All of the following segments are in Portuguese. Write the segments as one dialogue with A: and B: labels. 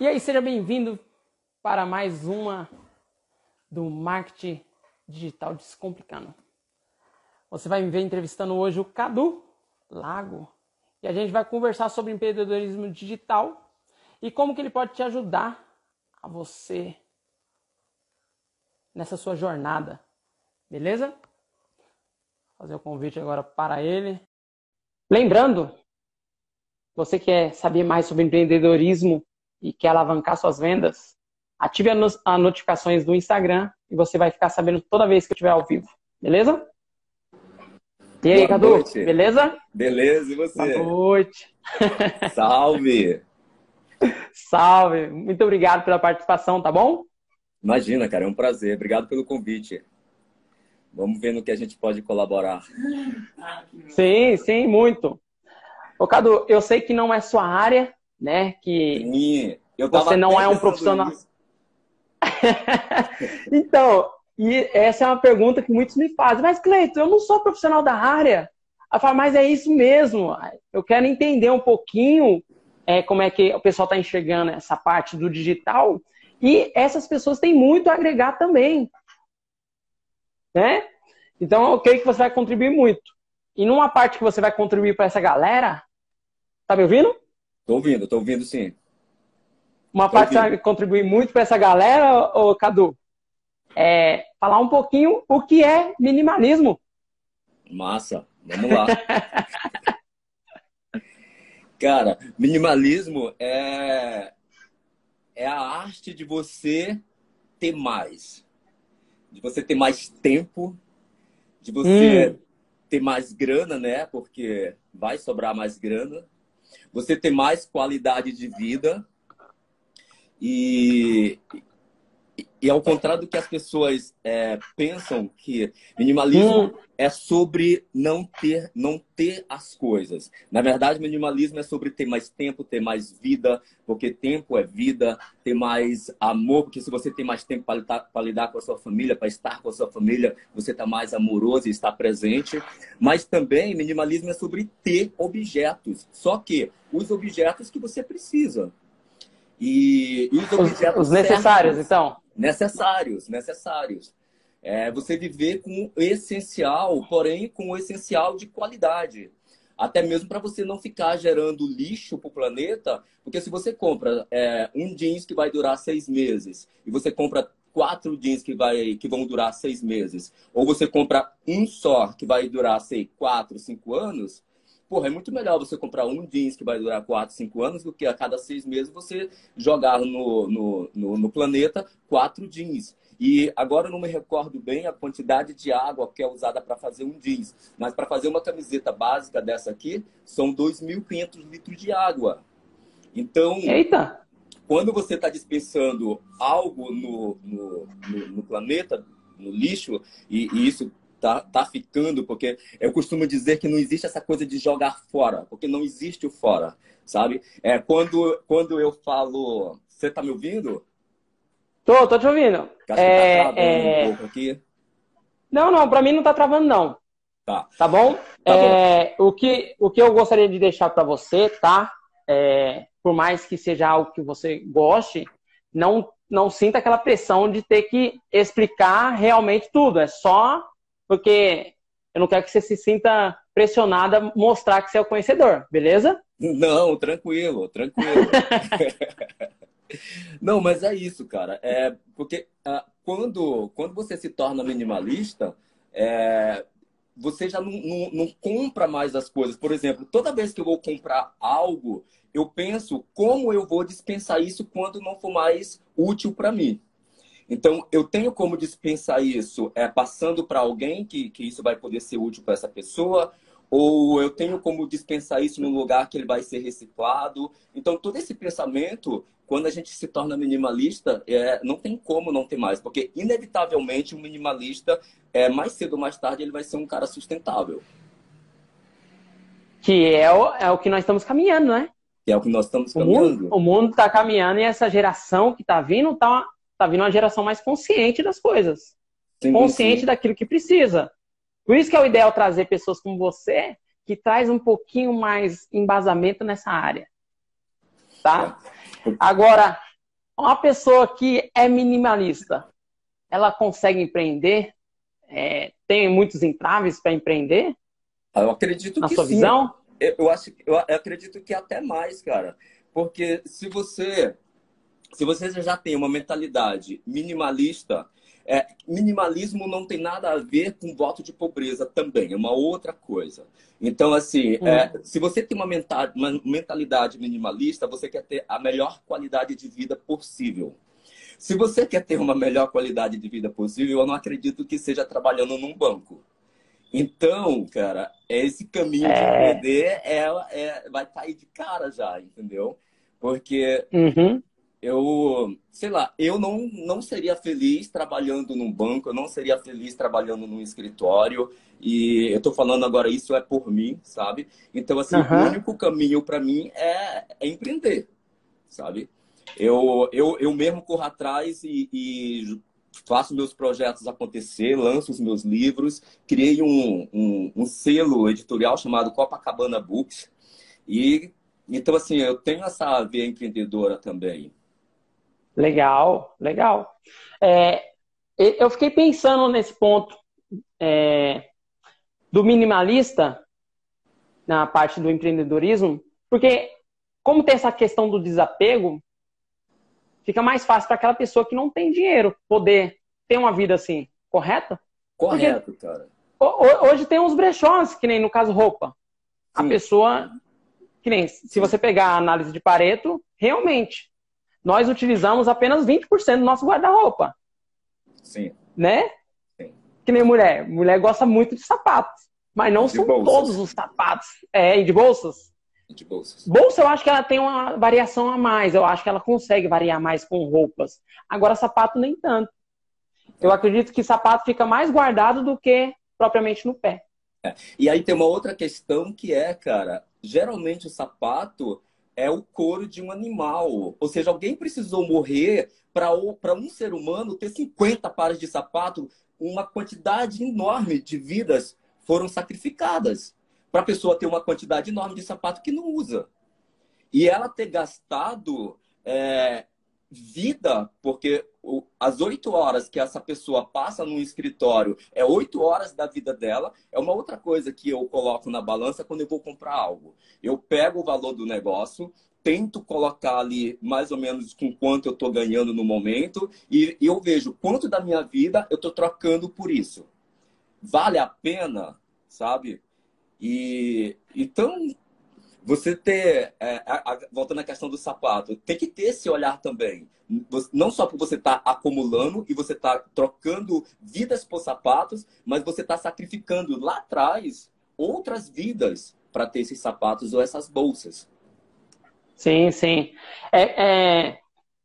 A: E aí, seja bem-vindo para mais uma do Marketing Digital Descomplicando. Você vai me ver entrevistando hoje o Cadu Lago e a gente vai conversar sobre empreendedorismo digital e como que ele pode te ajudar a você nessa sua jornada. Beleza? Vou fazer o convite agora para ele. Lembrando, você quer saber mais sobre empreendedorismo e quer alavancar suas vendas, ative as notificações do Instagram e você vai ficar sabendo toda vez que eu estiver ao vivo. Beleza? E aí,
B: Boa
A: Cadu?
B: noite.
A: Beleza?
B: Beleza, e você?
A: Boa noite.
B: Salve!
A: Salve. Muito obrigado pela participação, tá bom?
B: Imagina, cara, é um prazer. Obrigado pelo convite. Vamos ver no que a gente pode colaborar.
A: Sim, sim, muito. Ô, Cadu, eu sei que não é sua área, né? Que
B: Sim,
A: você não é um profissional. então, e essa é uma pergunta que muitos me fazem. Mas, Cleiton, eu não sou profissional da área. Eu falo, mas é isso mesmo. Eu quero entender um pouquinho é, como é que o pessoal está enxergando essa parte do digital. E essas pessoas têm muito a agregar também. Né? Então, eu creio que você vai contribuir muito. E numa parte que você vai contribuir para essa galera, tá me ouvindo?
B: Tô ouvindo, tô ouvindo sim.
A: Uma
B: Tô
A: parte que
B: ouvindo.
A: vai contribuir muito para essa galera, ô, Cadu, é falar um pouquinho o que é minimalismo.
B: Massa, vamos lá. Cara, minimalismo é, é a arte de você ter mais. De você ter mais tempo, de você
A: Hum.
B: ter mais grana, né? Porque vai sobrar mais grana. Você ter mais qualidade de vida. E, e ao contrário do que as pessoas é, pensam que minimalismo
A: Hum.
B: é sobre não ter, não ter as coisas. Na verdade, minimalismo é sobre ter mais tempo, ter mais vida, porque tempo é vida, ter mais amor, porque se você tem mais tempo para lidar, para lidar com a sua família, para estar com a sua família, você está mais amoroso e está presente. Mas também, minimalismo é sobre ter objetos, só que os objetos que você precisa. E, e os
A: Os,
B: objetos
A: os necessários,
B: certos
A: então.
B: Necessários, necessários. É você viver com o essencial, porém com o essencial de qualidade. Até mesmo para você não ficar gerando lixo para o planeta, porque se você compra é, um jeans que vai durar seis meses e você compra quatro jeans que, vai, que vão durar seis meses, ou você compra um só que vai durar, sei, quatro, cinco anos, Porra, é muito melhor você comprar um jeans que vai durar 4, 5 anos do que a cada seis meses você jogar no, no, no, no planeta quatro jeans. E agora eu não me recordo bem a quantidade de água que é usada para fazer um jeans. Mas para fazer uma camiseta básica dessa aqui, são 2.500 litros de água. Então,
A: Eita!
B: quando você está dispensando algo no, no, no, no planeta, no lixo, e, e isso tá, tá ficando, porque eu costumo dizer que não existe essa coisa de jogar fora, porque não existe o fora, sabe? É, quando, quando eu falo. Você tá me ouvindo?
A: Tô, tô te ouvindo.
B: Acho que
A: É,
B: tá
A: é...
B: um pouco aqui.
A: Não, não, pra mim não tá travando, não.
B: Tá.
A: Tá bom?
B: Tá
A: É, O, que, o que eu gostaria de deixar para você, tá? É, por mais que seja algo que você goste, não, não sinta aquela pressão de ter que explicar realmente tudo. É só porque eu não quero que você se sinta pressionada a mostrar que você é o conhecedor, beleza?
B: Não, tranquilo, tranquilo. Não, mas é isso, cara. É porque ah, quando, quando você se torna minimalista, é, você já não, não, não compra mais as coisas. Por exemplo, toda vez que eu vou comprar algo, eu penso como eu vou dispensar isso quando não for mais útil para mim. Então, eu tenho como dispensar isso é, passando para alguém que, que isso vai poder ser útil para essa pessoa, ou eu tenho como dispensar isso num lugar que ele vai ser reciclado. Então, todo esse pensamento, quando a gente se torna minimalista, é, não tem como não ter mais, porque inevitavelmente o minimalista, é, mais cedo ou mais tarde, ele vai ser um cara sustentável.
A: Que é o, é o que nós estamos caminhando, né?
B: Que é o que nós estamos caminhando.
A: o mundo tá caminhando e essa geração que tá vindo tá, tá vindo uma geração mais consciente das coisas.
B: Sim,
A: consciente
B: sim.
A: daquilo que precisa. Por isso que é o ideal trazer pessoas como você, que traz um pouquinho mais embasamento nessa área. Tá? Agora, uma pessoa que é minimalista, ela consegue empreender? É, tem muitos entraves para empreender?
B: Eu acredito
A: Na
B: que
A: sua
B: sim.
A: visão?
B: Eu, eu acho, eu acredito que até mais, cara. Porque se você, se você já tem uma mentalidade minimalista, é, minimalismo não tem nada a ver com voto de pobreza também, é uma outra coisa. Então, assim,
A: Hum.
B: é, se você tem uma menta- uma mentalidade minimalista, você quer ter a melhor qualidade de vida possível. Se você quer ter uma melhor qualidade de vida possível, eu não acredito que seja trabalhando num banco. Então, cara, esse caminho de
A: É.
B: empreender é, é- vai cair de cara já, entendeu? Porque
A: Uhum.
B: Eu, sei lá, eu não, não seria feliz trabalhando num banco, eu não seria feliz trabalhando num escritório. E eu tô falando agora, isso é por mim, sabe? Então, assim,
A: Aham.
B: o único caminho para mim é, é empreender, sabe? Eu, eu, eu mesmo corro atrás e, e faço meus projetos acontecer, lanço os meus livros, criei um, um, um selo editorial chamado Copacabana Books. E então, assim, eu tenho essa veia empreendedora também.
A: Legal, legal. É, eu fiquei pensando nesse ponto é, do minimalista na parte do empreendedorismo, porque como tem essa questão do desapego, fica mais fácil para aquela pessoa que não tem dinheiro poder ter uma vida assim, correto?
B: Correto, cara.
A: Ho- ho- Hoje tem uns brechós, que nem no caso roupa. A
B: Sim.
A: pessoa, que nem se você pegar a análise de Pareto, realmente, nós utilizamos apenas 20% do nosso guarda-roupa,
B: Sim.
A: né?
B: Sim.
A: Que nem mulher. Mulher gosta muito de sapatos, mas não
B: De
A: são
B: bolsas.
A: todos os sapatos. É, e de bolsas.
B: De bolsas.
A: Bolsa, eu acho que ela tem uma variação a mais. Eu acho que ela consegue variar mais com roupas. Agora, sapato, nem tanto. Eu acredito que sapato fica mais guardado do que propriamente no pé.
B: E aí tem uma outra questão que é, cara, geralmente o sapato é o couro de um animal. Ou seja, alguém precisou morrer para um ser humano ter 50 pares de sapato, uma quantidade enorme de vidas foram sacrificadas para a pessoa ter uma quantidade enorme de sapato que não usa. E ela ter gastado é, vida, porque as oito horas que essa pessoa passa num escritório é oito horas da vida dela, é uma outra coisa que eu coloco na balança quando eu vou comprar algo. Eu pego o valor do negócio, tento colocar ali mais ou menos com quanto eu estou ganhando no momento e eu vejo quanto da minha vida eu estou trocando por isso. Vale a pena, sabe? E então você ter, é, a- a- voltando à questão do sapato, tem que ter esse olhar também. Não só por você estar acumulando e você estar trocando vidas por sapatos, mas você está sacrificando lá atrás outras vidas para ter esses sapatos ou essas bolsas.
A: Sim, sim. É, é,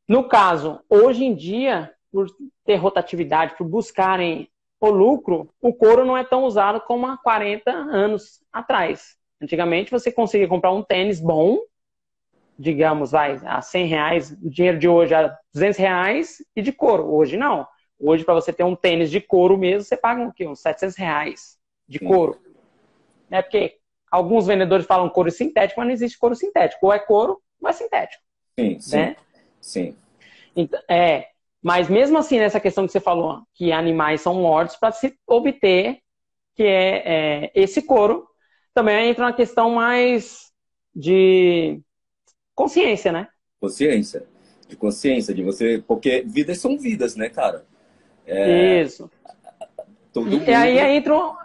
A: no caso, hoje em dia, por ter rotatividade, por buscarem o lucro, o couro não é tão usado como há 40 anos atrás. Antigamente você conseguia comprar um tênis bom, digamos, vai, a 100 reais, o dinheiro de hoje a 200 reais e de couro. Hoje não. Hoje, para você ter um tênis de couro mesmo, você paga o quê? Uns 700 reais de
B: Sim.
A: couro. É porque alguns vendedores falam couro sintético, mas não existe couro sintético. Ou é couro, ou é sintético,
B: Sim, sim,
A: né?
B: sim.
A: Então, é, mas mesmo assim, nessa questão que você falou, que animais são mortos para se obter que é, é, esse couro, também entra uma questão mais de consciência, né?
B: Consciência. De consciência, de você. Porque vidas são vidas, né, cara?
A: Isso.
B: Todo
A: E,
B: mundo.
A: aí entra, um-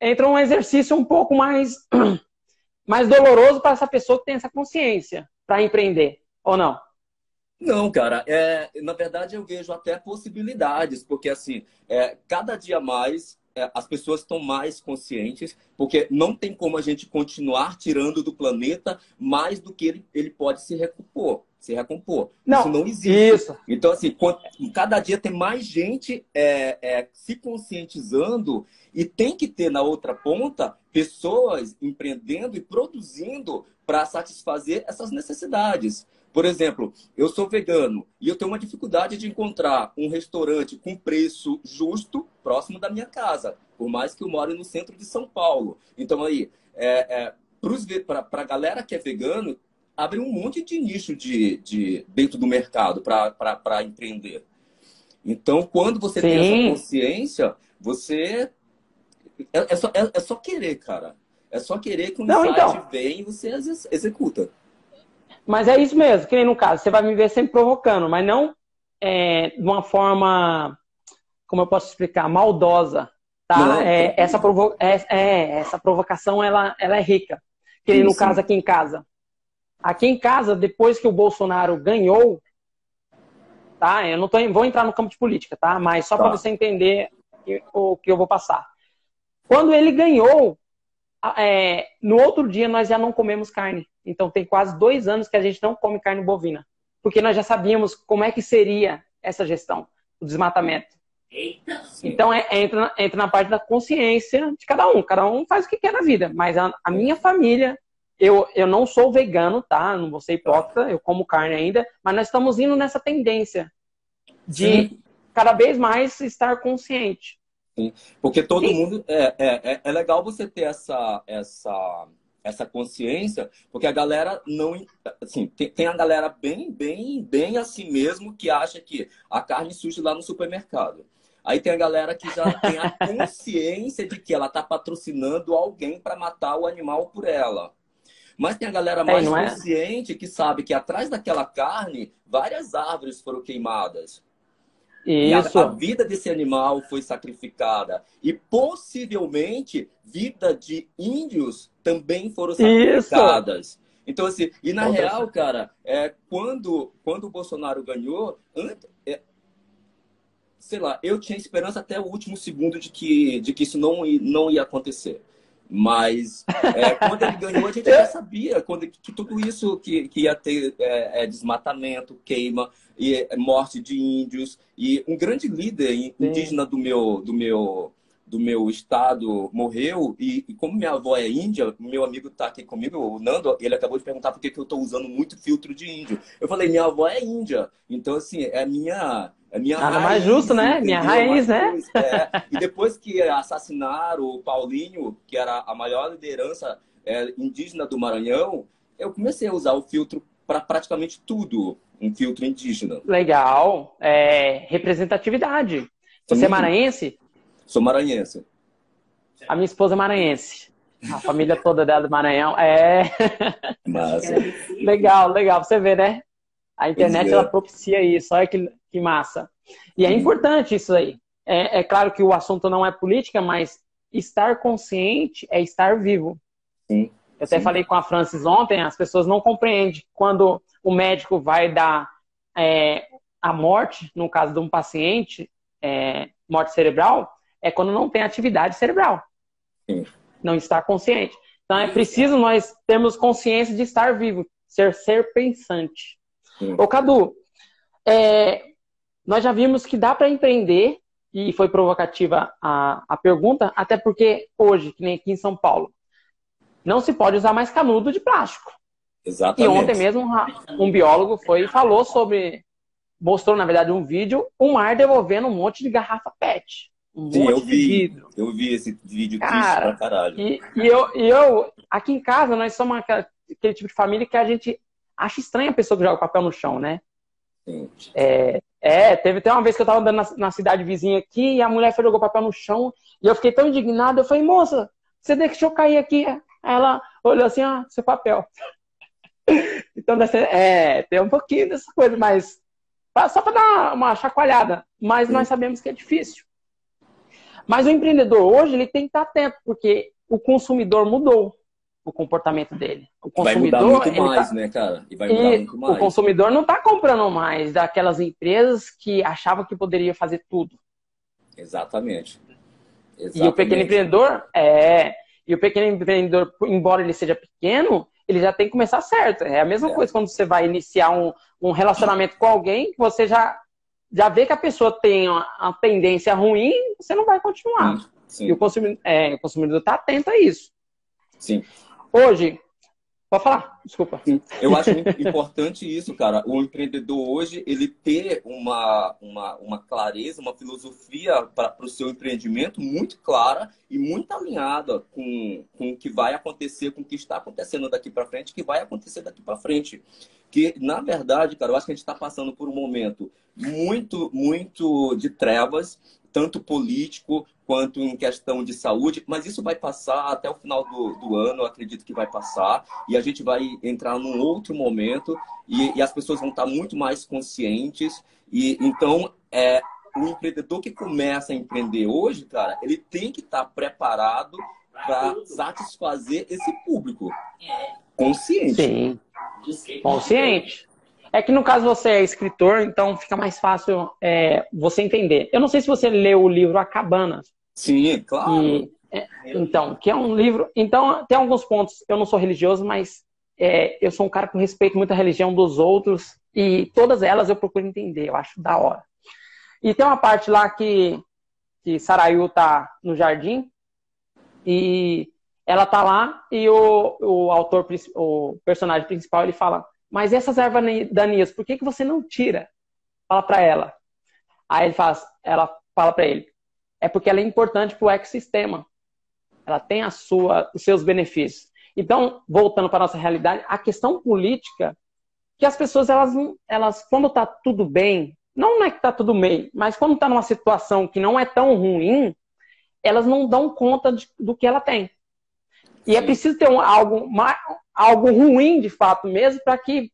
A: entra um exercício um pouco mais, mais doloroso para essa pessoa que tem essa consciência para empreender, ou não?
B: Não, cara, é, na verdade eu vejo até possibilidades, porque assim, é, cada dia mais é, as pessoas estão mais conscientes, porque não tem como a gente continuar tirando do planeta mais do que ele, ele pode se recompor. Se recompor.
A: Não,
B: Isso não existe.
A: Isso.
B: Então, assim, cada dia tem mais gente é, é, se conscientizando e tem que ter na outra ponta pessoas empreendendo e produzindo para satisfazer essas necessidades. Por exemplo, eu sou vegano e eu tenho uma dificuldade de encontrar um restaurante com preço justo próximo da minha casa, por mais que eu more no centro de São Paulo. Então, aí, é, para a galera que é vegano, abre um monte de nicho de, de dentro do mercado para empreender. Então, quando você Sim. tem essa consciência, você. É, é, só, é, é, só querer, cara. É só querer que um Não, insight então... vem e você executa.
A: Mas é isso mesmo, que nem no caso, você vai me ver sempre provocando, mas não é, de uma forma, como eu posso explicar, maldosa. Tá? Não, é, essa, provo é, é, essa provocação ela, ela é rica. Que nem no caso aqui em casa. Aqui em casa, depois que o Bolsonaro ganhou, tá? Eu não tô, vou entrar no campo de política, tá? Mas só tá. para você entender o que eu vou passar. Quando ele ganhou, é, no outro dia nós já não comemos carne. Então tem quase dois anos que a gente não come carne bovina. Porque nós já sabíamos como é que seria essa gestão, o desmatamento. Eita, então é, entra, entra na parte da consciência de cada um. Cada um faz o que quer na vida. Mas a, a minha família, eu, eu não sou vegano, tá? Não vou ser hipócrita, eu como carne ainda, mas nós estamos indo nessa tendência de Sim. cada vez mais estar consciente.
B: Sim. Porque todo Sim. mundo. É, é, é, é legal você ter essa, essa, essa consciência, porque a galera não. Assim, tem, tem a galera bem, bem, bem assim mesmo que acha que a carne surge lá no supermercado. Aí tem a galera que já tem a consciência de que ela está patrocinando alguém para matar o animal por ela. Mas tem a galera mais é, consciente que sabe que atrás daquela carne várias árvores foram queimadas. Isso. A, a, vida desse animal foi sacrificada. E possivelmente vida de índios também foram sacrificadas. Isso. Então, assim, e na real, cara, é, quando, quando o Bolsonaro ganhou, é, sei lá, eu tinha esperança até o último segundo de que, de que isso não, não ia acontecer. Mas é, quando ele ganhou, a gente já sabia quando, que tudo isso que, que ia ter é, é, desmatamento, queima, e é, morte de índios. E um grande líder indígena do meu, do meu, do meu estado morreu. E, e como minha avó é índia, meu amigo está aqui comigo, o Nando, ele acabou de perguntar por que, que eu estou usando muito filtro de índio. Eu falei, minha avó é índia. Então, assim, é a minha é minha
A: Nada raiz, mais justo, né? Minha raiz, né?
B: É. E depois que assassinaram o Paulinho, que era a maior liderança é, indígena do Maranhão, eu comecei a usar o filtro para praticamente tudo, um filtro indígena.
A: Legal. É, representatividade. Você Sim. é maranhense?
B: Sou maranhense.
A: A minha esposa é maranhense. A família toda dela do Maranhão. É. Massa. legal, legal. Você vê, né? A internet é. ela propicia isso. Olha que, que massa. E é uhum. importante isso aí. É, é, claro que o assunto não é política, mas estar consciente é estar vivo. Sim. Eu até Sim. falei com a Francis ontem, as pessoas não compreendem quando o médico vai dar é, a morte, no caso de um paciente, é, morte cerebral, é quando não tem atividade cerebral. Sim. Não está consciente. Então é preciso nós termos consciência de estar vivo, ser ser pensante. Sim. Ô Cadu, é, nós já vimos que dá para empreender, e foi provocativa a, a pergunta, até porque hoje, que nem aqui em São Paulo, não se pode usar mais canudo de plástico.
B: Exatamente.
A: E ontem mesmo um biólogo foi e falou sobre, mostrou na verdade um vídeo, o mar devolvendo um monte de garrafa PET. Um
B: Sim, eu vi. Eu vi esse vídeo Cara, triste pra caralho.
A: E, e, eu, e eu, aqui em casa, nós somos aquele, aquele tipo de família que a gente acha estranha a pessoa que joga papel no chão, né? Sim. É, é, teve até uma vez que eu tava andando na, na, cidade vizinha aqui e a mulher jogou papel no chão e eu fiquei tão indignado. Eu falei, moça, você deixou cair aqui. Ela olhou assim, ah, seu papel. então, é, tem um pouquinho dessa coisa, mas só para dar uma chacoalhada. Mas nós sabemos que é difícil. Mas o empreendedor hoje ele tem que estar atento, porque o consumidor mudou o comportamento dele. O
B: consumidor, vai mudar muito mais, tá... né, cara? E vai mudar e muito mais.
A: O consumidor não está comprando mais daquelas empresas que achavam que poderia fazer tudo.
B: Exatamente. Exatamente.
A: E o pequeno empreendedor, é. E o pequeno empreendedor, embora ele seja pequeno, ele já tem que começar certo. É a mesma é. coisa quando você vai iniciar um, um relacionamento com alguém, você já, já vê que a pessoa tem uma, uma tendência ruim, você não vai continuar. Sim. E o consumidor, é, o consumidor está atento a isso.
B: Sim.
A: Hoje, pode falar. Desculpa.
B: Eu acho importante isso, cara. O empreendedor hoje, ele ter uma, uma, uma clareza, uma filosofia para o seu empreendimento muito clara e muito alinhada com, com o que vai acontecer, com o que está acontecendo daqui para frente, que vai acontecer daqui para frente. Que, na verdade, cara, eu acho que a gente está passando por um momento muito, muito de trevas, tanto político quanto em questão de saúde, mas isso vai passar até o final do, do ano, eu acredito que vai passar, e a gente vai entrar num outro momento e, e as pessoas vão estar muito mais conscientes. E então, é, o empreendedor que começa a empreender hoje, cara, ele tem que estar preparado para satisfazer esse público consciente.
A: Sim. Consciente. É que no caso você é escritor, então fica mais fácil é, você entender. Eu não sei se você leu o livro A Cabana.
B: Sim, claro. E,
A: é, então, que é um livro. Então, tem alguns pontos. Eu não sou religioso, mas é, eu sou um cara que respeito muito a religião dos outros. E todas elas eu procuro entender, eu acho da hora. E tem uma parte lá que, que Sarayu tá no jardim e ela tá lá e o, o autor, o personagem principal, ele fala mas essas ervas daninhas, por que, que você não tira? Fala para ela. Aí ele faz, ela fala para ele, é porque ela é importante para o ecossistema. Ela tem a sua, os seus benefícios. Então, voltando para nossa realidade, a questão política, que as pessoas, elas, elas quando está tudo bem, não é que está tudo bem, mas quando está numa situação que não é tão ruim, elas não dão conta de, do que ela tem. E é preciso ter um, algo, algo ruim de fato mesmo para que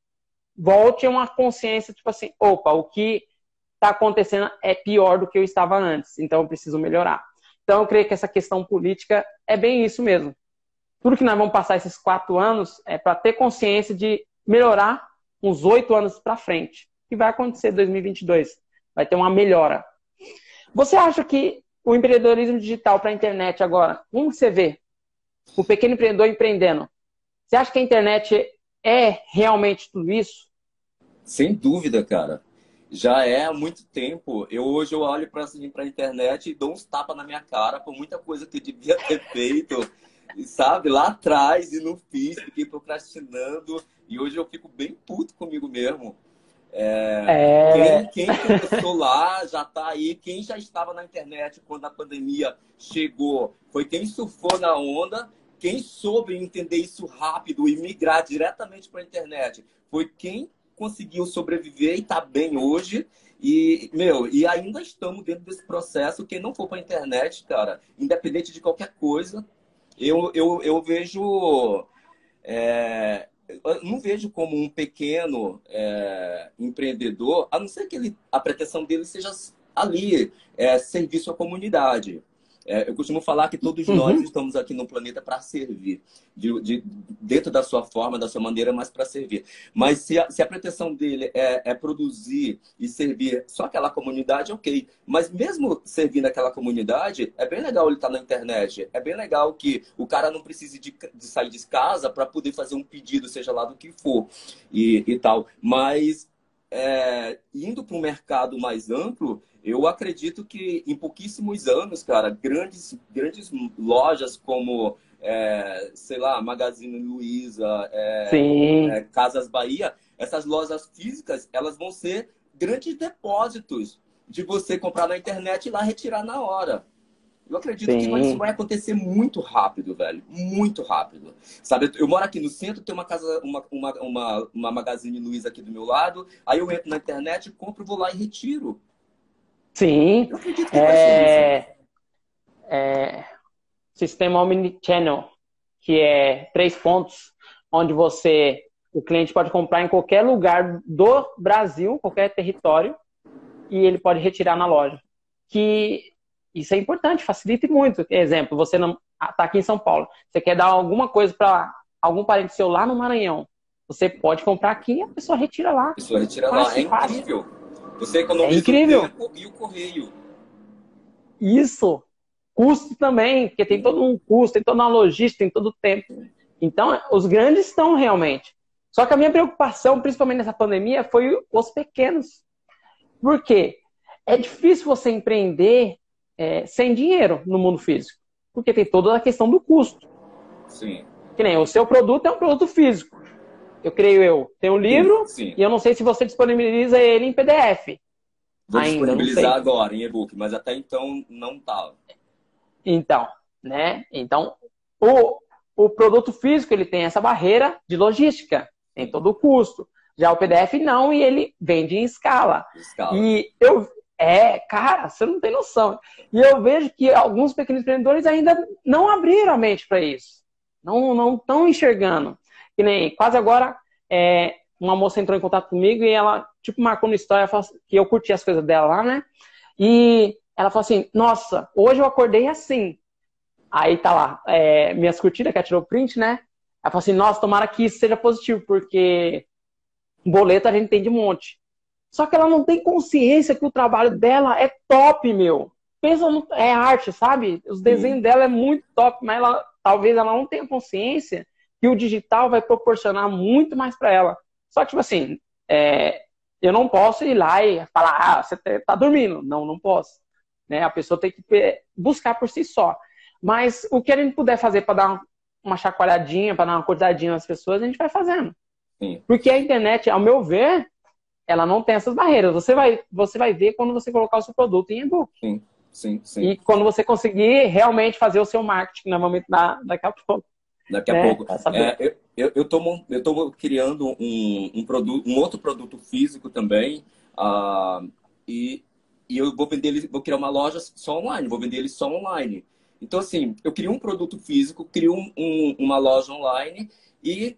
A: volte uma consciência, tipo assim, opa, o que está acontecendo é pior do que eu estava antes, então eu preciso melhorar. Então eu creio que essa questão política é bem isso mesmo. Tudo que nós vamos passar esses quatro anos é para ter consciência de melhorar uns oito anos para frente. O que vai acontecer em 2022? Vai ter uma melhora. Você acha que o empreendedorismo digital para a internet agora, como você vê? o pequeno empreendedor empreendendo. Você acha que a internet é realmente tudo isso?
B: Sem dúvida, cara. Já é há muito tempo. Eu hoje eu olho para assim, a internet e dou uns tapas na minha cara por muita coisa que eu devia ter feito, sabe? Lá atrás e não fiz, fiquei procrastinando. E hoje eu fico bem puto comigo mesmo. É, é... Quem, quem começou lá já está aí. Quem já estava na internet quando a pandemia chegou foi quem surfou na onda quem soube entender isso rápido e migrar diretamente para a internet foi quem conseguiu sobreviver e está bem hoje. E, meu, e ainda estamos dentro desse processo. Quem não for para a internet, cara, independente de qualquer coisa, eu, eu, eu vejo. É, eu não vejo como um pequeno é, empreendedor, a não ser que ele, a pretensão dele seja ali, é, serviço à comunidade. É, eu costumo falar que todos uhum. nós estamos aqui no planeta para servir, de, de, dentro da sua forma, da sua maneira, mas para servir. Mas se a, se a pretensão dele é, é, produzir e servir só aquela comunidade, ok. Mas mesmo servindo aquela comunidade, é bem legal ele estar tá na internet. É bem legal que o cara não precise de, de sair de casa para poder fazer um pedido, seja lá do que for e, e tal. Mas é, indo para um mercado mais amplo, eu acredito que em pouquíssimos anos, cara, grandes, grandes lojas como, é, sei lá, Magazine Luiza, é, é, Casas Bahia, essas lojas físicas, elas vão ser grandes depósitos de você comprar na internet e lá retirar na hora. Eu acredito Sim. que isso vai acontecer muito rápido, velho. Muito rápido. Sabe, eu moro aqui no centro, tem uma casa, uma, uma, uma, uma Magazine Luiza aqui do meu lado. Aí eu entro na internet, compro, vou lá e retiro.
A: Sim. é, é, sistema Omnichannel, que é três pontos, onde você, o cliente pode comprar em qualquer lugar do Brasil, qualquer território, e ele pode retirar na loja. Que isso é importante, facilita muito. Exemplo, você não está aqui em São Paulo, você quer dar alguma coisa para algum parente seu lá no Maranhão, você pode comprar aqui e a pessoa retira lá. A
B: pessoa retira fácil, lá, é incrível. Fácil. Você economiza
A: é incrível. o
B: tempo e o correio.
A: Isso. Custo também, porque tem todo um custo, tem toda uma logística, tem todo o tempo. Então, os grandes estão realmente. Só que a minha preocupação, principalmente nessa pandemia, foi os pequenos. Por quê? É difícil você empreender é, sem dinheiro no mundo físico. Porque tem toda a questão do custo.
B: Sim.
A: Que nem o seu produto é um produto físico. Eu creio eu. Tem um livro sim, sim. e eu não sei se você disponibiliza ele em PDF.
B: Vou ainda, disponibilizar agora em e-book, mas até então não estava.
A: Então, né? Então, o, o produto físico ele tem essa barreira de logística, tem todo o custo. Já o PDF não, e ele vende em escala. escala. E eu, é, cara, você não tem noção. E eu vejo que alguns pequenos empreendedores ainda não abriram a mente para isso. Não não estão enxergando. Que nem quase agora, é, uma moça entrou em contato comigo e ela, tipo, marcou no história assim, que eu curti as coisas dela lá, né? E ela falou assim: Nossa, hoje eu acordei assim. Aí tá lá, é, minhas curtidas, que ela tirou print, né? Ela falou assim: Nossa, tomara que isso seja positivo, porque boleto a gente tem de monte. Só que ela não tem consciência que o trabalho dela é top, meu. Pensa no, é arte, sabe? Os desenhos dela é muito top, mas ela talvez ela não tenha consciência que o digital vai proporcionar muito mais para ela. Só que, tipo assim, é, eu não posso ir lá e falar, ah, você tá, tá dormindo. Não, não posso. Né? A pessoa tem que buscar por si só. Mas o que a gente puder fazer para dar uma chacoalhadinha, para dar uma acordadinha nas pessoas, a gente vai fazendo. Sim. Porque a internet, ao meu ver, ela não tem essas barreiras. Você vai, você vai ver quando você colocar o seu produto em e-book.
B: Sim, sim, sim.
A: E quando você conseguir realmente fazer o seu marketing, normalmente da, daqui a pouco.
B: Daqui a né? pouco. É, eu, eu, tô, eu tô criando um, um, produto, um outro produto físico também. Uh, e, e eu vou vender ele, vou criar uma loja só online, vou vender ele só online. Então, assim, eu crio um produto físico, crio um, um, uma loja online e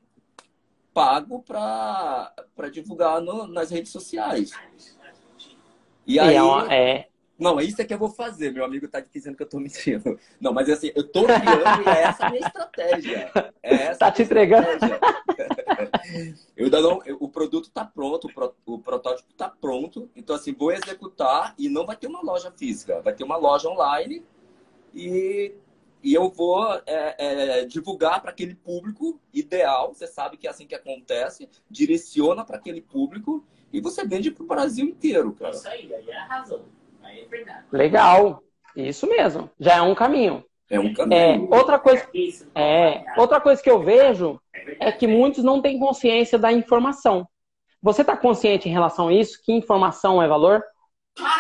B: pago para divulgar no, nas redes sociais. E aí. É, uma, é... Não, é isso é que eu vou fazer. Meu amigo tá dizendo que eu tô mentindo. Não, mas assim, eu tô criando e é essa a minha estratégia. É essa
A: tá te entregando.
B: eu ainda não, o produto tá pronto, o, pro, o protótipo tá pronto. Então, assim, vou executar e não vai ter uma loja física, vai ter uma loja online e e eu vou é, é, divulgar para aquele público ideal. Você sabe que é assim que acontece. Direciona para aquele público e você vende para o Brasil inteiro, cara.
C: Isso aí, aí é a razão. Aí é verdade.
A: Legal. Isso mesmo. Já é um caminho.
B: É um caminho.
A: É, outra, coisa, é, outra coisa que eu vejo é que muitos não têm consciência da informação. Você está consciente em relação a isso? Que informação é valor?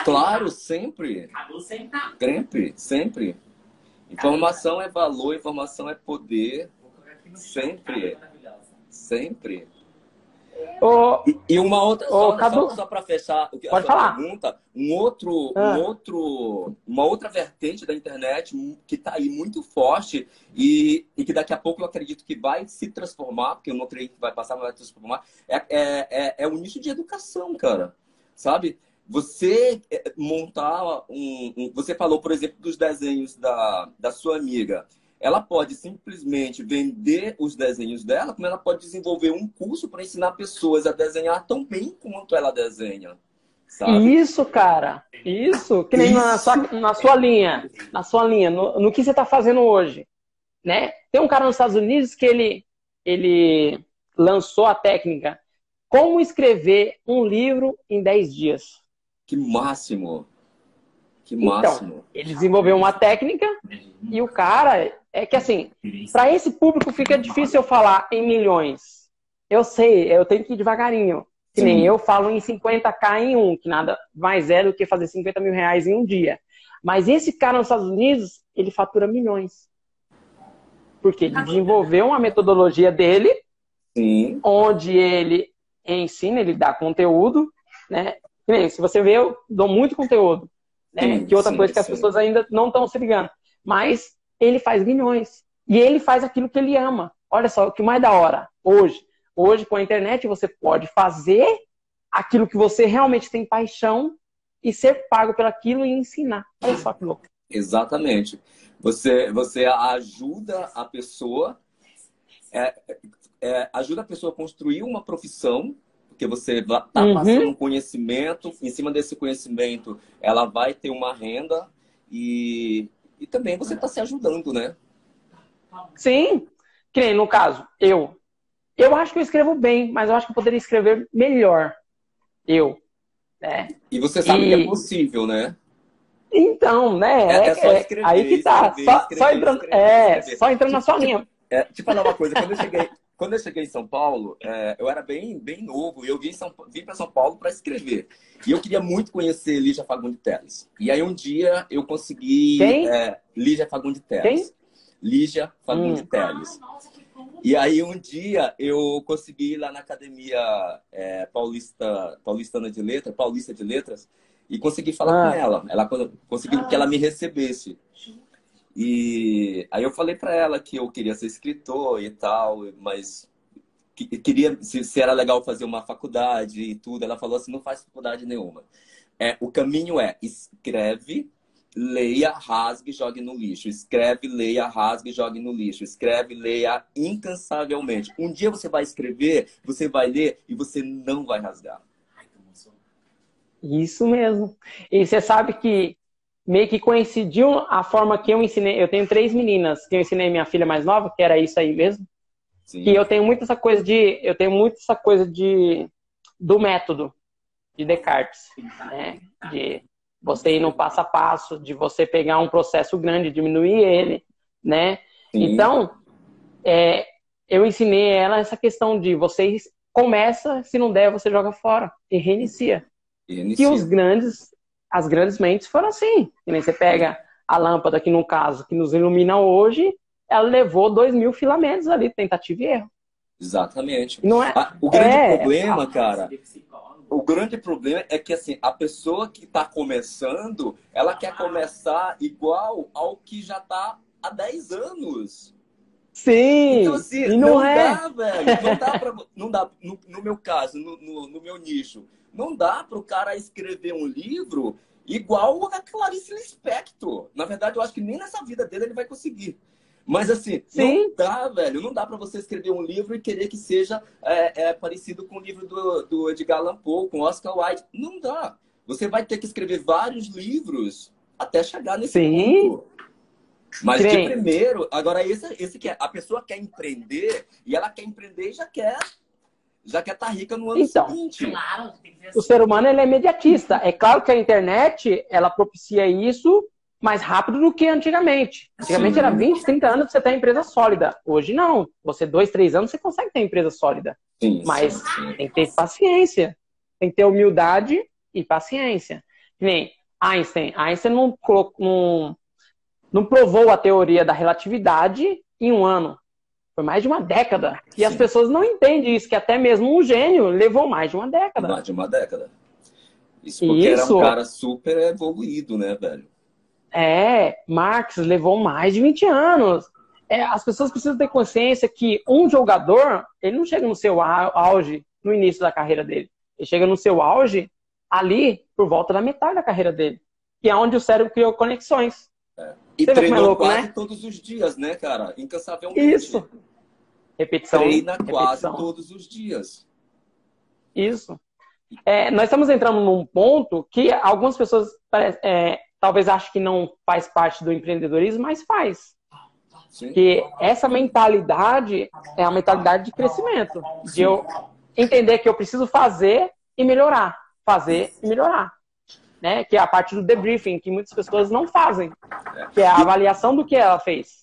B: Claro, sempre. Sempre, sempre. Informação é valor, informação é poder. Sempre. Sempre.
A: Oh,
B: e, uma outra, oh, só, Cadu... só, só para fechar a
A: Pode falar.
B: pergunta, um outro, ah. um outro, uma outra vertente da internet que está aí muito forte e, e, que daqui a pouco eu acredito que vai se transformar, porque eu não creio que vai passar, mas vai transformar, é, é, é, é o nicho de educação, cara. Sabe? Você eh, montar um, um, Você falou, por exemplo, dos desenhos da, da sua amiga. Ela pode simplesmente vender os desenhos dela, como ela pode desenvolver um curso para ensinar pessoas a desenhar tão bem quanto ela desenha. Sabe?
A: Isso, cara. Isso. Que nem Isso. Na, sua, na sua linha. Na sua linha. No, no que você está fazendo hoje. Né? Tem um cara nos Estados Unidos que ele, ele lançou a técnica Como escrever um livro em 10 dias.
B: Que máximo! Que então, máximo! Então,
A: ele desenvolveu uma técnica e o cara é que assim, para esse público fica difícil eu falar em milhões. Eu sei, eu tenho que ir devagarinho. Que nem eu falo em 50k em um, que nada mais é do que fazer 50 mil reais em um dia. Mas esse cara nos Estados Unidos, ele fatura milhões. Porque ele desenvolveu uma metodologia dele,
B: Sim.
A: onde ele ensina, ele dá conteúdo, né? Se você vê, eu dou muito conteúdo. Né? Sim, que outra sim, coisa que as pessoas ainda não estão se ligando. Mas ele faz milhões. E ele faz aquilo que ele ama. Olha só, o que mais da hora hoje. Hoje, com a internet, você pode fazer aquilo que você realmente tem paixão e ser pago pelaquilo e ensinar. Olha só que louco.
B: Exatamente. Você, você ajuda a pessoa, é, é, ajuda a pessoa a construir uma profissão porque você está uhum. passando um conhecimento, em cima desse conhecimento, ela vai ter uma renda e, e também você está se ajudando, né?
A: Sim, que nem no caso, eu. Eu acho que eu escrevo bem, mas eu acho que eu poderia escrever melhor. Eu. Né?
B: E você sabe e... que é possível, né?
A: Então, né? É, é só escrever, aí que tá. Escrever, só, escrever, só, entrando, é, só entrando na sua linha.
B: É, te falar uma coisa, quando eu cheguei, quando eu cheguei em São Paulo, é, eu era bem, bem novo e eu vim, São, vim para São Paulo para escrever. E eu queria muito conhecer Lígia Fagundes Teles. E aí um dia eu consegui.
A: Quem?
B: É, Lígia Fagundes Teles.
A: Quem?
B: Lígia Fagundes
A: Hum.
B: Teles.
C: Ah.
B: E aí um dia eu consegui ir lá na academia é, paulista, paulistana de letras, paulista de letras, e consegui falar
A: Ah.
B: com ela. Ela con- conseguiu que ela me recebesse. E aí eu falei pra ela que eu queria ser escritor e tal, mas que- queria se, se era legal fazer uma faculdade e tudo. Ela falou assim, não faz faculdade nenhuma. É, o caminho é escreve, leia, rasgue, jogue no lixo. Escreve, leia, rasgue, jogue no lixo. Escreve, leia incansavelmente. Um dia você vai escrever, você vai ler e você não vai rasgar.
A: Isso mesmo. E você sabe que meio que coincidiu a forma que eu ensinei. Eu tenho três meninas que eu ensinei minha filha mais nova, que era isso aí mesmo.
B: Sim.
A: Que eu tenho muito essa coisa de. Eu tenho muito essa coisa de do método de Descartes. né? De você ir no passo a passo, de você pegar um processo grande, diminuir ele, né?
B: Sim.
A: Então, é, eu ensinei ela essa questão de você começa, se não der, você joga fora e reinicia.
B: E
A: E
B: inicia.
A: os grandes, as grandes mentes foram assim. Que nem você pega a lâmpada, que no caso, que nos ilumina hoje, ela levou dois mil filamentos ali, tentativa e erro.
B: Exatamente.
A: E não é.
B: Ah, o grande
A: É,
B: problema, cara, o grande problema é que assim, a pessoa que está começando, ela quer começar igual ao que já está há 10 anos.
A: Sim!
B: Então, assim,
A: e não, é.
B: dá, velho. Não dá pra. Não dá, no, no meu caso, no, no, no meu nicho, não dá para o cara escrever um livro igual a Clarice Lispector. Na verdade, eu acho que nem nessa vida dele ele vai conseguir. Mas assim,
A: Sim.
B: não dá, velho. Não dá para você escrever um livro e querer que seja é, é, parecido com o livro do, do Edgar Allan Poe, com Oscar Wilde. Não dá. Você vai ter que escrever vários livros até chegar nesse
A: Sim.
B: ponto. Mas
A: Que
B: de primeiro, agora esse, esse que é, a pessoa quer empreender e ela quer empreender e já quer já quer estar rica no ano
A: Então.
B: seguinte.
C: Claro, ver
A: O
C: assim.
A: ser humano ele é imediatista. É claro que a internet ela propicia isso mais rápido do que antigamente. Antigamente
B: Sim.
A: era 20, 30 anos pra você ter uma empresa sólida. Hoje não. Você, dois, três anos, você consegue ter uma empresa sólida.
B: Sim,
A: Mas
B: sim, sim.
A: tem que ter paciência. Tem que ter humildade e paciência. Que nem Einstein. Einstein não, colocou, não, não provou a teoria da relatividade em um ano. Foi mais de uma década. E as
B: Sim.
A: pessoas não entendem isso, que até mesmo um gênio levou mais de uma década.
B: Mais de uma década. Isso porque era
A: Isso.
B: um cara super evoluído, né, velho?
A: É, Marx levou mais de 20 anos. É, as pessoas precisam ter consciência que um jogador, ele não chega no seu au- auge no início da carreira dele. Ele chega no seu auge ali por volta da metade da carreira dele. Que é onde o cérebro criou conexões.
B: E
A: Você é
B: treinou
A: louco,
B: quase
A: né?
B: todos os dias, né, cara? Incansavelmente.
A: Isso. Repetição.
B: Treina quase
A: repetição.
B: todos os dias.
A: Isso. É, nós estamos entrando num ponto que algumas pessoas é, talvez achem que não faz parte do empreendedorismo, mas faz.
B: Sim.
A: que essa mentalidade é a mentalidade de crescimento, de eu entender que eu preciso fazer e melhorar, fazer e melhorar, né? Que é a parte do debriefing que muitas pessoas não fazem, que é a avaliação do que ela fez.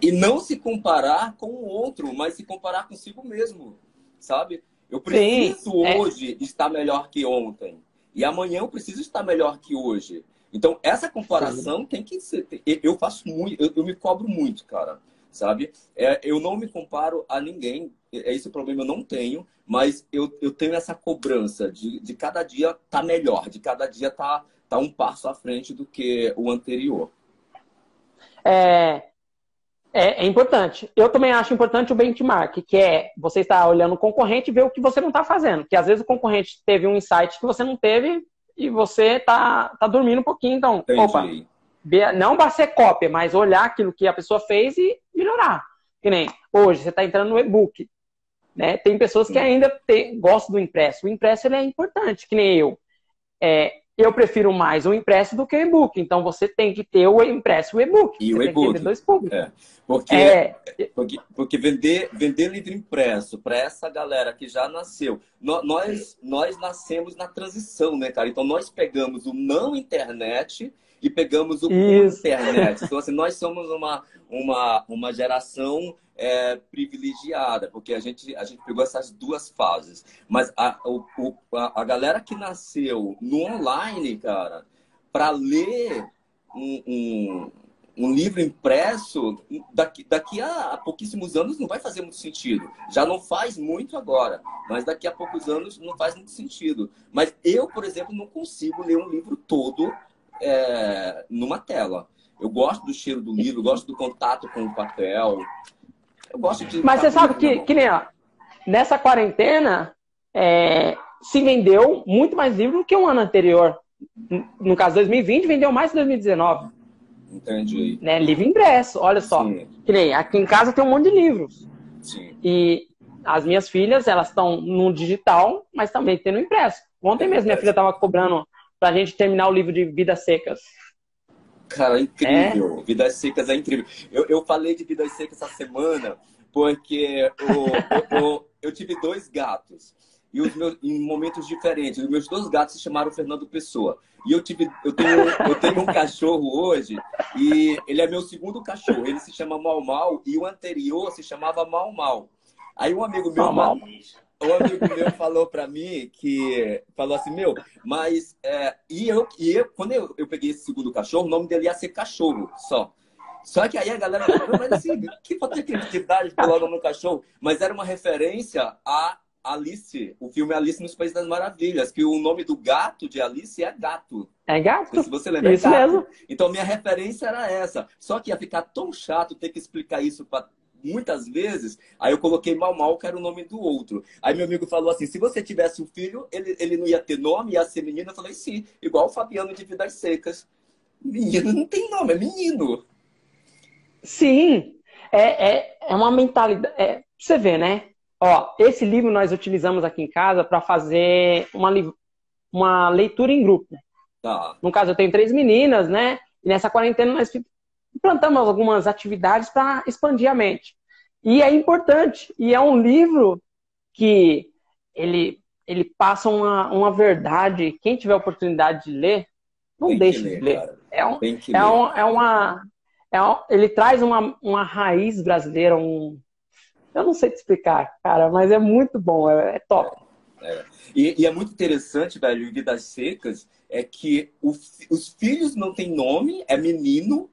B: E não se comparar com o outro, mas se comparar consigo mesmo, sabe? Eu preciso
A: é.
B: hoje estar melhor que ontem. E amanhã eu preciso estar melhor que hoje. Então, essa comparação tem que ser. eu- Eu faço muito, eu, eu me cobro muito, cara. Sabe? É, eu não me comparo a ninguém. É esse o problema, eu não tenho. Mas eu, eu tenho essa cobrança de, de cada dia tá melhor, de cada dia tá, tá um passo à frente do que o anterior.
A: É, é, é importante. Eu também acho importante o benchmark, que é você estar olhando o concorrente e ver o que você não está fazendo. Que às vezes o concorrente teve um insight que você não teve e você tá, tá dormindo um pouquinho. Então,
B: Entendi.
A: opa, não para ser cópia, mas olhar aquilo que a pessoa fez e melhorar. Que nem hoje, você está entrando no e-book. Né? Tem pessoas que ainda te- gostam do impresso. O impresso ele é importante, que nem eu. É, eu prefiro mais o impresso do que o e-book. Então você tem que ter o impresso e o e-book.
B: E
A: você
B: o e-book.
A: dois públicos.
B: É. Porque,
A: É,
B: porque, porque vender, vender livro impresso para essa galera que já nasceu, nó- nós, nós nascemos na transição, né, cara? Então nós pegamos o não internet e pegamos o internet. Então, assim, nós somos uma, uma, uma geração é, privilegiada, porque a gente, a gente pegou essas duas fases. Mas a, o- a, a galera que nasceu no online, cara, para ler um, um, um livro impresso, daqui, daqui a pouquíssimos anos não vai fazer muito sentido. Já não faz muito agora, mas daqui a poucos anos não faz muito sentido. Mas eu, por exemplo, não consigo ler um livro todo é, numa tela. Eu gosto do cheiro do livro, gosto do contato com o papel. Eu gosto de.
A: Mas você sabe que,
B: mão.
A: que nem, ó, nessa quarentena, é, se vendeu muito mais livro do que o ano anterior. No caso, 2020 vendeu mais que 2019.
B: Entendi.
A: Né? Livro impresso, olha só.
B: Sim,
A: Que nem aqui em casa tem um monte de livros.
B: sim.
A: E as minhas filhas, elas estão no digital, mas também tem no impresso. Ontem mesmo minha filha estava cobrando pra gente terminar o livro de Vidas Secas.
B: Cara, incrível. Vidas Secas é incrível. Eu, eu falei de Vidas Secas essa semana porque o- o- o- eu tive dois gatos. E os meus, em momentos diferentes. Os meus dois gatos se chamaram Fernando Pessoa. E eu tive, eu tenho, eu tenho um cachorro hoje e ele é meu segundo cachorro. Ele se chama Mal Mal e o anterior se chamava Mal Mal. Aí um amigo meu,
A: Mal Mal.
B: Um amigo meu falou pra mim que falou assim, meu, mas é, e eu, e eu quando eu, eu peguei esse segundo cachorro, o nome dele ia ser cachorro só. Só que aí a galera falou, mas assim, que falta de criatividade pelo nome no cachorro. Mas era uma referência a Alice, o filme Alice nos Países das Maravilhas, que o nome do gato de Alice é gato.
A: É gato?
B: se você lembra. é
A: Isso
B: gato.
A: mesmo.
B: Então minha referência era essa. Só que ia ficar tão chato ter que explicar isso pra muitas vezes. Aí eu coloquei mal mal, que era o nome do outro. Aí meu amigo falou assim: se você tivesse um filho, ele, ele não ia ter nome, ia ser menino. Eu falei, sim, igual o Fabiano de Vidas Secas. Menino não tem nome, é menino.
A: Sim, é, é, é uma mentalidade. É, você ver, né? Ó, esse livro nós utilizamos aqui em casa para fazer uma, li- uma leitura em grupo.
B: Tá.
A: No caso, eu tenho três meninas, né? E nessa quarentena nós implantamos algumas atividades para expandir a mente. E é importante. E é um livro que ele, ele passa uma, uma verdade. Quem tiver oportunidade de ler, não
B: Tem
A: deixe
B: ler,
A: de ler.
B: cara.
A: É um, é, um, é uma. É um- ele traz uma, uma raiz brasileira, um. Eu não sei te explicar, cara, mas é muito bom, é, é top.
B: E, e é muito interessante, velho, em Vidas Secas, é que o os filhos não têm nome, é menino,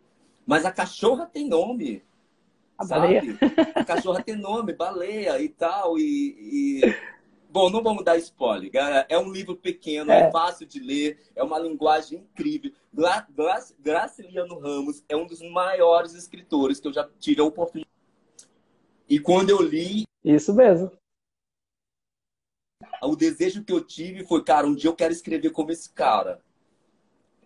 B: mas a cachorra tem nome.
A: A
B: sabe?
A: baleia.
B: A cachorra tem nome, baleia e tal. E, e- Bom, não vamos dar spoiler. galera. É um livro pequeno, é,
A: É.
B: fácil de ler, é uma linguagem incrível. Gla Gla Graciliano Ramos é um dos maiores escritores que eu já tive a oportunidade. E quando eu li,
A: Isso mesmo.
B: o desejo que eu tive foi, cara, um dia eu quero escrever como esse cara.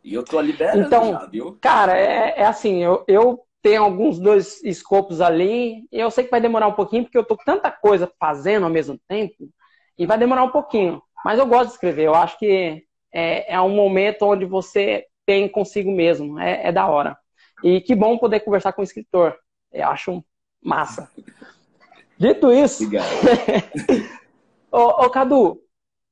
B: E eu tô liberando
A: Então,
B: já, viu?
A: Cara, é, é assim, eu, eu tenho alguns dois escopos ali, e eu sei que vai demorar um pouquinho, porque eu tô com tanta coisa fazendo ao mesmo tempo, e vai demorar um pouquinho. Mas eu gosto de escrever, eu acho que é, é um momento onde você tem consigo mesmo, é, é da hora. E que bom poder conversar com o escritor, eu acho massa. Dito isso. Ô, ô, Cadu,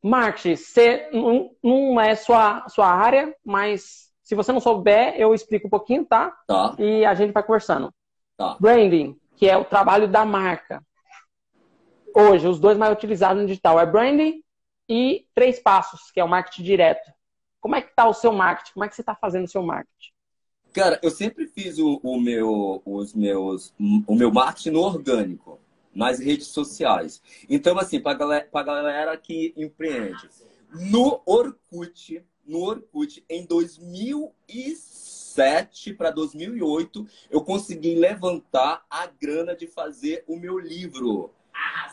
A: marketing, você não, não é sua, sua área, mas se você não souber, eu explico um pouquinho, tá?
B: Tá,
A: E a gente vai conversando.
B: Tá.
A: Branding, que é o trabalho da marca. Hoje, os dois mais utilizados no digital é branding e três passos, que é o marketing direto. Como é que tá o seu marketing? Como é que você está fazendo o seu marketing?
B: Cara, eu sempre fiz o, o meu, os meus, o meu marketing no orgânico, nas redes sociais. Então, assim, para galera, pra galera que empreende, no Orkut, no Orkut, em 2007 para 2008, eu consegui levantar a grana de fazer o meu livro.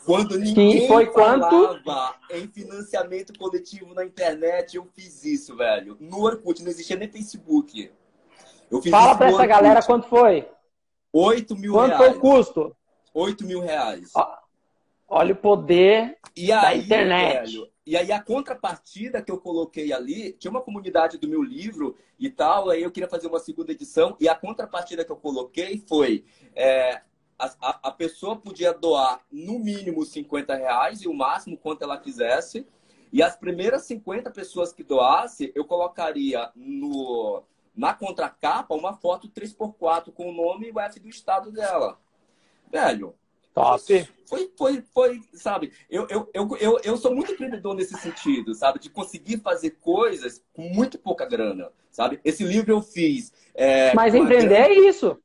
B: Quando ninguém
A: foi quanto?
B: falava em financiamento coletivo na internet, eu fiz isso, velho. No Orkut, não existia nem Facebook.
A: Fala para essa galera quanto foi.
B: 8 mil
A: Quanto foi
B: reais.
A: o custo?
B: 8 mil reais.
A: Olha o poder
B: E aí,
A: internet.
B: velho, e aí a contrapartida que eu coloquei ali, tinha uma comunidade do meu livro e tal, aí eu queria fazer uma segunda edição, e a contrapartida que eu coloquei foi é, a, a, pessoa podia doar no mínimo 50 reais e o máximo quanto ela quisesse. E as primeiras 50 pessoas que doasse, eu colocaria no, na contracapa uma foto 3x4 com o nome e o F do estado dela. Velho,
A: Top.
B: Foi, foi, foi, sabe? Eu, eu, eu, eu, eu sou muito empreendedor nesse sentido, sabe? De conseguir fazer coisas com muito pouca grana, sabe? Esse livro eu fiz. É,
A: Mas empreender grana... é isso.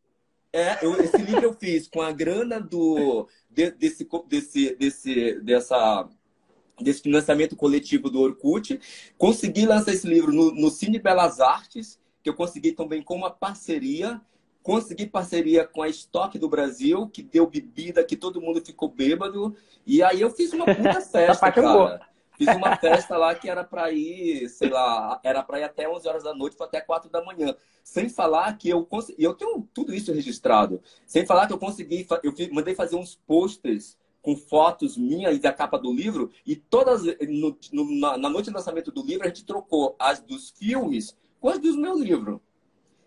B: É, eu, esse livro eu fiz com a grana do, de, desse, desse, desse, dessa, desse financiamento coletivo do Orkut. Consegui lançar esse livro no, no Cine Belas Artes, que eu consegui também com uma parceria Consegui parceria com a Estoque do Brasil, que deu bebida, que todo mundo ficou bêbado. E aí eu fiz uma puta festa, cara. Fiz uma festa lá que era para ir, sei lá, era para ir até 11 horas da noite, foi até 4 da manhã. Sem falar que eu consegui, eu tenho tudo isso registrado. Sem falar que eu consegui, eu mandei fazer uns posters com fotos minhas e da capa do livro, e todas, no, no, na, na noite do lançamento do livro, a gente trocou as dos filmes com as do meu livro.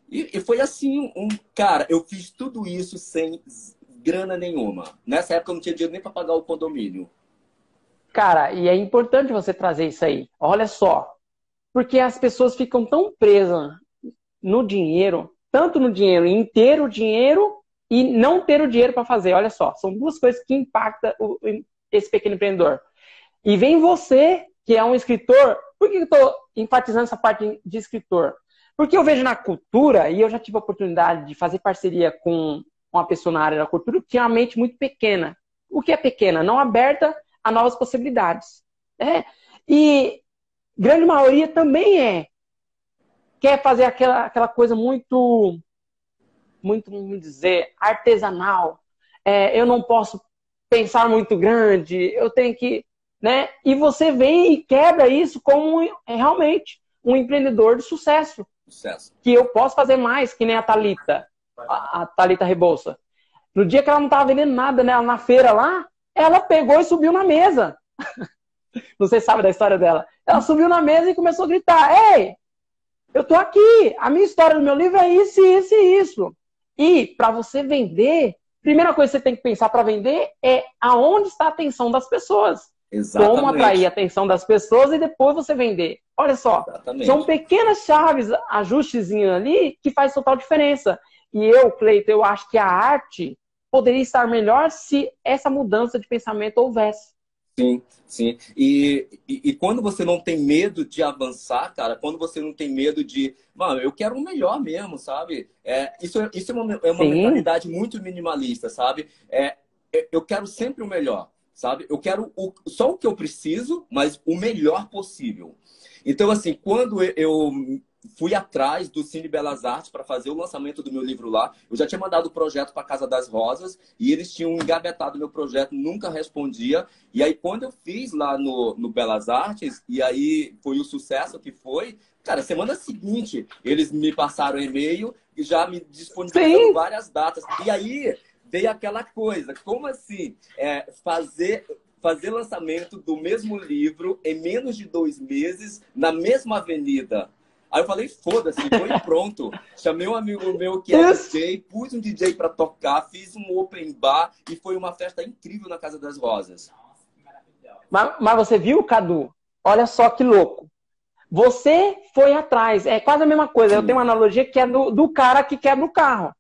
B: E, e, foi assim, um cara, eu fiz tudo isso sem grana nenhuma. Nessa época eu não tinha dinheiro nem para pagar o condomínio.
A: Cara, e é importante você trazer isso aí. Olha só, porque as pessoas ficam tão presas no dinheiro, tanto no dinheiro, em ter o dinheiro e não ter o dinheiro para fazer. Olha só, são duas coisas que impactam o, esse pequeno empreendedor. E vem você, que é um escritor. Por que eu estou enfatizando essa parte de escritor? Porque eu vejo na cultura, e eu já tive a oportunidade de fazer parceria com uma pessoa na área da cultura que tinha uma mente muito pequena. O que é pequena? Não aberta a novas possibilidades. É. E grande maioria também é. Quer fazer aquela, aquela coisa muito, muito, vamos dizer, artesanal. É, eu não posso pensar muito grande, eu tenho que. Né? E você vem e quebra isso como é, realmente um empreendedor de sucesso.
B: Sucesso.
A: Que eu posso fazer mais, que nem a Talita, a, a Talita Rebouça. No dia que ela não estava vendendo nada né, na feira lá, ela pegou e subiu na mesa. Você sabe da história dela. Ela subiu na mesa e começou a gritar: Ei, eu tô aqui. A minha história do meu livro é isso, isso e isso. E para você vender, primeira coisa que você tem que pensar para vender é aonde está a atenção das pessoas. Exatamente. Como atrair a atenção das pessoas e depois você vender. Olha só, Exatamente. são pequenas chaves, ajustezinhos ali, que faz total diferença. E eu, Cleito, eu acho que a arte poderia estar melhor se essa mudança de pensamento houvesse.
B: Sim, sim. E, e, e, quando você não tem medo de avançar, cara, quando você não tem medo de. Mano, eu quero o melhor mesmo, sabe? É, isso isso é uma, é uma mentalidade muito minimalista, sabe? É, eu quero sempre o melhor sabe? Eu quero o, só o que eu preciso, mas o melhor possível. Então, assim, quando eu fui atrás do Cine Belas Artes para fazer o lançamento do meu livro lá, eu já tinha mandado o projeto para Casa das Rosas e eles tinham engavetado meu projeto, nunca respondia. E aí, quando eu fiz lá no, no Belas Artes, e aí foi o sucesso que foi, cara, semana seguinte eles me passaram e-mail e já me disponibilizaram várias datas. E aí veio aquela coisa, como assim é, fazer fazer lançamento do mesmo livro em menos de dois meses na mesma avenida? Aí eu falei, foda-se, foi pronto. Chamei um amigo meu que é DJ, pus um DJ para tocar, fiz um open bar e foi uma festa incrível na Casa das Rosas.
A: Mas, mas você viu, Cadu? Olha só que louco. Você foi atrás. É quase a mesma coisa. Eu tenho uma analogia que é do, do cara que quebra o carro.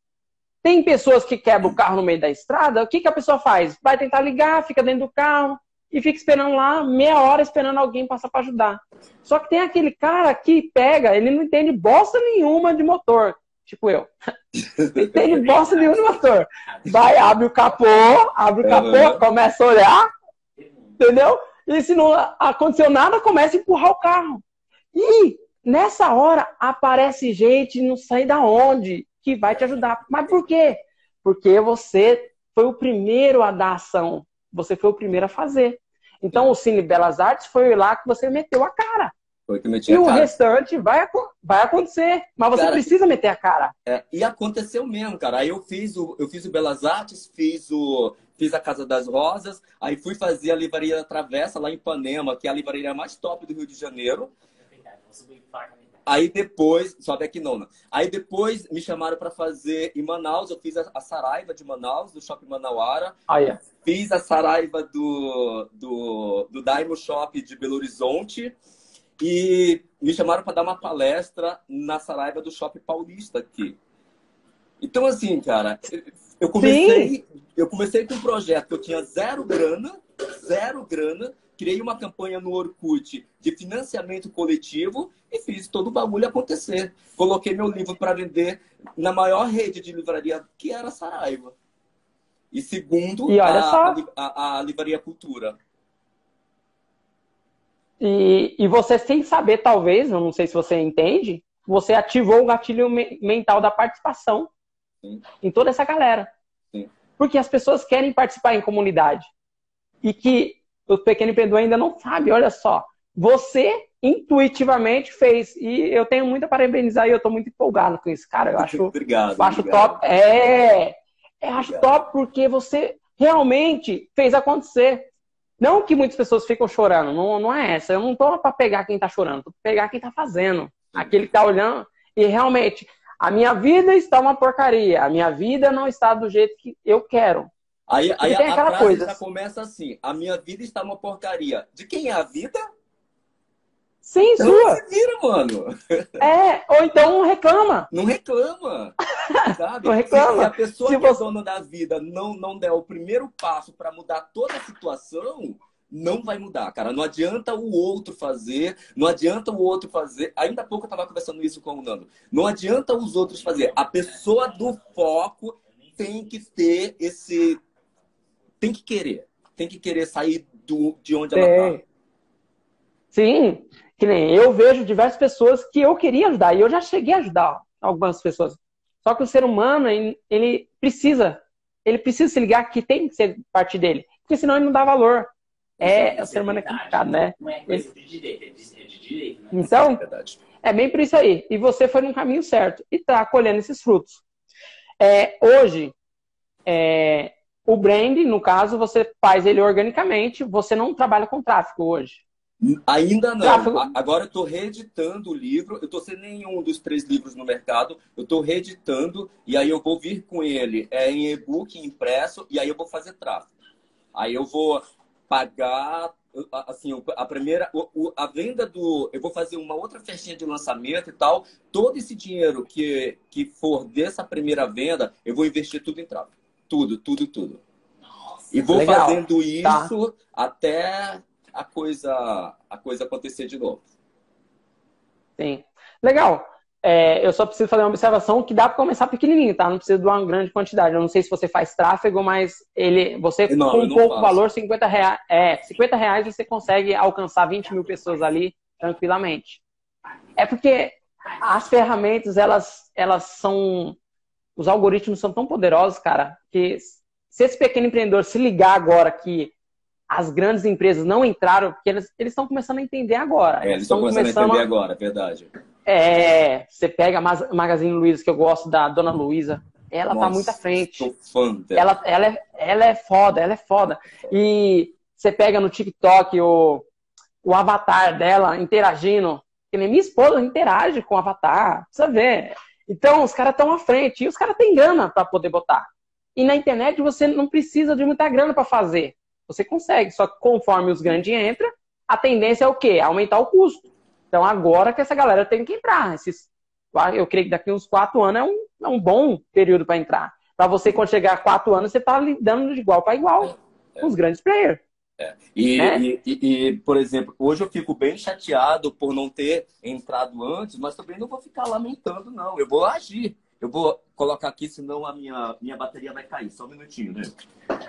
A: Tem pessoas que quebram o carro no meio da estrada, o que, que a pessoa faz? Vai tentar ligar, fica dentro do carro e fica esperando lá meia hora esperando alguém passar para ajudar. Só que tem aquele cara que pega, ele não entende bosta nenhuma de motor, tipo eu. Não entende bosta nenhuma de motor. Vai, abre o capô, abre o capô, começa a olhar, entendeu? E se não aconteceu nada, começa a empurrar o carro. E nessa hora aparece gente, não sei da onde, que vai te ajudar. Mas por quê? Porque você foi o primeiro a dar ação. Você foi o primeiro a fazer. Então, o Cine Belas Artes foi lá que você meteu a cara.
B: Foi que eu
A: meti e a cara. o restante vai, vai acontecer. Mas você cara, precisa meter a cara.
B: É, e aconteceu mesmo, cara. Aí eu fiz o, eu fiz o Belas Artes, fiz o, fiz a Casa das Rosas, aí fui fazer a Livraria da Travessa lá em Ipanema, que é a livraria mais top do Rio de Janeiro.
C: É verdade, vou subir.
B: Aí depois, sobe aqui nona. Aí depois me chamaram para fazer em Manaus, eu fiz a, a Saraiva de Manaus, do Shopping Manauara.
A: Olha.
B: Fiz a Saraiva do, do, do Daimo Shop de Belo Horizonte. E me chamaram para dar uma palestra na Saraiva do Shopping Paulista aqui. Então, assim, cara, eu comecei, eu comecei com um projeto que eu tinha zero grana, zero grana, criei uma campanha no Orkut de financiamento coletivo e fiz todo o bagulho acontecer. Coloquei meu livro para vender na maior rede de livraria, que era a Saraiva. E segundo,
A: E olha
B: a,
A: só.
B: a, a, a Livraria Cultura.
A: E, e você, sem saber, talvez, não sei se você entende, você ativou o gatilho me- mental da participação
B: Sim.
A: em toda essa galera.
B: Sim.
A: Porque as pessoas querem participar em comunidade. E que o pequeno empreendedor ainda não sabe, olha só. Você intuitivamente fez. E eu tenho muito a parabenizar e eu estou muito empolgado com isso, cara. Eu acho
B: obrigado.
A: acho
B: obrigado.
A: top. É, eu acho
B: Obrigado.
A: top porque você realmente fez acontecer. Não que muitas pessoas ficam chorando, não, não é essa. Eu não tô para pegar quem tá chorando, tô pra pegar quem tá fazendo. Aquele que tá olhando e realmente a minha vida está uma porcaria. A minha vida não está do jeito que eu quero.
B: Aí, aí a,
A: aquela
B: frase
A: coisa.
B: já começa assim: a minha vida está uma porcaria. De quem é a vida?
A: Sim,
B: Então
A: sua.
B: se vira, mano.
A: É, ou então reclama.
B: Não reclama. Sabe?
A: Não reclama.
B: Se, a pessoa
A: Se
B: que é
A: você-
B: dona da vida não, não der o primeiro passo para mudar toda a situação, não vai mudar, cara. Não adianta o outro fazer, não adianta o outro fazer. Ainda há pouco eu estava conversando isso com o Nando. Não adianta os outros fazer. A pessoa do foco tem que ter esse. Tem que querer. Tem que querer sair do, de onde ela
A: Tem.
B: está.
A: Sim, que nem eu vejo diversas pessoas que eu queria ajudar e eu já cheguei a ajudar algumas pessoas. Só que o ser humano, ele, precisa, ele precisa se ligar que tem que ser parte dele, porque senão ele não dá valor. É, o ser humano é complicado, né?
C: Não é coisa de direito, é de, é direito, né?
A: Então,
B: É
A: é bem por isso aí. E você foi no caminho certo e está colhendo esses frutos. É, hoje, é, o brand, no caso, você faz ele organicamente, você não trabalha com tráfego hoje.
B: Ainda não.
A: Tráfego.
B: Agora eu estou reeditando o livro. Eu estou sem nenhum dos três livros no mercado. Eu estou reeditando e aí eu vou vir com ele é, em e-book, impresso, e aí eu vou fazer tráfego. Aí eu vou pagar assim a primeira a venda do eu vou fazer uma outra festinha de lançamento e tal todo esse dinheiro que que for dessa primeira venda eu vou investir tudo em tráfego tudo tudo tudo
C: Nossa,
B: e vou
A: Legal.
B: fazendo
A: Tá.
B: isso até a coisa, a coisa acontecer de novo.
A: Sim. Legal. É, eu só preciso fazer uma observação que dá para começar pequenininho, tá? Não precisa de uma grande quantidade. Eu não sei se você faz tráfego, mas ele, você
B: Não,
A: com um pouco
B: faço.
A: valor, 50 reais, é, 50 reais você consegue alcançar 20 mil pessoas ali tranquilamente. É porque as ferramentas, elas, elas são. Os algoritmos são tão poderosos, cara, que se esse pequeno empreendedor se ligar agora que as grandes empresas não entraram, porque eles estão começando a entender agora.
B: É, eles estão começando a entender agora, é verdade.
A: É, você pega a Magazine Luiza, que eu gosto da Dona Luiza, ela tá
B: Nossa,
A: muito à frente.
B: Sou fã dela.
A: Ela, ela, é, ela é foda, ela é foda. E você pega no TikTok o, o avatar dela interagindo, que nem minha esposa interage com o avatar, precisa ver. Então, os caras estão à frente e os caras têm grana para poder botar. E na internet você não precisa de muita grana para fazer. Você consegue, só que conforme os grandes entram, a tendência é o quê? Aumentar o custo. Então, agora que essa galera tem que entrar. Esses, eu creio que daqui uns quatro anos é um, é um bom período para entrar. Para você, quando chegar a quatro anos, você está lidando de igual para igual com os grandes players.
B: E,
A: né?
B: e, e- e, por exemplo, hoje eu fico bem chateado por não ter entrado antes, mas também não vou ficar lamentando, não. Eu vou agir. Eu vou colocar aqui, senão a minha, minha bateria vai cair. Só um minutinho, né?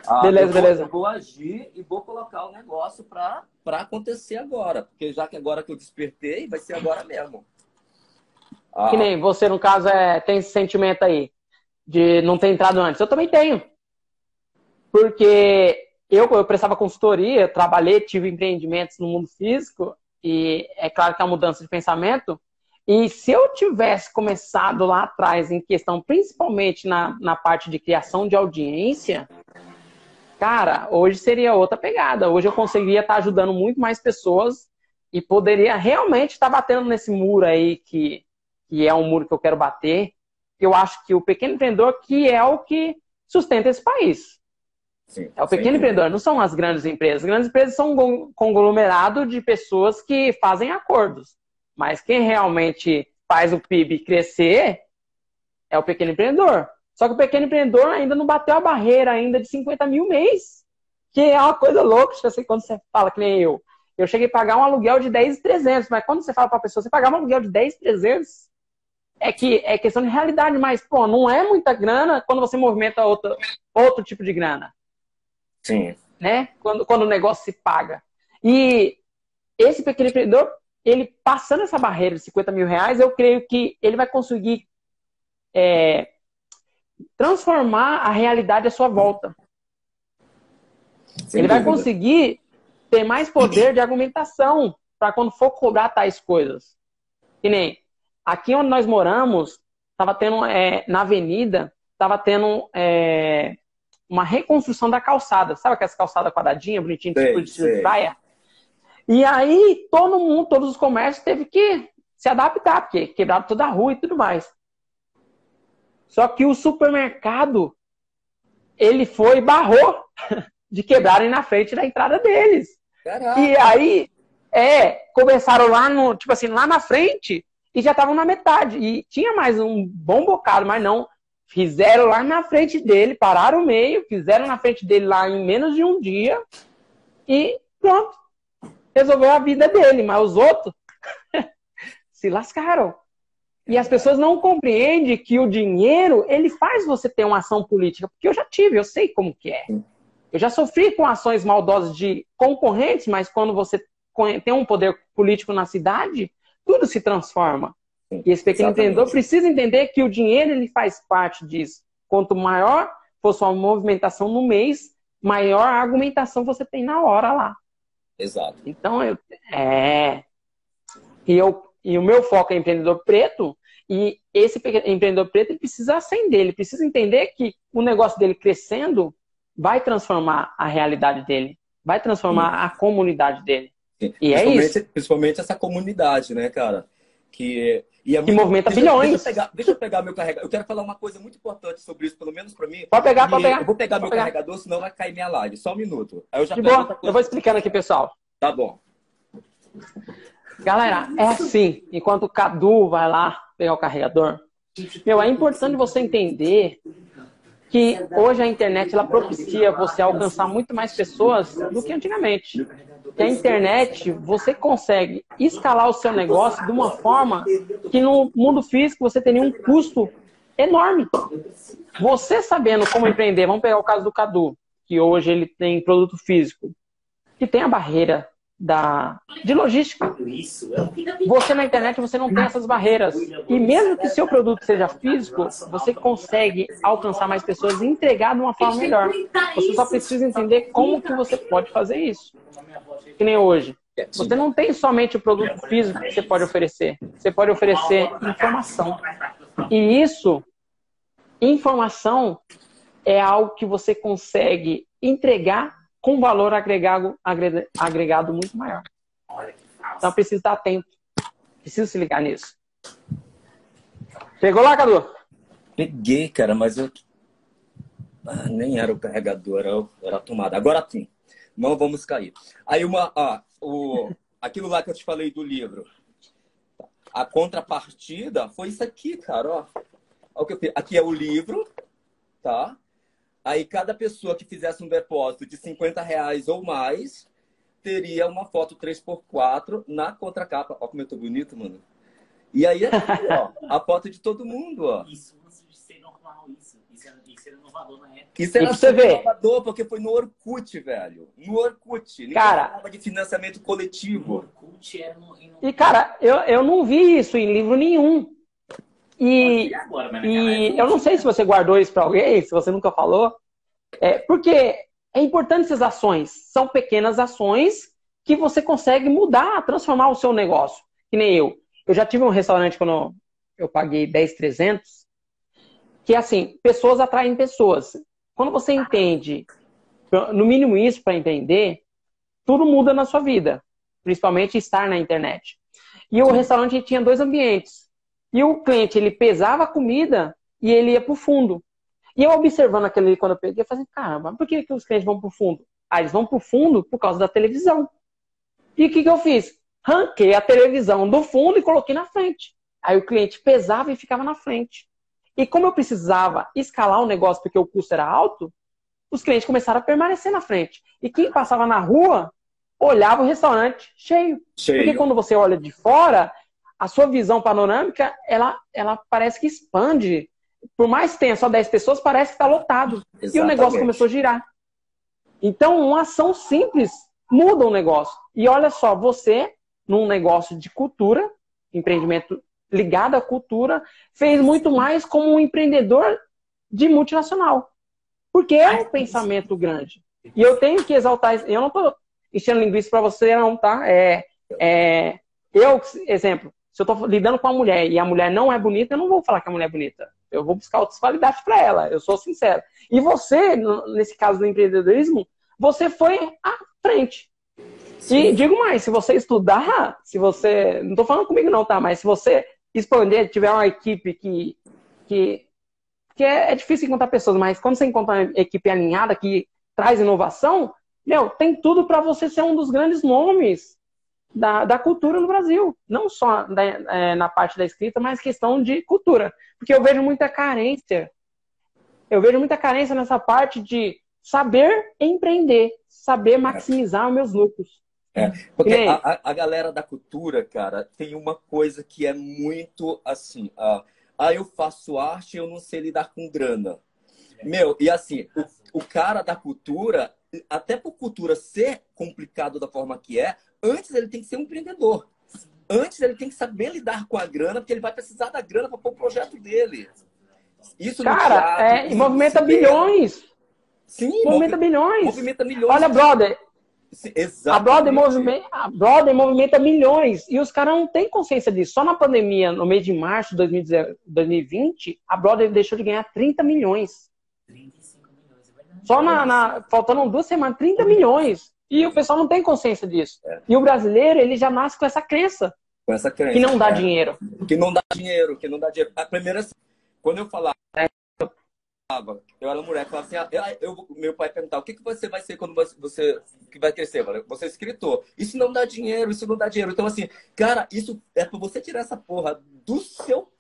B: Ah,
A: Beleza,
B: eu vou-
A: beleza.
B: Eu vou agir e vou colocar o negócio para acontecer agora. Porque já que agora que eu despertei, vai ser agora mesmo. Ah,
A: Que nem você, no caso, é, tem esse sentimento aí de não ter entrado antes. Eu também tenho. Porque eu, eu prestava consultoria, trabalhei, tive empreendimentos no mundo físico, e é claro que é uma mudança de pensamento. E se eu tivesse começado lá atrás, em questão, principalmente na, na parte de criação de audiência, Cara, hoje seria outra pegada. Hoje eu conseguiria estar ajudando muito mais pessoas e poderia realmente estar batendo nesse muro aí que, que é um muro que eu quero bater. Eu acho que o pequeno empreendedor que é o que sustenta esse país. Sim, é o pequeno empreendedor, não são as grandes empresas. As grandes empresas são um conglomerado de pessoas que fazem acordos. Mas quem realmente faz o PIB crescer é o pequeno empreendedor. Só que o pequeno empreendedor ainda não bateu a barreira ainda de 50 mil mês. Que é uma coisa louca, assim, quando você fala que nem eu. Eu cheguei a pagar um aluguel de 10,300, mas quando você fala para a pessoa, você pagar um aluguel de 10,300, é que é questão de realidade, mas, pô, não é muita grana quando você movimenta outro, outro tipo de grana.
B: Sim.
A: Né? Quando, quando o negócio se paga. E esse pequeno empreendedor, ele passando essa barreira de 50 mil reais, eu creio que ele vai conseguir é, transformar a realidade à sua volta. Sem ele dúvida. vai conseguir ter mais poder de argumentação para quando for cobrar tais coisas. Que nem aqui onde nós moramos, estava tendo é, na avenida, estava tendo é, uma reconstrução da calçada. Sabe aquelas calçadas quadradinhas, bonitinhas, tipo de de praia? E aí todo mundo, todos os comércios teve que se adaptar, porque quebraram toda a rua e tudo mais. Só que o supermercado, ele foi e barrou de quebrarem na frente da entrada deles. Caraca. E aí, é, começaram lá no, tipo assim, lá na frente e já estavam na metade. E tinha mais um bom bocado, mas não. Fizeram lá na frente dele, pararam o meio, fizeram na frente dele lá em menos de um dia e pronto. Resolveu a vida dele, mas os outros se lascaram. E as pessoas não compreendem que o dinheiro, ele faz você ter uma ação política. Porque eu já tive, eu sei como que é. Eu já sofri com ações maldosas de concorrentes, mas quando você tem um poder político na cidade, tudo se transforma. E esse pequeno Exatamente. empreendedor precisa entender que o dinheiro ele faz parte disso. Quanto maior for sua movimentação no mês, maior a argumentação você tem na hora lá.
B: Exato.
A: Então, eu, é. E, eu, e o meu foco é empreendedor preto, e esse empreendedor preto ele precisa acender, ele precisa entender que o negócio dele crescendo vai transformar a realidade dele, vai transformar Sim. a comunidade dele.
B: Sim. E é isso. Principalmente essa comunidade, né, cara? Que,
A: e é muito... que movimenta deixa, bilhões.
B: Deixa eu, pegar, deixa eu pegar meu carregador. Eu quero falar uma coisa muito importante sobre isso, pelo menos para mim.
A: Pode pegar, pode pegar.
B: Eu vou pegar
A: pode
B: meu
A: pegar.
B: carregador, senão vai cair minha live. Só um minuto.
A: Aí eu já De boa. Eu vou explicando aqui, pessoal.
B: Tá bom.
A: Galera, é assim. Enquanto o Cadu vai lá pegar o carregador, meu, é importante você entender que hoje a internet ela propicia você alcançar muito mais pessoas do que antigamente. Que a internet você consegue escalar o seu negócio de uma forma que no mundo físico você teria um custo enorme. Você sabendo como empreender, vamos pegar o caso do Cadu, que hoje ele tem produto físico, que tem a barreira da, de logística. Você na internet você não tem essas barreiras. E mesmo que seu produto seja físico, você consegue alcançar mais pessoas e entregar de uma forma melhor. Você só precisa entender como que você pode fazer isso. Que nem hoje. Você não tem somente o produto físico que você pode oferecer. Você pode oferecer informação. E isso, informação, é algo que você consegue entregar com valor agregado, agregado muito maior. Então precisa estar atento. Precisa se ligar nisso. Pegou lá, Cadu?
B: Peguei, cara, mas eu. Ah, nem era o carregador, era, era a tomada. Agora sim. Não vamos cair. Aí uma. Ah, o, aquilo lá que eu te falei do livro. A contrapartida foi isso aqui, cara. Ó. Aqui é o livro, tá? Aí cada pessoa que fizesse um depósito de 50 reais ou mais teria uma foto 3x4 na contracapa. Olha como eu tô bonito, mano. E aí, ó, a foto de todo mundo, ó.
C: Isso antes de ser normal, isso. Isso era, isso era inovador na época.
B: Isso era
A: você
B: inovador porque foi no Orkut, velho. No Orkut.
A: Ninguém cara, falava
B: de financiamento coletivo. No
C: Orkut era no, no...
A: E, cara, eu, eu não vi isso em livro nenhum. E, agora, e eu não sei se você guardou isso para alguém, se você nunca falou. É, porque é importante essas ações. São pequenas ações que você consegue mudar, transformar o seu negócio. Que nem eu. Eu já tive um restaurante quando eu paguei 10,300, que é assim, pessoas atraem pessoas. Quando você entende no mínimo isso para entender, tudo muda na sua vida, principalmente estar na internet. E o restaurante tinha dois ambientes. E o cliente, ele pesava a comida e ele ia para o fundo. E eu observando aquele quando eu peguei, eu falei, caramba, por que, que os clientes vão para o fundo? Ah, eles vão para o fundo por causa da televisão. E o que, que eu fiz? Ranquei a televisão do fundo e coloquei na frente. Aí o cliente pesava e ficava na frente. E como eu precisava escalar o negócio porque o custo era alto, os clientes começaram a permanecer na frente. E quem passava na rua olhava o restaurante cheio. cheio. Porque quando você olha de fora, a sua visão panorâmica, ela, ela parece que expande. Por mais que tenha só 10 pessoas, parece que está lotado. Exatamente. E o negócio começou a girar. Então, uma ação simples muda o negócio. E olha só, você, num negócio de cultura, empreendimento ligado à cultura, fez muito mais como um empreendedor de multinacional. Porque é um pensamento grande. E eu tenho que exaltar isso. Eu não estou enchendo linguiça para você, não, tá? É, é, eu, exemplo, se eu estou lidando com uma mulher e a mulher não é bonita, eu não vou falar que a mulher é bonita. Eu vou buscar outras qualidades para ela. Eu sou sincero. E você, nesse caso do empreendedorismo, você foi à frente. E digo mais, se você estudar, se você. Não estou falando comigo, não, tá? Mas se você expandir, tiver uma equipe que. que, que é, é difícil encontrar pessoas, mas quando você encontra uma equipe alinhada que traz inovação, meu, tem tudo para você ser um dos grandes nomes da, da cultura no Brasil. Não só da, é, na parte da escrita, mas questão de cultura. Porque eu vejo muita carência. Eu vejo muita carência nessa parte de saber empreender, saber maximizar os meus lucros.
B: É, porque a, a, galera da cultura, cara, tem uma coisa que é muito assim. Uh, ah, eu faço arte, eu não sei lidar com grana. Meu, e assim, o, o cara da cultura, até por cultura ser complicado da forma que é, antes ele tem que ser um empreendedor. Antes ele tem que saber lidar com a grana, porque ele vai precisar da grana para pôr o projeto dele.
A: Isso Cara, teatro, é, movimenta bilhões.
B: Sim,
A: movimenta milhões.
B: Movimenta milhões.
A: Olha, brother. Sim, a brother, movimenta, a brother movimenta milhões. E os caras não têm consciência disso. Só na pandemia, no mês de março de 2020, a brother deixou de ganhar 30 milhões. 35 milhões, é verdade. Só na, na, faltando duas semanas, 30 milhões. E o pessoal não tem consciência disso. É. E o brasileiro, ele já nasce com essa crença.
B: Com essa crença.
A: Que não dá é. dinheiro.
B: Que não dá dinheiro, que não dá dinheiro. A primeira, quando eu falar é eu era moleque, falava assim, ah, eu, eu, meu pai perguntava, o que, que você vai ser quando você que vai crescer? Mano? Você é escritor. Isso não dá dinheiro, isso não dá dinheiro. Então, assim, cara, isso é pra você tirar essa porra do seu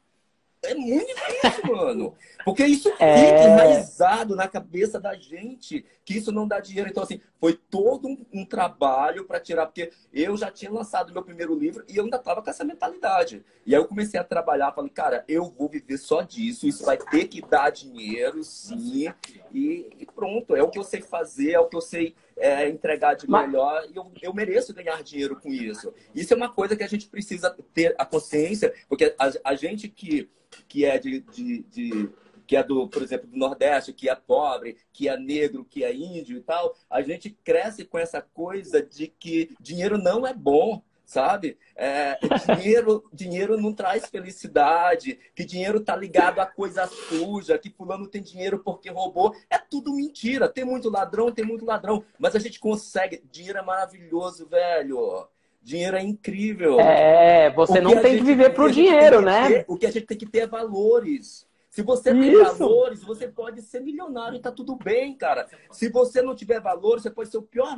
B: é muito difícil, mano. Porque isso fica é... enraizado na cabeça da gente que isso não dá dinheiro. Então, assim, foi todo um, um trabalho para tirar, porque eu já tinha lançado meu primeiro livro e eu ainda tava com essa mentalidade. E aí eu comecei a trabalhar, falei, cara, eu vou viver só disso, isso vai ter que dar dinheiro, sim. E, e pronto, é o que eu sei fazer, é o que eu sei é, entregar de melhor e eu, eu mereço ganhar dinheiro com isso. Isso é uma coisa que a gente precisa ter a consciência, porque a, a gente que que é de, de, de que é do, por exemplo, do Nordeste, que é pobre, que é negro, que é índio e tal, a gente cresce com essa coisa de que dinheiro não é bom, sabe? É, dinheiro, dinheiro não traz felicidade, que dinheiro tá ligado a coisa suja, que fulano tem dinheiro porque roubou. É tudo mentira. Tem muito ladrão, tem muito ladrão, mas a gente consegue. Dinheiro é maravilhoso, velho. Dinheiro é incrível.
A: É, você não tem que viver pro dinheiro, né?
B: Ter, o que a gente tem que ter é valores. Se você Isso. tem valores, você pode ser milionário e tá tudo bem, cara. Se você não tiver valores, você pode ser o pior,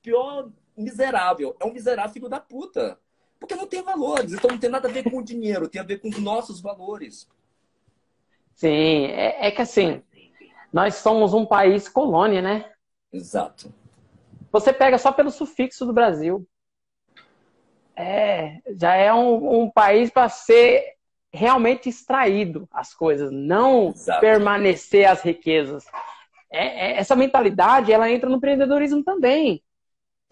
B: pior miserável. É um miserável filho da puta. Porque não tem valores. Então não tem nada a ver com o dinheiro, tem a ver com os nossos valores.
A: Sim, é, é que assim, nós somos um país colônia, né?
B: Exato.
A: Você pega só pelo sufixo do Brasil. É, já é um, um país para ser realmente extraído as coisas, não Exato. permanecer as riquezas. É, é, essa mentalidade ela entra no empreendedorismo também,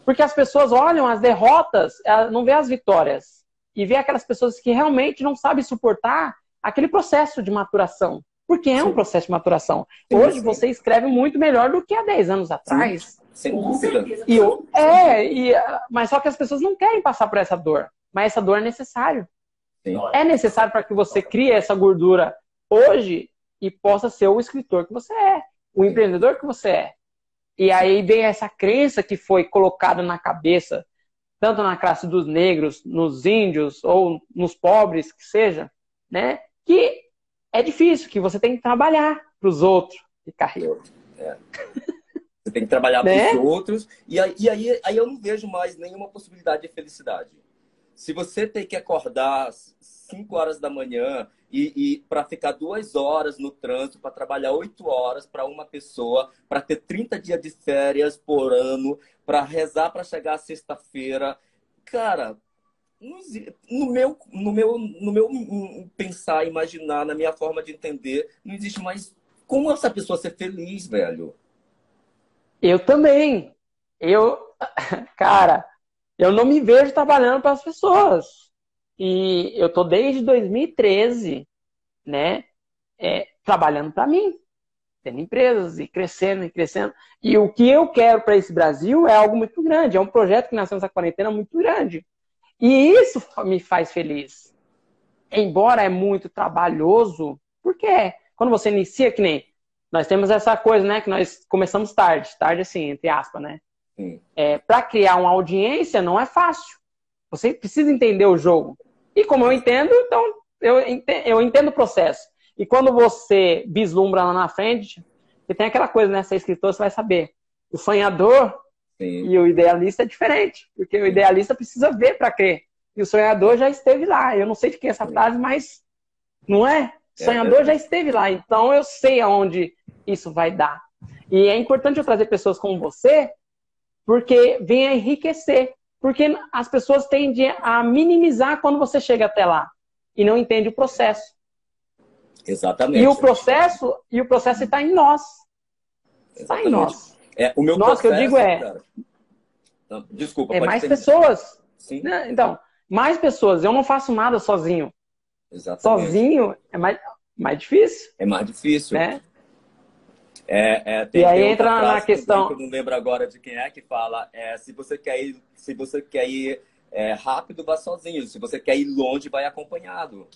A: porque as pessoas olham as derrotas, não vê as vitórias e vê aquelas pessoas que realmente não sabem suportar aquele processo de maturação, porque é um processo de maturação. Hoje você escreve muito melhor do que há 10 anos atrás.
B: Sem dúvida.
A: E eu, é, e, mas só que as pessoas não querem passar por essa dor. Mas essa dor é necessário. Sim. É necessário para que você crie essa gordura hoje e possa ser o escritor que você é, o empreendedor que você é. E aí vem essa crença que foi colocada na cabeça, tanto na classe dos negros, nos índios ou nos pobres, que seja, né? Que é difícil, que você tem que trabalhar para os outros carreira. É.
B: Você tem que trabalhar né? para os outros. E, aí, e aí, aí eu não vejo mais nenhuma possibilidade de felicidade. Se você tem que acordar 5 horas da manhã e, e para ficar duas horas no trânsito, para trabalhar oito horas para uma pessoa, para ter 30 dias de férias por ano, para rezar para chegar sexta-feira. Cara, no meu, no, meu, no meu pensar, imaginar, na minha forma de entender, não existe mais como essa pessoa ser feliz, velho.
A: Eu também. Eu, cara, eu não me vejo trabalhando para as pessoas. E eu tô desde 2013, né, é, trabalhando para mim, tendo empresas e crescendo e crescendo. E o que eu quero para esse Brasil é algo muito grande, é um projeto que nasceu nessa quarentena muito grande. E isso me faz feliz. Embora é muito trabalhoso, porque é. Quando você inicia, que nem nós temos essa coisa, né, que nós começamos tarde, tarde assim, entre aspas, né? É, para criar uma audiência não é fácil. Você precisa entender o jogo. E como eu entendo, então eu entendo, eu entendo o processo. E quando você vislumbra lá na frente, que tem aquela coisa, né? Ser escritor, você vai saber. O sonhador Sim. e o idealista é diferente. Porque o idealista precisa ver para crer. E o sonhador já esteve lá. Eu não sei de quem é essa frase, mas não é? O sonhador é. já esteve lá. Então eu sei aonde isso vai dar. E é importante eu trazer pessoas como você, porque vem a enriquecer. Porque as pessoas tendem a minimizar quando você chega até lá e não entende o processo.
B: Exatamente.
A: E o processo, e o processo está em nós. Está em nós.
B: É, o meu
A: nós
B: processo, que
A: eu digo é.
B: Não, desculpa,
A: é mais pessoas. Sim. Né, então, mais pessoas. Eu não faço nada sozinho.
B: Exatamente.
A: Sozinho é mais, mais difícil.
B: É mais difícil.
A: Né?
B: É, é,
A: e aí entra na questão.
B: Eu não lembro agora de quem é que fala. É, se você quer ir, se você quer ir é, rápido, vá sozinho. Se você quer ir longe, vai acompanhado.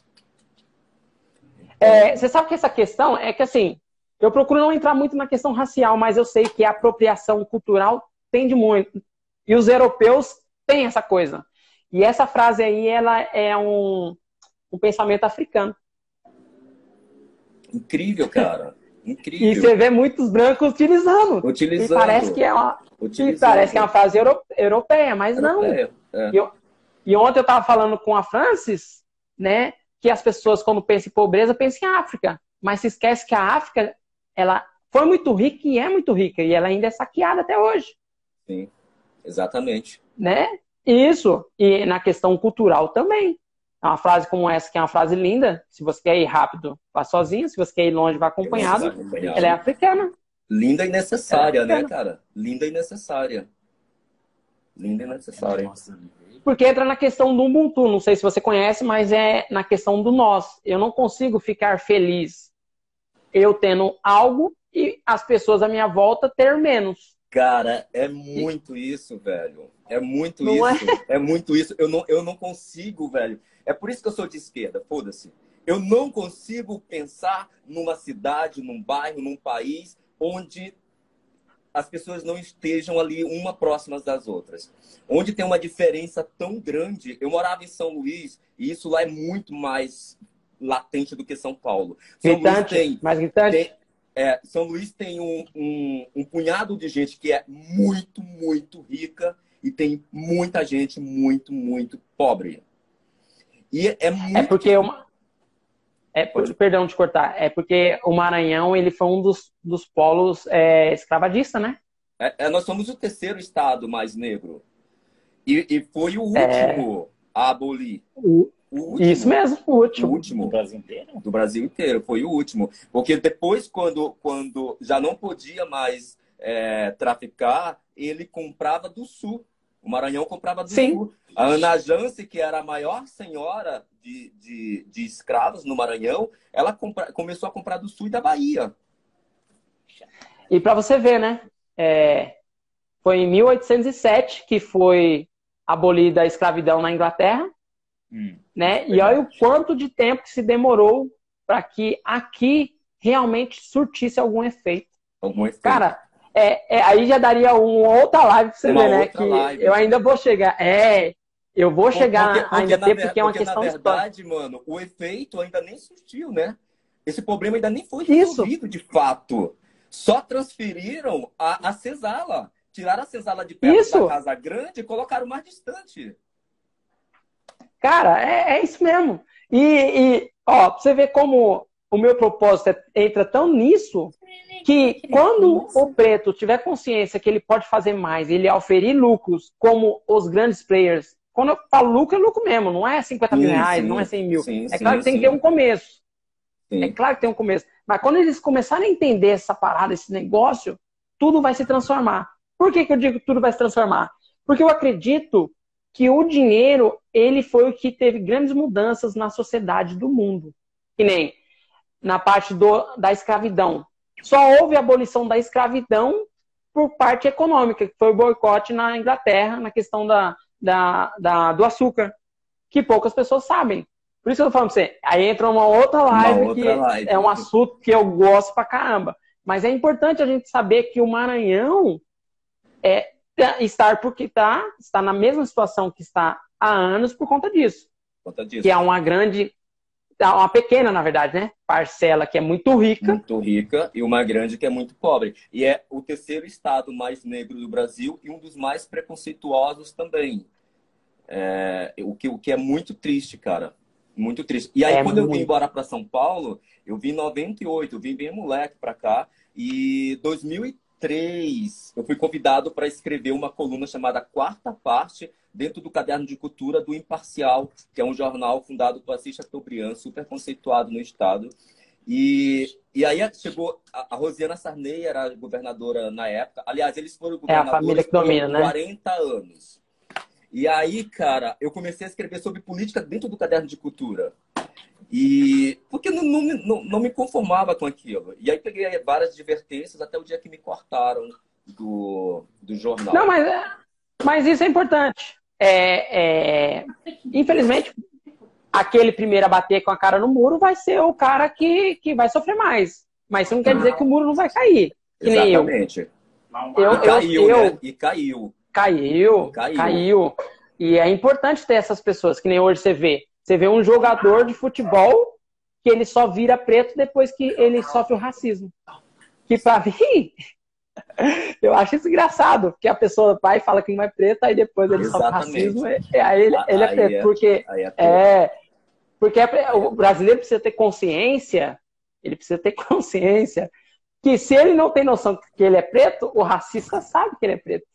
A: É, você sabe que essa questão é que assim, eu procuro não entrar muito na questão racial, mas eu sei que a apropriação cultural tende muito. E os europeus têm essa coisa. E essa frase aí, ela é um, um pensamento africano.
B: Incrível, cara. Incrível.
A: E você vê muitos brancos utilizando.
B: Utilizando.
A: E parece que é uma, parece que é uma frase europeia, mas europeia, não. É. E, e, ontem eu estava falando com a Francis, né, que as pessoas, quando pensam em pobreza, pensam em África. Mas se esquece que a África, ela foi muito rica e é muito rica. E ela ainda é saqueada até hoje.
B: Sim, exatamente.
A: Né? Isso. E na questão cultural também. É uma frase como essa, que é uma frase linda. Se você quer ir rápido, vá sozinho. Se você quer ir longe, vá acompanhado. acompanhado. Ela é africana.
B: Linda e necessária, é né, cara? Linda e necessária. Linda e necessária.
A: Porque entra na questão do Ubuntu. Não sei se você conhece, mas é na questão do nós. Eu não consigo ficar feliz eu tendo algo e as pessoas à minha volta ter menos.
B: Cara, é muito isso, velho. É muito não isso. É? é muito isso. Eu não, eu não consigo, velho. É por isso que eu sou de esquerda, foda-se. Eu não consigo pensar numa cidade, num bairro, num país onde as pessoas não estejam ali uma próximas das outras. Onde tem uma diferença tão grande. Eu morava em São Luís e isso lá é muito mais latente do que São Paulo.
A: São gritante, Luís tem, mais gritante?
B: Tem, é, São Luís tem um, um, um punhado de gente que é muito, muito rica e tem muita gente muito, muito pobre. E é,
A: é
B: muito.
A: É porque uma. É, perdão de cortar. É porque o Maranhão ele foi um dos, dos polos é, escravagista, né?
B: É, é, nós somos o terceiro estado mais negro. E, e foi o é. último a abolir.
A: O, o último, Isso mesmo, o último.
B: O último.
C: Do Brasil inteiro?
B: Do Brasil inteiro, foi o último. Porque depois, quando, quando já não podia mais é, traficar, ele comprava do sul. O Maranhão comprava do
A: Sim.
B: sul. A Ana Jance, que era a maior senhora de, de, de escravos no Maranhão, ela compra, começou a comprar do sul e da Bahia.
A: E para você ver, né? É, foi em 1807 que foi abolida a escravidão na Inglaterra. Hum, né? E olha o quanto de tempo que se demorou para que aqui realmente surtisse algum efeito.
B: Algum efeito.
A: Cara, é, é, aí já daria uma outra live pra você
B: Uma
A: ver, né? Que
B: live.
A: eu ainda vou chegar. É, eu vou chegar ainda
B: na
A: ter, porque é uma
B: porque,
A: questão
B: na
A: histórica.
B: verdade, mano, o efeito ainda nem surgiu, né? Esse problema ainda nem foi
A: Isso.
B: resolvido de fato. Só transferiram a, a senzala. Tiraram a senzala de perto
A: Isso.
B: da casa grande e colocaram mais distante.
A: Cara, é, é isso mesmo. E, e, ó, pra você ver como o meu propósito é- entra tão nisso que quando o preto tiver consciência que ele pode fazer mais, ele oferir lucros como os grandes players. Quando eu falo lucro, é lucro mesmo, não é 50 mil
B: Sim,
A: reais,
B: sim.
A: não é 100 mil.
B: Sim,
A: é
B: sim,
A: claro que tem que
B: sim.
A: ter um começo.
B: Sim.
A: É claro que tem um começo. Mas quando eles começarem a entender essa parada, esse negócio, tudo vai se transformar. Por que, que eu digo que tudo vai se transformar? Porque eu acredito que o dinheiro, ele foi o que teve grandes mudanças na sociedade do mundo. Que nem na parte do, da escravidão. Só houve a abolição da escravidão por parte econômica, que foi o boicote na Inglaterra, na questão da, da, da- do açúcar, que poucas pessoas sabem. Por isso que eu tô falando pra você. Aí entra uma outra live
B: Uma outra
A: que
B: live.
A: é um assunto que eu gosto pra caramba. Mas é importante a gente saber que o Maranhão é estar porque tá, está na mesma situação que está há anos por conta disso.
B: Por conta disso.
A: Que é uma grande, uma pequena, na verdade, né? Parcela que é muito rica.
B: muito rica e uma grande que é muito pobre. E é o terceiro estado mais negro do Brasil e um dos mais preconceituosos também. É, o, que, o que é muito triste, cara. Muito triste. E aí,
A: É
B: quando eu vim
A: muito.
B: embora para São Paulo, eu vim em 98, eu vim bem moleque para cá. E 2003, eu fui convidado para escrever uma coluna chamada Quarta Parte, dentro do Caderno de Cultura do Imparcial, que é um jornal fundado por Assis Chateaubriand, super conceituado no estado. E, e aí chegou a, a Rosiana Sarney, era governadora na época. Aliás, eles foram
A: É
B: governadores
A: domina,
B: por
A: né?
B: 40 anos. E aí, cara, eu comecei a escrever sobre política dentro do caderno de cultura. E porque não, não, me- não, não me conformava com aquilo. E aí peguei várias advertências até o dia que me cortaram do, do jornal.
A: Não, mas, é- mas isso é importante. É, é, infelizmente, aquele primeiro a bater com a cara no muro vai ser o cara que, que vai sofrer mais. Mas isso não quer dizer que o muro não vai cair. Que nem eu.
B: Exatamente.
A: Eu-
B: E caiu,
A: eu-
B: né? E caiu.
A: Caiu,
B: Caiu.
A: caiu, E é importante ter essas pessoas, que nem hoje você vê. Você vê um jogador de futebol que ele só vira preto depois que ele sofre o racismo. Que pra mim, eu acho isso engraçado, porque a pessoa vai e fala que não é preto, aí depois ele sofre
B: Exatamente.
A: racismo, e, aí ele, ele é
B: Aí
A: preto.
B: é-
A: Porque
B: é,
A: é, porque é- o brasileiro precisa ter consciência, ele precisa ter consciência que se ele não tem noção que ele é preto, o racista sabe que ele é preto.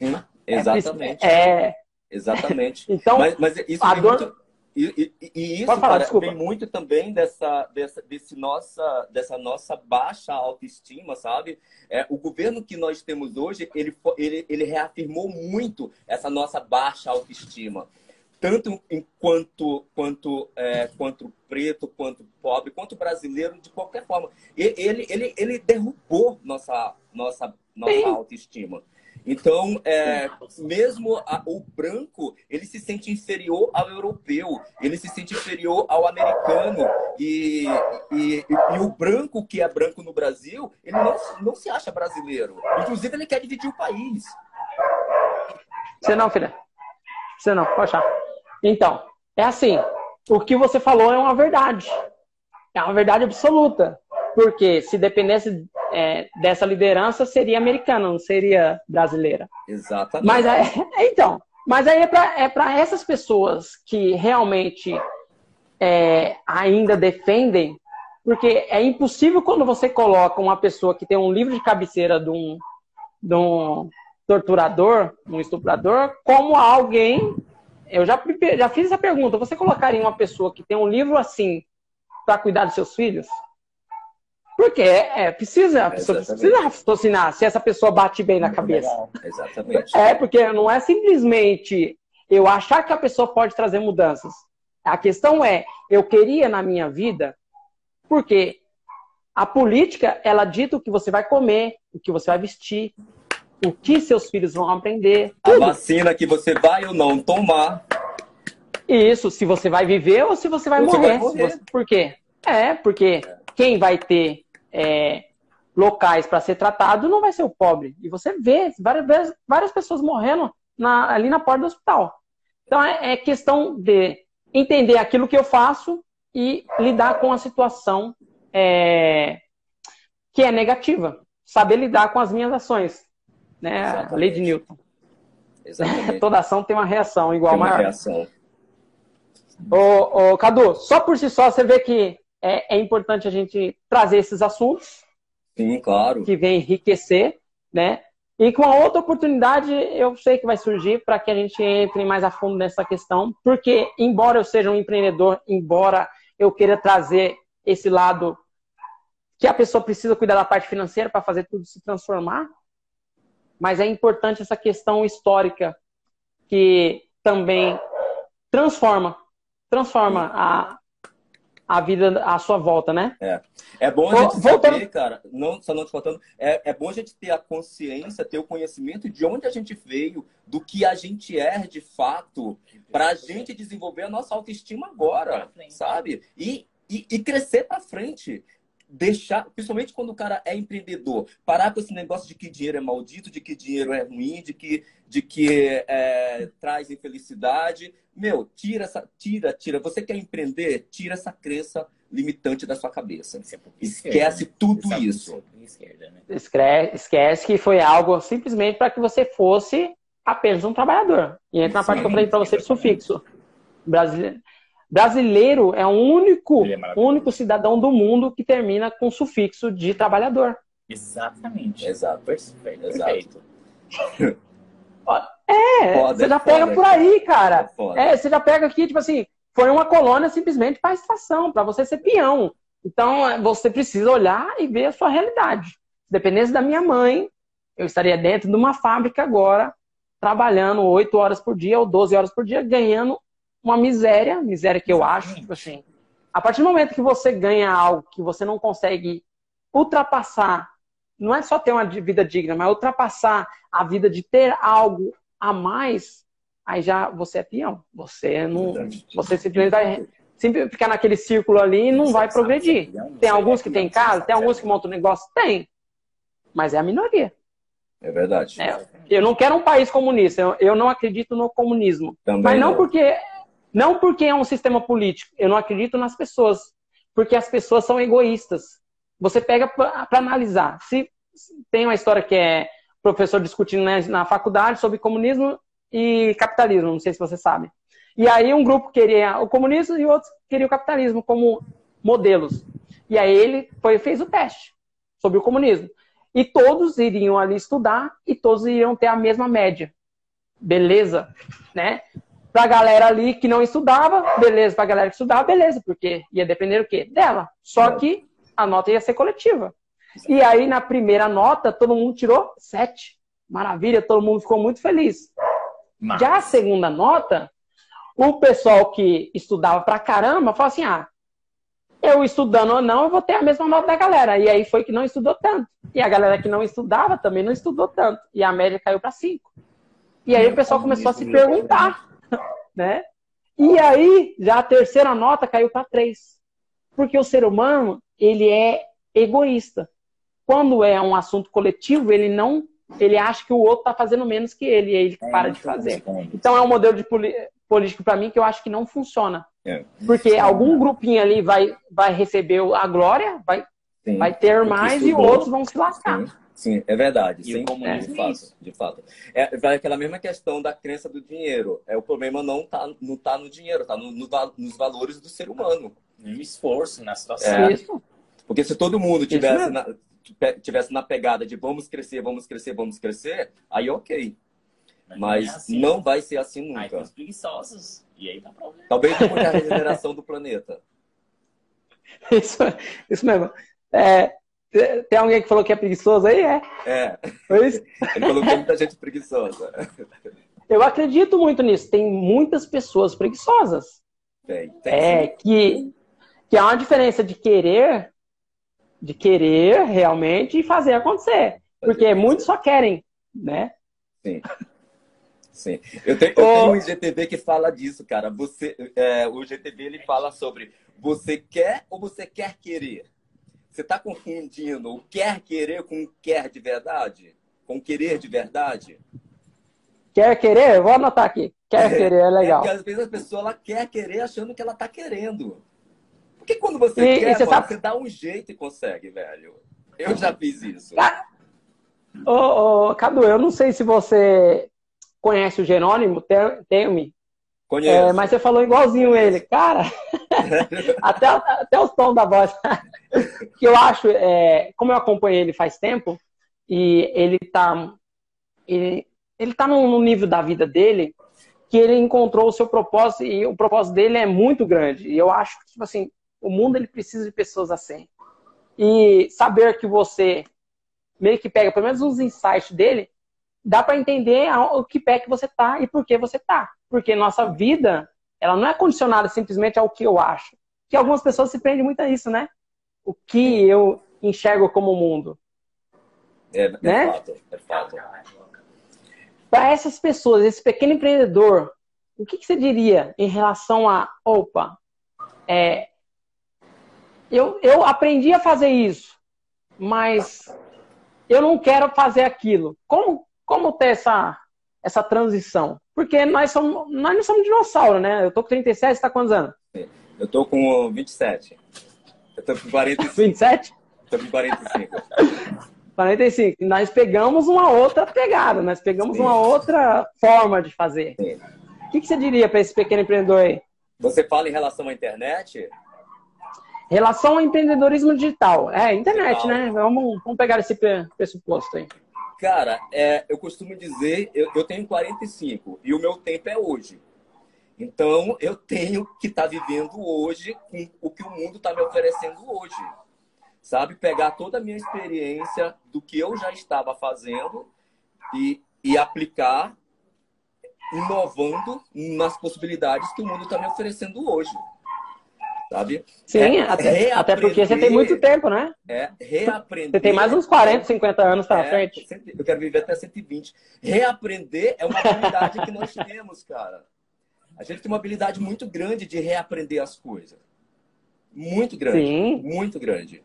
A: É,
B: exatamente.
A: É,
B: Exatamente.
A: então,
B: mas, mas isso
A: a dor-
B: muito. E, e- e isso,
A: falar,
B: cara, vem muito também dessa, dessa, desse nossa, dessa nossa baixa autoestima, sabe? É, o governo que nós temos hoje, ele, ele, ele reafirmou muito essa nossa baixa autoestima. Tanto enquanto quanto, é, quanto preto, quanto pobre, quanto brasileiro, de qualquer forma. Ele, ele, ele derrubou nossa, nossa, nossa
A: Sim.
B: autoestima. Então, é, mesmo a- o branco, ele se sente inferior ao europeu, ele se sente inferior ao americano. E, e, e- o branco, que é branco no Brasil, ele não, não se acha brasileiro. Inclusive, ele quer dividir o país.
A: Você não, filha. Você não, pode achar. Então, é assim. O que você falou é uma verdade. É uma verdade absoluta. Porque se dependesse é, dessa liderança, seria americana, não seria brasileira.
B: Exatamente.
A: Mas é, então, mas aí é para é pra essas pessoas que realmente é, ainda defendem, porque é impossível quando você coloca uma pessoa que tem um livro de cabeceira de um, de um torturador, um estuprador, como alguém. Eu já, já fiz essa pergunta. Você colocaria uma pessoa que tem um livro assim para cuidar dos seus filhos? Porque é, precisa, a pessoa
B: Exatamente.
A: precisa raciocinar se essa pessoa bate bem na cabeça.
B: Exatamente.
A: É, porque não é simplesmente eu achar que a pessoa pode trazer mudanças. A questão é, eu queria na minha vida, porque a política, ela dita o que você vai comer, o que você vai vestir, o que seus filhos vão aprender.
B: A
A: Tudo.
B: vacina que você vai ou não tomar.
A: Isso, se você vai viver ou se você vai
B: se
A: morrer.
B: vai morrer.
A: Você- Por quê? É, porque quem vai ter é, locais para ser tratado, não vai ser o pobre. E você vê várias, várias pessoas morrendo na, ali na porta do hospital. Então é, é questão de entender aquilo que eu faço e lidar com a situação é, que é negativa. Saber lidar com as minhas ações. Né? A lei de Newton. Toda ação tem uma reação igual
B: tem uma
A: maior.
B: reação.
A: Ô, ô, Cadu, só por si só você vê que é, é importante a gente trazer esses assuntos.
B: Sim, claro.
A: Que vem enriquecer, né? E com a outra oportunidade, eu sei que vai surgir para que a gente entre mais a fundo nessa questão, porque, embora eu seja um empreendedor, embora eu queira trazer esse lado que a pessoa precisa cuidar da parte financeira para fazer tudo se transformar, mas é importante essa questão histórica que também transforma, transforma a, a vida à sua volta, né?
B: É, é bom a gente Voltando... saber, cara, não, só não te faltando, é, é bom a gente ter a consciência, ter o conhecimento de onde a gente veio, do que a gente é de fato, para a gente desenvolver a nossa autoestima agora, sabe? E, e, e crescer para frente deixar, principalmente quando o cara é empreendedor, parar com esse negócio de que dinheiro é maldito, de que dinheiro é ruim, de que, de que é, traz infelicidade. Meu, tira essa, tira, tira. Você quer empreender? Tira essa crença limitante da sua cabeça. É Esquece esquerda, tudo né? isso.
A: Esquerda, né? Esquece que foi algo simplesmente para que você fosse apenas um trabalhador. E entra na parte que eu falei para você sufixo. Brasileiro. Brasileiro é o único, é único cidadão do mundo que termina com sufixo de trabalhador.
C: Exatamente.
B: Exato.
C: Perfeito. Exato.
A: É, foda, você já pega foda, por aí, cara. É, é, você já pega aqui, tipo assim, foi uma colônia simplesmente para estação, para você ser peão. Então, é, você precisa olhar e ver a sua realidade. Se dependesse da minha mãe, eu estaria dentro de uma fábrica agora, trabalhando 8 horas por dia ou 12 horas por dia, ganhando uma miséria, miséria que eu acho, tipo assim, a partir do momento que você ganha algo que você não consegue ultrapassar, não é só ter uma vida digna, mas ultrapassar a vida de ter algo a mais, aí já você é peão. Você não, você simplesmente vai sempre ficar naquele círculo ali e não vai progredir. Tem alguns que tem casa, tem alguns que montam negócio, tem, mas é a minoria.
B: É verdade. É,
A: eu não quero um país comunista, eu, eu não acredito no comunismo. Também mas não, não porque não porque é um sistema político, eu não acredito nas pessoas, porque as pessoas são egoístas. Você pega para analisar. Se tem uma história que é professor discutindo né, na faculdade sobre comunismo e capitalismo, não sei se você sabe. E aí um grupo queria o comunismo e outros queriam o capitalismo como modelos. E aí ele foi, fez o teste sobre o comunismo. E todos iriam ali estudar e todos iriam ter a mesma média. Beleza, né? Para a galera ali que não estudava, beleza. Para a galera que estudava, beleza, porque ia depender do quê? Dela. Só que a nota ia ser coletiva. E aí, na primeira nota, todo mundo tirou sete. Maravilha, todo mundo ficou muito feliz. Mas... Já a segunda nota, o pessoal que estudava pra caramba falou assim: ah, eu estudando ou não, eu vou ter a mesma nota da galera. E aí foi que não estudou tanto. E a galera que não estudava também não estudou tanto. E a média caiu para cinco. E aí o pessoal começou a se perguntar né? E aí, já a terceira nota caiu para três. Porque o ser humano, ele é egoísta. Quando é um assunto coletivo, ele não, ele acha que o outro está fazendo menos que ele, e aí ele é, para de fazer. Então é um modelo de político para mim que eu acho que não funciona. É. Porque algum grupinho ali vai, vai receber a glória, vai, vai ter mais e outros vão se lascar.
B: Sim. Sim, é verdade. Sim, é, de fato, de fato. É, vai aquela mesma questão da crença do dinheiro. É o problema não tá, não tá no dinheiro, tá no, no, nos valores do ser humano.
C: No esforço, na situação.
B: É, porque se todo mundo tivesse na, tivesse na pegada de vamos crescer, vamos crescer, vamos crescer, aí ok. Mas, Mas é assim. não vai ser assim nunca. Aí
C: tem os preguiçosos. E aí tá problema.
B: Talvez por a regeneração do planeta.
A: Isso, isso mesmo. É, tem alguém que falou que é preguiçoso aí? É.
B: É. Foi isso? Ele falou que tem muita gente preguiçosa.
A: Eu acredito muito nisso. Tem muitas pessoas preguiçosas.
B: Tem, tem.
A: É, que, que há uma diferença de querer, de querer realmente e fazer acontecer. Porque muitos só querem, né?
B: Sim. Sim. Eu tenho, eu tenho um IGTV que fala disso, cara. Você, é, o IGTV ele fala sobre você quer ou você quer querer? Você está confundindo o quer querer com o quer de verdade? Com querer de verdade?
A: Quer querer? Vou anotar aqui. Quer querer é legal.
B: É porque às vezes a pessoa ela quer querer achando que ela está querendo. Porque quando você
A: E- e
B: quer,
A: você
B: mano,
A: sabe-
B: você dá um jeito e consegue, velho. Eu já fiz isso.
A: Ô, ô, Cadu, eu não sei se você conhece o Jerônimo Terme,
B: Conheço.
A: é, mas você falou igualzinho ele. Cara, até, até o tom da voz. que eu acho, é, como eu acompanhei ele faz tempo, e ele tá, ele, ele tá num, nível da vida dele que ele encontrou o seu propósito e o propósito dele é muito grande. E eu acho que, tipo assim, o mundo ele precisa de pessoas assim. E saber que você meio que pega pelo menos uns insights dele, dá para entender o que pé que você tá e por que você tá. Porque nossa vida, ela não é condicionada simplesmente ao que eu acho. Que algumas pessoas se prendem muito a isso, né? O que eu enxergo como mundo.
B: É, é
A: né?
B: fato, é fato.
A: Para essas pessoas, esse pequeno empreendedor, o que, que você diria em relação a, opa, é, eu, eu aprendi a fazer isso, mas eu não quero fazer aquilo. Como, como ter essa, essa transição? Porque nós, somos, nós não somos dinossauro, né? Eu tô com 37, você tá quantos anos?
B: Eu tô com 27. Eu tô com 45.
A: 27?
B: tô com 45.
A: 45. Nós pegamos uma outra pegada, nós pegamos
B: Sim.
A: uma outra forma de fazer.
B: Sim.
A: O que, que você diria para esse pequeno empreendedor aí?
B: Você fala em relação à internet?
A: Relação ao empreendedorismo digital. É, internet,
B: Digital.
A: né? Vamos, vamos pegar esse pre- pressuposto aí.
B: Cara, é, eu costumo dizer, eu, eu tenho 45 e o meu tempo é hoje. Então, eu tenho que estar vivendo hoje com o que o mundo está me oferecendo hoje. Sabe? Pegar toda a minha experiência do que eu já estava fazendo e, e aplicar, inovando nas possibilidades que o mundo está me oferecendo hoje. Sabe?
A: Sim,
B: É,
A: até, até porque você tem muito tempo, né?
B: É reaprender.
A: Você tem mais uns 40, 50 anos pra
B: É,
A: frente.
B: Eu quero viver até 120. Reaprender é uma habilidade que nós temos, cara. A gente tem uma habilidade muito grande de reaprender as coisas. Muito grande.
A: Sim.
B: Muito grande.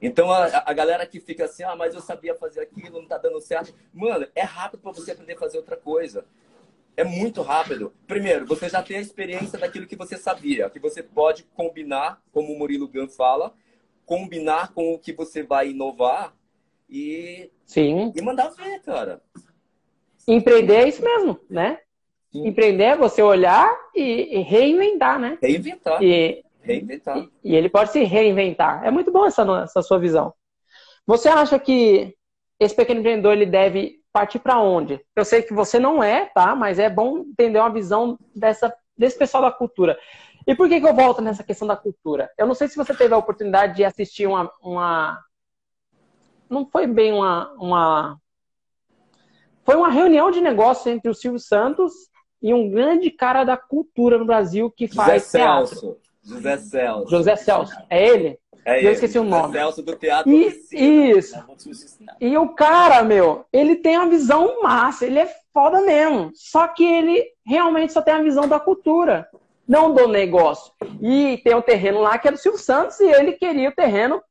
B: Então, a, a galera que fica assim, ah, mas eu sabia fazer aquilo, não tá dando certo. Mano, é rápido para você aprender a fazer outra coisa. É muito rápido. Primeiro, você já tem a experiência daquilo que você sabia, que você pode combinar, como o Murilo Gun fala, combinar com o que você vai inovar e,
A: Sim.
B: e mandar ver, cara.
A: Empreender é isso mesmo, né?
B: Sim.
A: Empreender é você olhar e, e reinventar, né?
B: Reinventar.
A: E,
B: Reinventar.
A: e ele pode se reinventar. É muito bom essa, essa sua visão. Você acha que esse pequeno empreendedor ele deve partir para onde? Eu sei que você não é, tá? Mas é bom entender uma visão dessa, desse pessoal da cultura. E por que, que eu volto nessa questão da cultura? Eu não sei se você teve a oportunidade de assistir uma. uma... Não foi bem uma, uma. Foi uma reunião de negócios entre o Silvio Santos e um grande cara da cultura no Brasil que
B: José
A: faz teatro.
B: Celso. José Celso.
A: José Celso. É ele?
B: É
A: eu
B: ele.
A: esqueci o nome.
B: Celso do Teatro
A: E,
B: Oficina.
A: isso.
C: Ensinar.
A: E o cara, meu, ele tem uma visão massa, ele é foda mesmo. Só que ele realmente só tem a visão da cultura, não do negócio. E tem um terreno lá que é do Silvio Santos e ele queria o terreno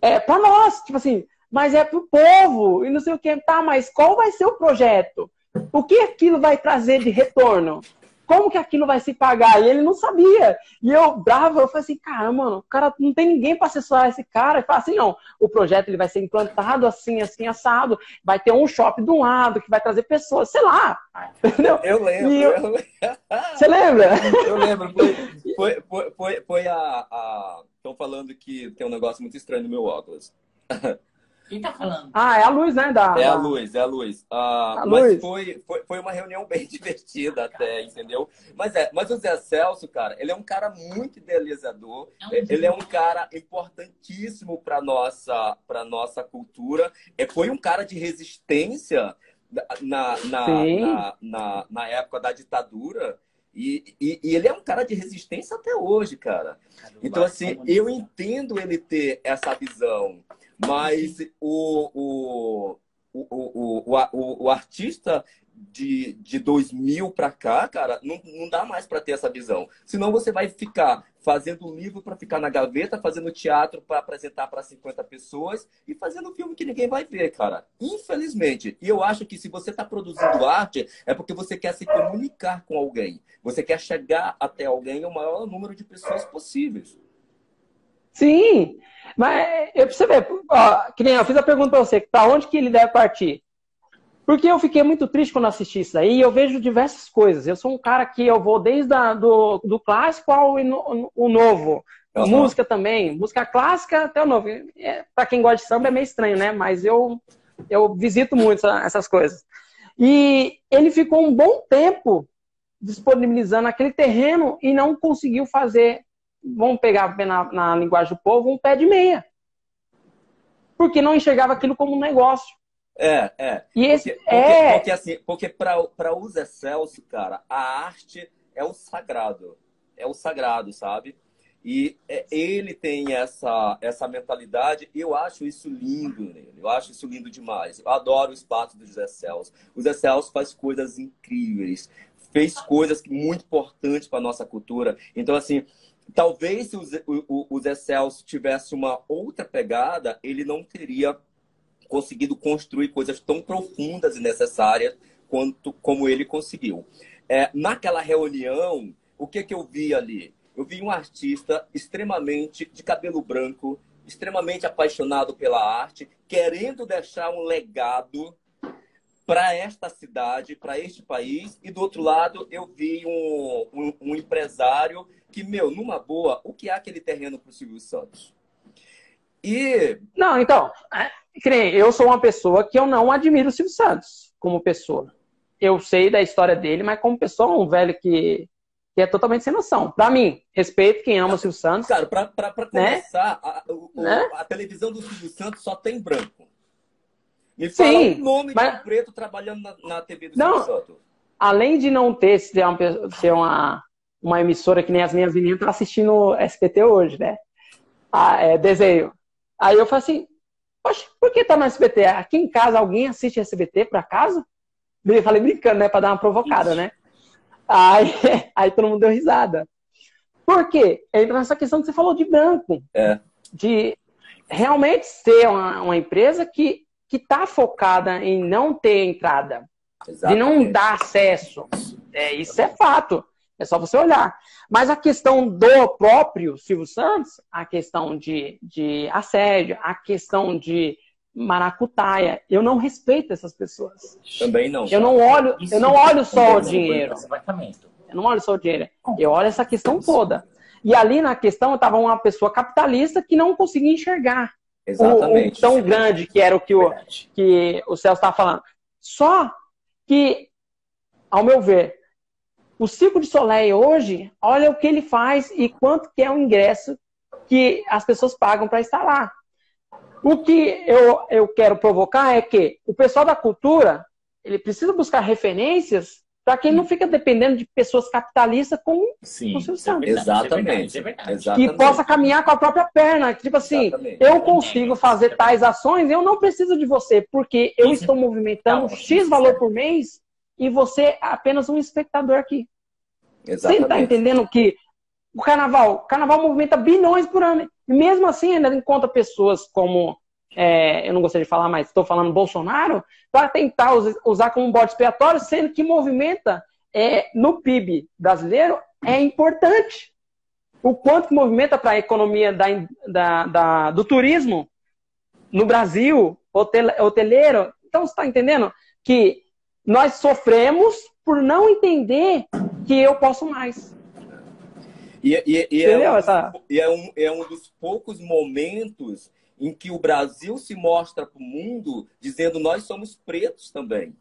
A: é, para nós, tipo assim, mas é pro povo e não sei o que. Tá, mas qual vai ser o projeto? O que aquilo vai trazer de retorno? Como que aquilo vai se pagar? E ele não sabia. E eu, bravo, eu falei assim, cara, mano, o cara não tem ninguém para assessorar esse cara. E fala assim, não, o projeto ele vai ser implantado assim, assim, assado. Vai ter um shopping de um lado que vai trazer pessoas, sei lá. Entendeu?
B: Eu lembro.
A: Eu-
B: eu lembro.
A: Você lembra?
B: Eu lembro, foi, foi, foi, foi, foi a. Estão falando que tem um negócio muito estranho no meu óculos.
C: Quem tá falando?
A: Ah, é a luz, né? Da,
B: É a luz, é a luz. Ah,
A: A
B: mas
A: luz.
B: Foi, foi, foi uma reunião bem divertida até, entendeu? Mas é, mas o Zé Celso, cara, ele é um cara muito idealizador.
C: É um
B: Ele é um cara importantíssimo para nossa para nossa cultura. É, foi um cara de resistência na, na, na, na, na época da ditadura. E, e, e ele é um cara de resistência até hoje, cara. Então, assim, eu entendo ele ter essa visão, mas o, o, o, o, o, artista de, de 2000 para cá, cara, não, não dá mais para ter essa visão. Senão você vai ficar fazendo livro para ficar na gaveta, fazendo teatro para apresentar para 50 pessoas e fazendo filme que ninguém vai ver, cara. Infelizmente. E eu acho que se você está produzindo arte, é porque você quer se comunicar com alguém. Você quer chegar até alguém o maior número de pessoas possíveis.
A: Sim, mas eu preciso ver, ó, que nem eu fiz a pergunta para você, para onde que ele deve partir? Porque eu fiquei muito triste quando assisti isso aí e eu vejo diversas coisas. Eu sou um cara que eu vou desde a, do, do clássico ao o novo. Música também, música clássica até o novo. É, para quem gosta de samba é meio estranho, né? Mas eu, eu visito muito essa, essas coisas. E ele ficou um bom tempo disponibilizando aquele terreno e não conseguiu fazer, vamos pegar na, na linguagem do povo, um pé de meia. Porque não enxergava aquilo como um negócio.
B: É, é.
A: E esse
B: porque,
A: é...
B: porque, assim, porque para o Zé Celso, cara, a arte é o sagrado. É o sagrado, sabe? E é, ele tem essa, essa mentalidade, eu acho isso lindo nele. Eu acho isso lindo demais. Eu adoro o espaço do Zé Celso. O Zé Celso faz coisas incríveis, fez coisas muito importantes para nossa cultura. Então, assim, talvez se o, o, Zé Celso tivesse uma outra pegada, ele não teria conseguido construir coisas tão profundas e necessárias quanto como ele conseguiu. É, naquela reunião, o que, que eu vi ali? Eu vi um artista extremamente de cabelo branco, extremamente apaixonado pela arte, querendo deixar um legado para esta cidade, para este país. E do outro lado, eu vi um, um, um empresário que, meu, numa boa, o que é aquele terreno para o Silvio Santos?
A: E. Não, então, é, eu sou uma pessoa que eu não admiro o Silvio Santos como pessoa. Eu sei da história dele, mas como pessoa, um velho que, que é totalmente sem noção. Pra mim, respeito quem ama o Silvio Santos.
B: Cara, pra, pra, pra né? começar, né? a, o, né? a televisão do Silvio Santos só tem branco. Me fala Sim, o nome mas... de um preto trabalhando na, na TV do não, Silvio Santos.
A: Além de não ter ser uma, ser uma, uma emissora que nem as minhas meninas estão assistindo SPT hoje, né? Ah, é, desenho. Aí eu falo assim, Poxa, por que tá no SBT? Aqui em casa alguém assiste SBT, por acaso? Eu falei brincando, né? Pra dar uma provocada, né? Aí, aí todo mundo deu risada. Por quê? Entra nessa questão que você falou de branco.
B: É.
A: De realmente ser uma, uma empresa que está focada em não ter entrada. Exatamente. De não dar acesso. É, isso é fato. É só você olhar. Mas a questão do próprio Silvio Santos, a questão de, de assédio, a questão de maracutaia, eu não respeito essas pessoas.
B: Também não.
A: Eu não olho, eu não olho só o dinheiro. Eu não olho só o dinheiro. Eu olho essa questão toda. E ali na questão estava uma pessoa capitalista que não conseguia enxergar
B: Exatamente.
A: o, o tão grande que era o que o, que o Celso estava falando. Só que, ao meu ver, o Circo de Soleil hoje, olha o que ele faz e quanto que é o ingresso que as pessoas pagam para estar lá. O que eu, eu quero provocar é que o pessoal da cultura ele precisa buscar referências para quem não fica dependendo de pessoas capitalistas como
B: Sim, o seu Santos. Exatamente,
A: Que possa caminhar com a própria perna. Tipo assim, exatamente. eu consigo fazer tais ações, eu não preciso de você, porque eu estou movimentando X valor por mês e você é apenas um espectador aqui. Exatamente. Você está entendendo que o carnaval, o carnaval movimenta bilhões por ano. E mesmo assim, ainda encontra pessoas como, é, eu não gostaria de falar, mas estou falando Bolsonaro, para tentar usar como bode expiatório, sendo que movimenta é, no PIB brasileiro é importante. O quanto que movimenta para a economia da, da, da, do turismo no Brasil, hotel, hoteleiro. Então, você está entendendo que nós sofremos por não entender que eu posso mais.
B: E, e, e, é, um, Essa... é, um, é um dos poucos momentos em que o Brasil se mostra para o mundo dizendo nós somos pretos também.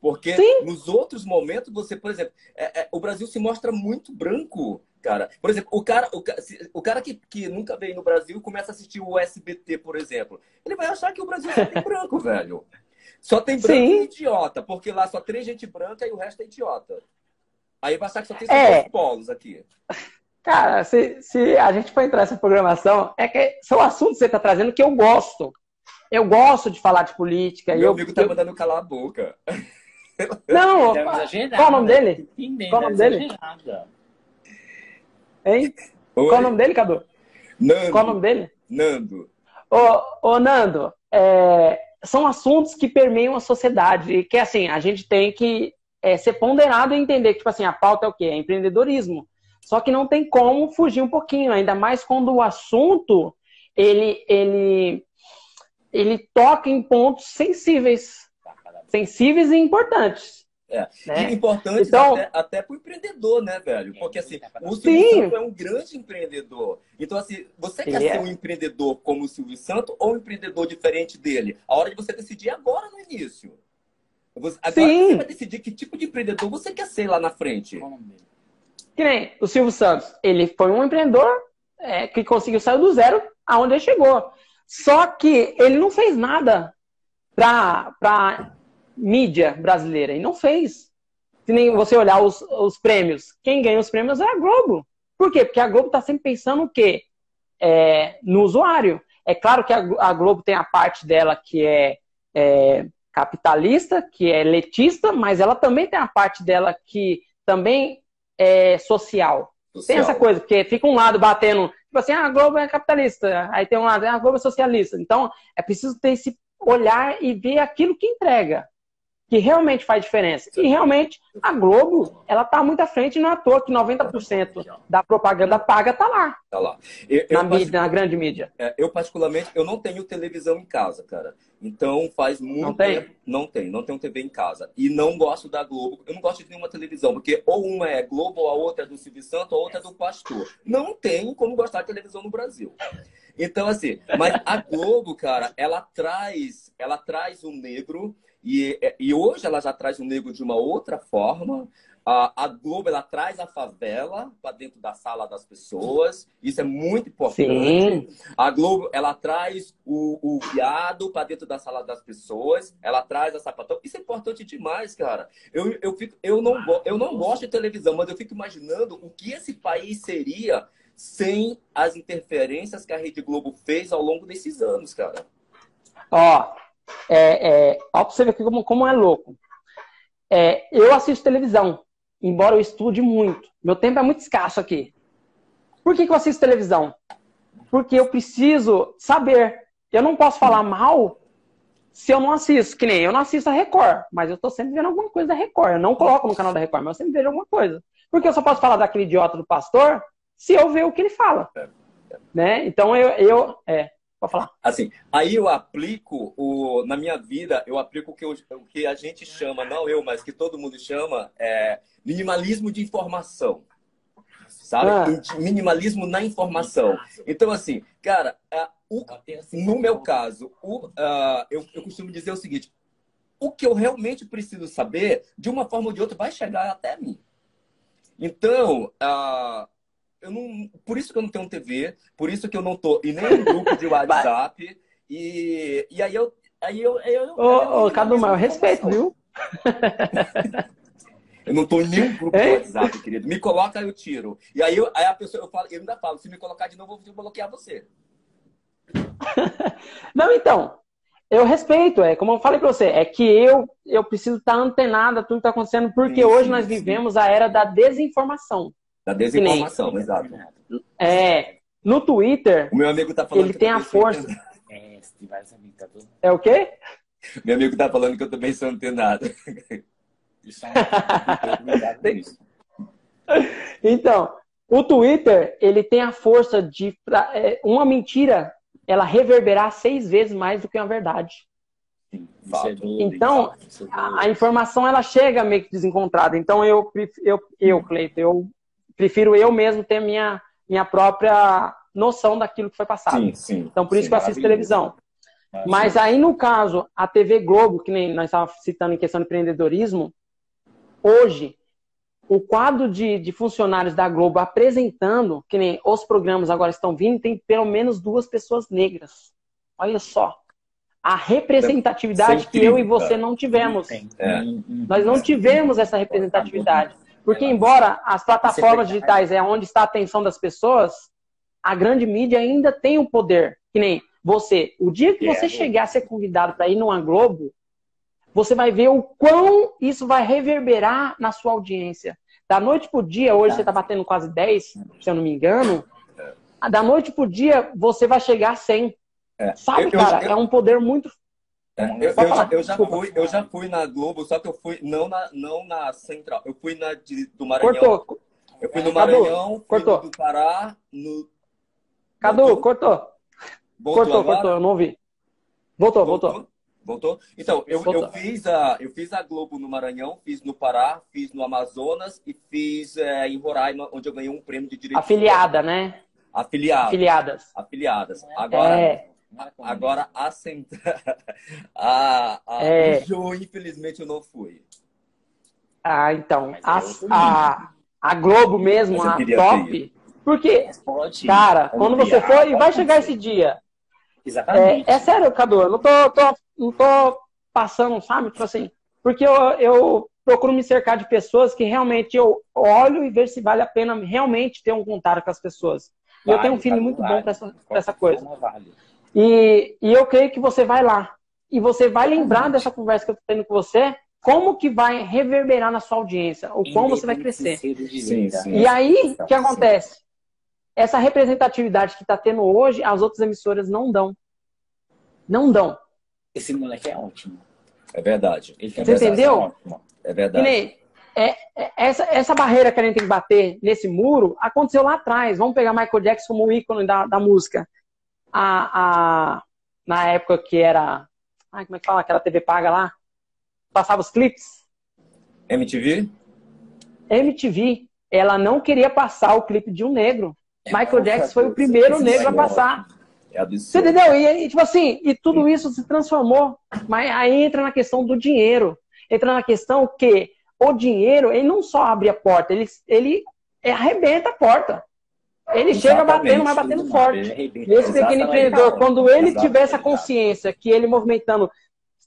B: Porque Sim. nos outros momentos, você, por exemplo, é, é, o Brasil se mostra muito branco, cara. Por exemplo, o cara, o, o cara que, que nunca veio no Brasil e começa a assistir o SBT, por exemplo, ele vai achar que o Brasil só tem branco, velho. Só tem branco Sim. e idiota, porque lá só tem gente branca e o resto é idiota. Aí vai achar que só tem é. dois polos aqui.
A: Cara, se, se a gente for entrar nessa programação, é que são assuntos que você está trazendo que eu gosto. Eu gosto de falar de política.
B: Meu
A: eu,
B: amigo tá eu... mandando calar a boca.
A: Não, qual o nome dele? Qual o nome dele? Hein? Oi? Qual o nome dele, Cadu?
B: Nando.
A: Qual o nome dele?
B: Nando.
A: Ô, ô Nando, é, são assuntos que permeiam a sociedade e que, assim, a gente tem que é, ser ponderado e entender que, tipo assim, a pauta é o quê? É empreendedorismo. Só que não tem como fugir um pouquinho, ainda mais quando o assunto, ele, ele, ele toca em pontos sensíveis. Sensíveis e importantes.
B: É. Né? E importante então, até, até para o empreendedor, né, velho? Porque assim, o Silvio Santos é um grande empreendedor. Então, assim, você quer ser é. um empreendedor como o Silvio Santos ou um empreendedor diferente dele? A hora de você decidir agora no início. Você, agora Sim. você vai decidir que tipo de empreendedor você quer ser lá na frente.
A: Que nem o Silvio Santos. Ele foi um empreendedor é, que conseguiu sair do zero aonde ele chegou. Só que ele não fez nada para mídia brasileira. E não fez. Se nem você olhar os, os prêmios, quem ganha os prêmios é a Globo. Por quê? Porque a Globo está sempre pensando o quê? É, no usuário. É claro que a, Globo tem a parte dela que é, é capitalista, que é letista, mas ela também tem a parte dela que também é social. social. Tem essa coisa, porque fica um lado batendo, tipo assim, ah, a Globo é capitalista, aí tem um lado, ah, a Globo é socialista. Então, é preciso ter esse olhar e ver aquilo que entrega que realmente faz diferença. E realmente a Globo, ela tá muito à frente, não é à toa que 90% da propaganda paga tá lá.
B: Tá lá.
A: Eu, na, eu, mídia, na grande mídia.
B: É, eu, particularmente, eu não tenho televisão em casa, cara. Então faz muito não tem? tempo. Não tem, não tenho TV em casa. E não gosto da Globo. Eu não gosto de nenhuma televisão, porque ou uma é Globo, ou a outra é do Silvio Santo, ou a outra é do Pastor. Não tem como gostar de televisão no Brasil. Então, assim, mas a Globo, cara, ela traz, ela traz o negro e, e hoje ela já traz o negro de uma outra forma. A, a Globo ela traz a favela para dentro da sala das pessoas. Isso é muito importante. Sim. A Globo ela traz o, o viado para dentro da sala das pessoas. Ela traz a sapatão. Isso é importante demais, cara. Eu, eu, fico, eu, não, eu não gosto de televisão, mas eu fico imaginando o que esse país seria sem as interferências que a Rede Globo fez ao longo desses anos, cara.
A: Ó, é, é, ó, pra você ver como, como é louco. É, eu assisto televisão, embora eu estude muito. Meu tempo é muito escasso aqui. Por que, que eu assisto televisão? Porque eu preciso saber. Eu não posso falar mal se eu não assisto. Que nem eu não assisto a Record, mas eu estou sempre vendo alguma coisa da Record. Eu não coloco no canal da Record, mas eu sempre vejo alguma coisa. Porque eu só posso falar daquele idiota do pastor se eu ver o que ele fala. É, é. Né? Então eu, eu é, Pode falar.
B: Assim, aí eu aplico, o, na minha vida, eu aplico o que, eu, o que a gente chama, não eu, mas que todo mundo chama, é minimalismo de informação. Sabe? Ah. Minimalismo na informação. Então, assim, cara, o, no meu caso, o, uh, eu, eu costumo dizer o seguinte: o que eu realmente preciso saber, de uma forma ou de outra, vai chegar até mim. Então, uh, eu não, por isso que eu não tenho TV, por isso que eu não tô em nenhum grupo de WhatsApp. e, e aí eu. Aí eu, eu,
A: ô, ô, Cadu, mas eu respeito, viu?
B: eu não tô em nenhum grupo de WhatsApp, querido. Me coloca, eu tiro. E aí, eu, aí a pessoa, eu, falo, eu ainda falo, se me colocar de novo, eu vou bloquear você.
A: não, então. Eu respeito, é como eu falei para você, é que eu eu preciso estar antenado a tudo que está acontecendo, porque sim, hoje sim, nós vivemos sim. a era da desinformação.
B: Da desinformação, nem, exato.
A: É, no Twitter.
B: O meu amigo tá falando
A: ele tem a força. É, é o quê?
B: Meu amigo tá falando que eu também sou antenado.
A: então, o Twitter, ele tem a força de é, uma mentira, ela reverberar seis vezes mais do que uma verdade. É então, a, a, informação ela chega meio que desencontrada. Então, eu, eu, eu Cleiton, eu prefiro eu mesmo ter minha, minha própria noção daquilo que foi passado. Sim, sim, então, por isso sim, que eu assisto televisão. Mas aí, no caso, a TV Globo, que nem nós estávamos citando em questão de empreendedorismo, hoje, o quadro de, de funcionários da Globo apresentando, que nem os programas agora estão vindo, tem pelo menos duas pessoas negras. Olha só. A representatividade que eu e você não tivemos. É. Nós não tivemos essa representatividade. Porque, embora as plataformas digitais é onde está a atenção das pessoas, a grande mídia ainda tem o um poder. Que nem você. O dia que você chegar a ser convidado para ir numa Globo, você vai ver o quão isso vai reverberar na sua audiência. Da noite pro dia, hoje você está batendo quase 10, se eu não me engano. Da noite pro dia, você vai chegar a 100. É. Sabe, eu, cara? Eu, é um poder muito.
B: É, eu, eu, já, eu, já fui, eu já fui na Globo, só que eu fui não na, não na Central. Eu fui na de, do Maranhão. Cortou. Eu fui no Maranhão, Cadu, cortou. do Pará, no.
A: Cadu, voltou? cortou. Voltou cortou, agora? cortou, eu não ouvi. Voltou, voltou. voltou.
B: Voltou? Então, eu, eu, fiz a, eu fiz a Globo no Maranhão, fiz no Pará, fiz no Amazonas e fiz é, em Roraima, onde eu ganhei um prêmio de direito.
A: Afiliada, né?
B: Afiliadas.
A: Afiliadas.
B: Afiliadas. Agora, é. Agora a, a, a é. Infelizmente, eu não fui.
A: Ah, então. A, a, a Globo mesmo, a top. Porque, cara, quando você for, e vai chegar esse dia.
C: Exatamente.
A: É, é sério, Cadu, eu não tô, tô, não tô passando, sabe? Tipo assim, porque eu, eu procuro me cercar de pessoas que realmente eu olho e vejo se vale a pena realmente ter um contato com as pessoas. Vale, e eu tenho um filho muito vale, bom para essa, essa coisa. Vale. E, e eu creio que você vai lá. E você vai lembrar dessa conversa que eu estou tendo com você, como que vai reverberar na sua audiência, ou como você vai crescer. Sim, sim. E aí, o que acontece? Essa representatividade que está tendo hoje, as outras emissoras não dão. Não dão.
C: Esse moleque é ótimo.
B: É verdade.
A: Ele Você entendeu?
B: É verdade. Nem,
A: é, é, essa, essa barreira que a gente tem que bater nesse muro aconteceu lá atrás. Vamos pegar Michael Jackson como ícone da, da música. A, a, na época que era. Ai, como é que fala? Aquela TV paga lá? Passava os clipes.
B: MTV?
A: MTV. Ela não queria passar o clipe de um negro. É, Michael Jackson foi o primeiro negro a passar. É Você entendeu? E, tipo assim, e tudo isso se transformou. Mas aí entra na questão do dinheiro. Entra na questão que o dinheiro, ele não só abre a porta, ele, ele arrebenta a porta. Ele Exatamente. chega batendo, mas batendo forte. E esse pequeno empreendedor, quando ele tiver essa consciência que ele movimentando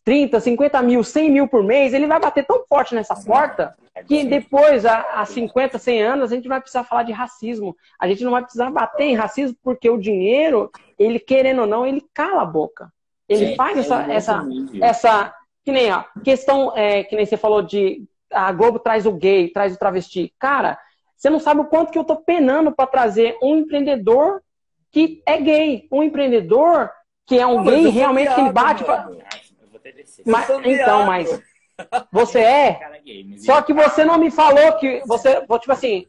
A: 30, 50 mil, 100 mil por mês, ele vai bater tão forte nessa porta que depois, a 50, 100 anos, a gente vai precisar falar de racismo. A gente não vai precisar bater em racismo porque o dinheiro, ele querendo ou não, ele cala a boca. Ele faz essa, é essa, essa, que nem a questão, é, que nem você falou de a Globo traz o gay, traz o travesti. Cara, você não sabe o quanto que eu tô penando para trazer um empreendedor que é gay, um empreendedor que é um não, gay realmente viado, que ele bate. Pra... Mas, então, mas você é. Só que você não me falou que você, tipo assim,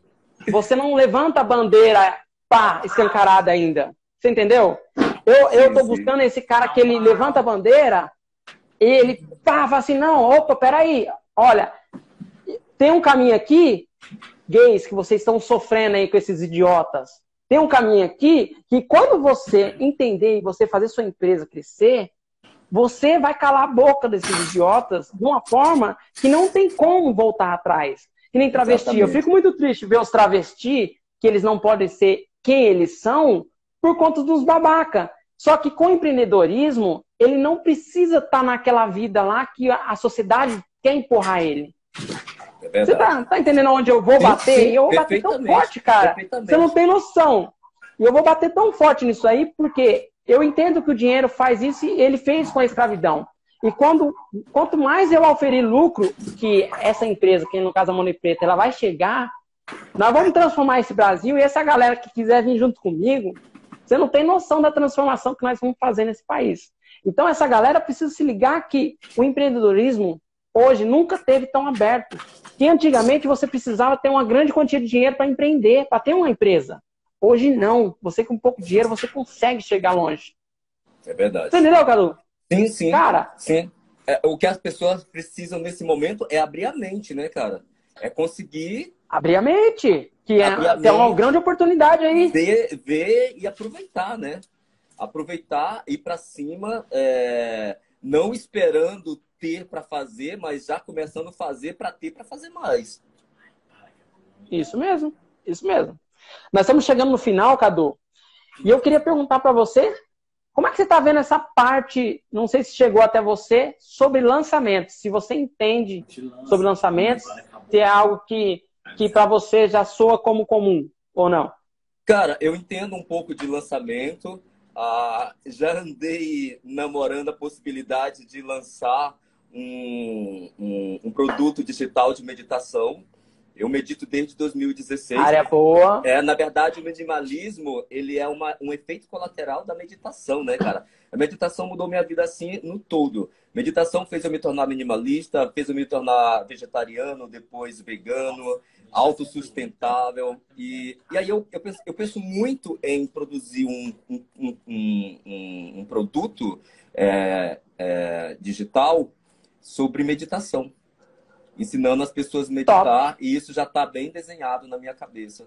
A: você não levanta a bandeira pá, escancarada ainda. Você entendeu? Eu, eu tô buscando esse cara que ele levanta a bandeira e ele pá, fala assim, não, opa, peraí, olha, tem um caminho aqui, gays, que vocês estão sofrendo aí com esses idiotas. Tem um caminho aqui que quando você entender e você fazer sua empresa crescer, você vai calar a boca desses idiotas de uma forma que não tem como voltar atrás. Que nem travesti. Exatamente. Eu fico muito triste ver os travesti, que eles não podem ser quem eles são, por conta dos babaca. Só que com o empreendedorismo, ele não precisa estar tá naquela vida lá que a sociedade quer empurrar ele. Você tá, tá, entendendo onde eu vou bater? Sim, sim, eu vou bater tão forte, cara. Você não tem noção. E eu vou bater tão forte nisso aí porque eu entendo que o dinheiro faz isso e ele fez com a escravidão. E quando, quanto mais eu oferir lucro que essa empresa, que no caso a Money Preta, ela vai chegar, nós vamos transformar esse Brasil e essa galera que quiser vir junto comigo, você não tem noção da transformação que nós vamos fazer nesse país. Então essa galera precisa se ligar que o empreendedorismo hoje nunca teve tão aberto. Que antigamente você precisava ter uma grande quantia de dinheiro para empreender, para ter uma empresa. Hoje não. Você com pouco dinheiro, você consegue chegar longe.
B: É verdade.
A: Você entendeu, Cadu?
B: Sim, sim. Cara, sim. É, o que as pessoas precisam nesse momento é abrir a mente, né, cara? É conseguir.
A: Abrir a mente. Que é, tem uma grande oportunidade aí.
B: Ver, ver e aproveitar, né? Aproveitar, ir para cima, é, não esperando ter para fazer, mas já começando a fazer para ter para fazer mais.
A: Isso mesmo, isso mesmo. Nós estamos chegando no final, Cadu, e eu queria perguntar para você, como é que você está vendo essa parte, não sei se chegou até você, sobre lançamentos, se você entende sobre lançamentos, se é algo que, que para você já soa como comum ou não?
B: Cara, eu entendo um pouco de lançamento, ah, já andei namorando a possibilidade de lançar um, um, um produto digital de meditação. Eu medito desde 2016.
A: Área boa.
B: É, na verdade, o minimalismo, ele é uma, um efeito colateral da meditação, né, cara? A meditação mudou minha vida assim no todo. Meditação fez eu me tornar minimalista, fez eu me tornar vegetariano, depois vegano, autossustentável. E, e aí eu, eu, penso, eu penso muito em produzir um, um, um, um produto é, é, digital sobre meditação. Ensinando as pessoas a meditar, Top. e isso já está bem desenhado na minha cabeça.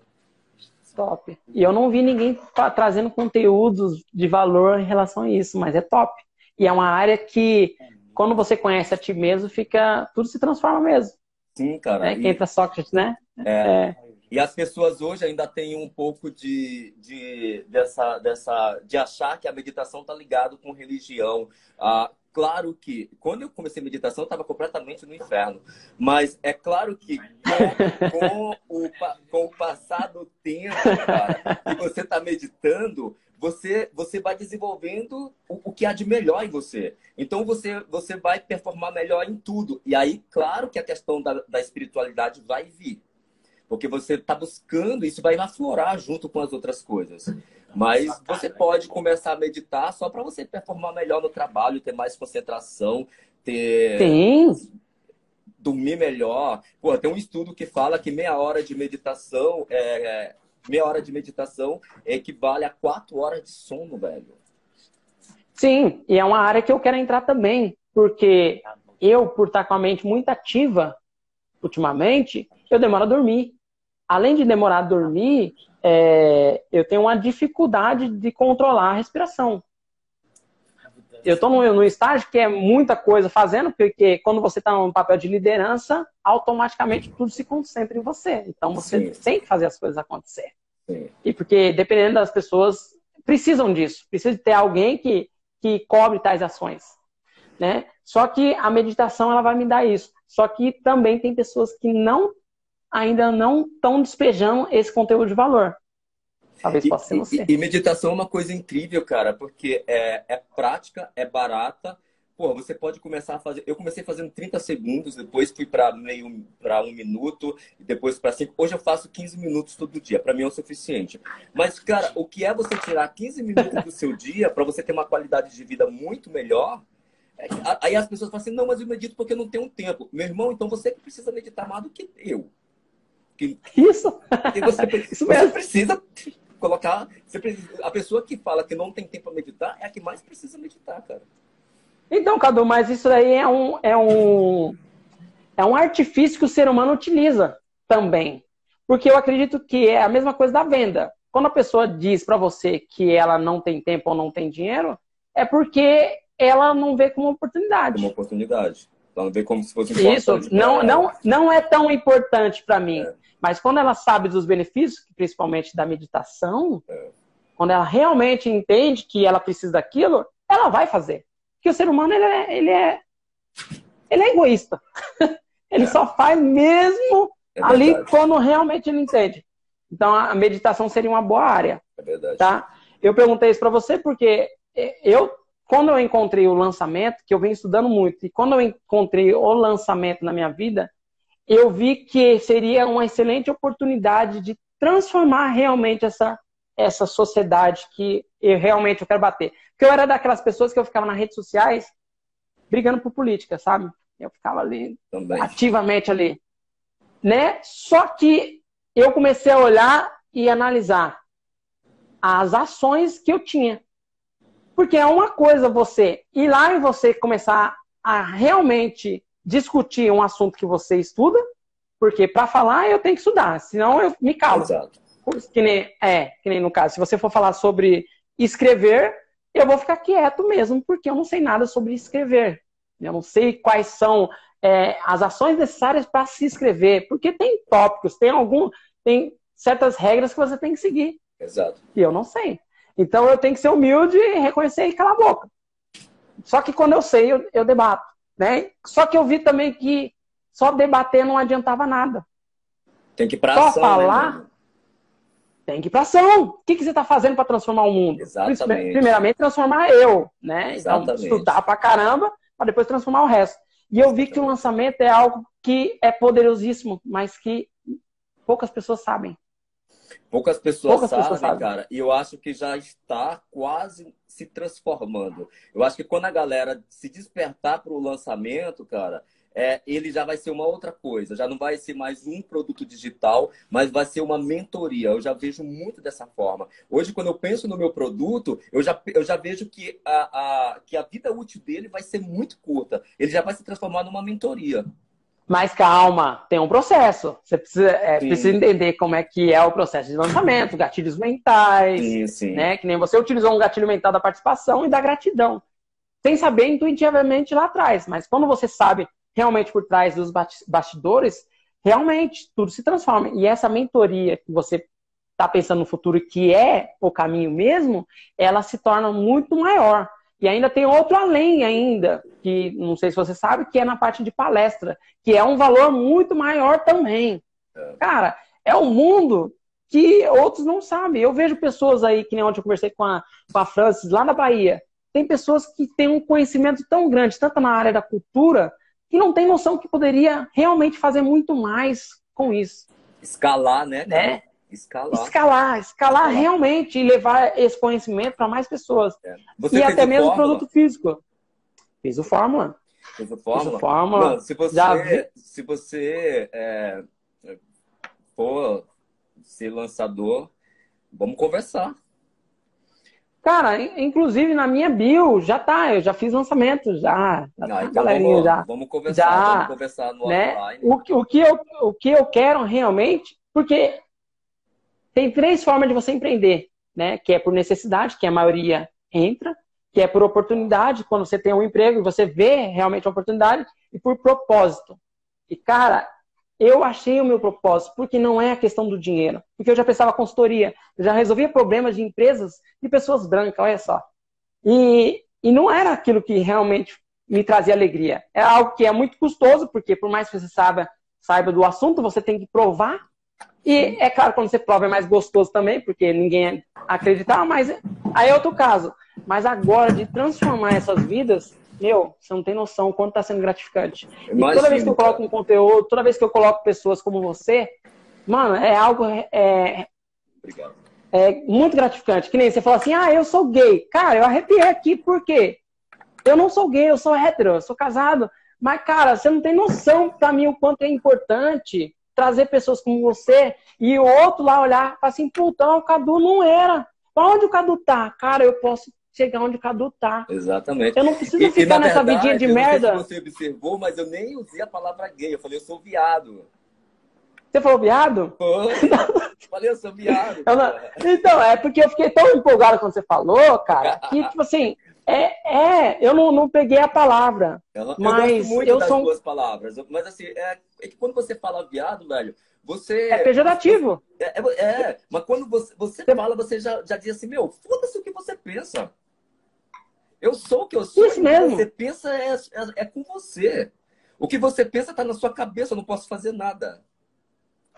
A: Top. E eu não vi ninguém trazendo conteúdos de valor em relação a isso, mas é top. E é uma área que, quando você conhece a ti mesmo, fica tudo se transforma mesmo.
B: Sim, cara.
A: Né? E... entra Sócrates, né?
B: É. é. E as pessoas hoje ainda têm um pouco de, de, dessa, dessa, de achar que a meditação está ligado com religião. Ah, claro que, quando eu comecei a meditação, eu estava completamente no inferno. Mas é claro que com, com, o, com o passar do tempo, cara, que você está meditando, você, você vai desenvolvendo o, o, que há de melhor em você. Então você, você vai performar melhor em tudo. E aí, claro que a questão da, da espiritualidade vai vir. Porque você está buscando, isso vai aflorar junto com as outras coisas. Mas você pode começar a meditar só para você performar melhor no trabalho, ter mais concentração, ter.
A: Sim.
B: Dormir melhor. Pô, tem um estudo que fala que meia hora de meditação é, meia hora de meditação equivale a quatro horas de sono, velho.
A: Sim, e é uma área que eu quero entrar também, porque eu, por estar com a mente muito ativa ultimamente, eu demoro a dormir. Além de demorar a dormir, é, eu tenho uma dificuldade de controlar a respiração. Eu estou no, no estágio que é muita coisa fazendo, porque quando você está num papel de liderança, automaticamente tudo se concentra em você. Então você Sim. tem que fazer as coisas acontecer. Sim. E porque dependendo das pessoas, precisam disso. Precisa de ter alguém que, que cobre tais ações. Né? Só que a meditação ela vai me dar isso. Só que também tem pessoas que não ainda não estão despejando esse conteúdo de valor. Talvez possa ser você.
B: E, e, meditação é uma coisa incrível, cara, porque é, é prática, é barata. Pô, você pode começar a fazer. Eu comecei fazendo 30 segundos, depois fui para meio para um minuto, e depois para cinco. Hoje eu faço 15 minutos todo dia. Para mim é o suficiente. Mas, cara, o que é você tirar 15 minutos do seu dia para você ter uma qualidade de vida muito melhor? É, aí as pessoas falam assim: não, mas eu medito porque eu não tenho tempo. Meu irmão, então você que precisa meditar mais do que eu.
A: Que, Isso!
B: Porque você, Isso você precisa colocar. Precisa, a pessoa que fala que não tem tempo para meditar é a que mais precisa meditar, cara.
A: Então, Cadu, mas isso aí é um, é um, é um artifício que o ser humano utiliza também. Porque eu acredito que é a mesma coisa da venda. Quando a pessoa diz para você que ela não tem tempo ou não tem dinheiro, é porque ela não vê como oportunidade.
B: Como oportunidade. Ela não vê como se fosse
A: Isso, não, não, não é tão importante para mim. É. Mas quando ela sabe dos benefícios, principalmente da meditação, é. quando ela realmente entende que ela precisa daquilo, ela vai fazer. Porque o ser humano, ele é, ele é, ele é egoísta. ele é. só faz mesmo é ali quando realmente ele entende. Então, a meditação seria uma boa área.
B: É verdade.
A: Tá? Eu perguntei isso para você porque eu, quando eu encontrei o lançamento, que eu venho estudando muito, e quando eu encontrei o lançamento na minha vida, eu vi que seria uma excelente oportunidade de transformar realmente essa, essa sociedade que eu realmente eu quero bater. Porque eu era daquelas pessoas que eu ficava nas redes sociais brigando por política, sabe? Eu ficava ali Também. ativamente ali, né? Só que eu comecei a olhar e analisar as ações que eu tinha. Porque é uma coisa você ir lá e você começar a realmente discutir um assunto que você estuda, porque para falar eu tenho que estudar, senão eu me calo. Exato. Que nem, é, que nem no caso, se você for falar sobre escrever, eu vou ficar quieto mesmo, porque eu não sei nada sobre escrever. Eu não sei quais são é, as ações necessárias para se escrever, porque tem tópicos, tem algum, tem certas regras que você tem que seguir.
B: Exato.
A: E eu não sei. Então eu tenho que ser humilde, reconhecer e calar a boca. Só que quando eu sei, eu, eu debato. Né? Só que eu vi também que só debater não adiantava nada.
B: Tem que ir pra só ação, né, falar, né,
A: tem que ir pra ação. O que, que você está fazendo para transformar o mundo?
B: Exatamente.
A: Primeiramente, transformar eu, né? Então, Exatamente. Então, estudar pra caramba, para depois transformar o resto. E eu vi que o lançamento é algo que é poderosíssimo, mas que poucas pessoas sabem.
B: Poucas pessoas Poucas sabem, pessoas sabem, cara. E eu acho que já está quase se transformando. Eu acho que quando a galera se despertar para o lançamento, cara, é, ele já vai ser uma outra coisa. Já não vai ser mais um produto digital, mas vai ser uma mentoria. Eu já vejo muito dessa forma. Hoje, quando eu penso no meu produto, eu já, eu já vejo que a, a, que a vida útil dele vai ser muito curta. Ele já vai se transformar numa mentoria.
A: Mas calma, tem um processo. Você precisa, é, precisa entender como é que é o processo de lançamento, gatilhos mentais, sim, sim. né? Que nem você utilizou um gatilho mental da participação e da gratidão. Sem saber intuitivamente lá atrás. Mas quando você sabe realmente por trás dos bastidores, realmente tudo se transforma. E essa mentoria que você está pensando no futuro, que é o caminho mesmo, ela se torna muito maior. E ainda tem outro além ainda, que não sei se você sabe, que é na parte de palestra, que é um valor muito maior também. É. Cara, é um mundo que outros não sabem. Eu vejo pessoas aí, que nem ontem eu conversei com a, com a Francis, lá na Bahia, tem pessoas que têm um conhecimento tão grande, tanto na área da cultura, que não tem noção que poderia realmente fazer muito mais com isso.
B: Escalar, né?
A: né? Escalar. Escalar, escalar realmente e levar esse conhecimento para mais pessoas. É. e até mesmo fórmula? produto físico. Fiz o Fórmula.
B: Fiz o Fórmula? Fiz
A: o Fórmula.
B: Não, se você, já... se você é, for ser lançador, vamos conversar.
A: Cara, inclusive na minha bio já tá, eu já fiz lançamento, já. já
B: ah, então
A: vamos,
B: já. Vamos conversar, já, vamos conversar no
A: né? online. O, o, que eu, o que eu quero realmente, porque tem três formas de você empreender, né? Que é por necessidade, que a maioria entra, que é por oportunidade, quando você tem um emprego e você vê realmente a oportunidade, e por propósito. E, cara, eu achei o meu propósito, porque não é a questão do dinheiro. Porque eu já pensava consultoria, eu já resolvia problemas de empresas de pessoas brancas, olha só. E, e não era aquilo que realmente me trazia alegria. É algo que é muito custoso, porque por mais que você saiba, saiba do assunto, você tem que provar e é claro, quando você prova é mais gostoso também, porque ninguém acreditava, mas aí é outro caso. Mas agora, de transformar essas vidas, meu, você não tem noção o quanto está sendo gratificante. Imagina, e toda vez que eu coloco um conteúdo, toda vez que eu coloco pessoas como você, mano, é algo é, é muito gratificante. Que nem você fala assim, ah, eu sou gay. Cara, eu arrepiei aqui, por quê? Eu não sou gay, eu sou hétero, eu sou casado. Mas, cara, você não tem noção para mim o quanto é importante trazer pessoas como você e o outro lá olhar e falar assim, putão, o Cadu não era. Onde o Cadu tá? Cara, eu posso chegar onde o Cadu tá.
B: Exatamente.
A: Eu não preciso e, ficar e, nessa verdade, vidinha de merda.
B: Não sei se você observou, mas eu nem usei a palavra gay. Eu falei, eu sou viado.
A: Você falou viado?
B: falei, eu sou viado.
A: Eu então, é porque eu fiquei tão empolgado quando você falou, cara, que, tipo assim, é, é, eu não, não peguei a palavra. Eu, mas eu
B: eu das sou... duas palavras. Mas assim, é, é, que quando você fala viado, velho, você.
A: É pejorativo.
B: É, é, é mas quando você, você fala, você já, já diz assim, meu, foda-se o que você pensa. Eu sou o que eu sou.
A: Isso mesmo.
B: O que você pensa é, é, é com você. O que você pensa está na sua cabeça, eu não posso fazer nada.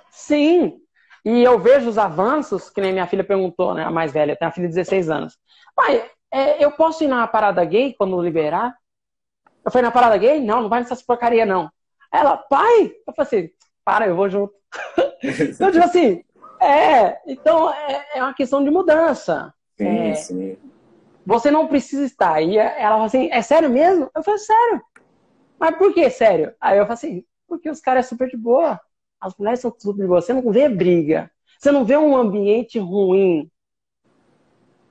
A: Sim. E eu vejo os avanços, que nem minha filha perguntou, né? A mais velha, tem uma filha de 16 anos. Pai, é, eu posso ir na parada gay quando liberar? Eu falei, na parada gay? Não, não vai nessas porcaria, não. Ela, pai? Eu falei assim, para, eu vou junto. então, tipo assim, é, então é, é uma questão de mudança.
B: Sim, é, sim.
A: Você não precisa estar. E ela falou assim, é sério mesmo? Eu falei, sério. Mas por que sério? Aí eu falei assim, porque os caras são super de boa. As mulheres são super de boa. Você não vê briga. Você não vê um ambiente ruim.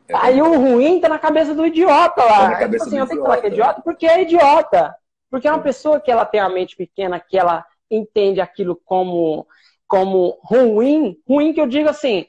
A: É Aí o ruim tá na cabeça do idiota lá. Tá tipo assim, eu tenho que falar que é idiota porque é idiota. Porque é uma pessoa que ela tem a mente pequena, que ela entende aquilo como, como ruim, ruim que eu digo assim,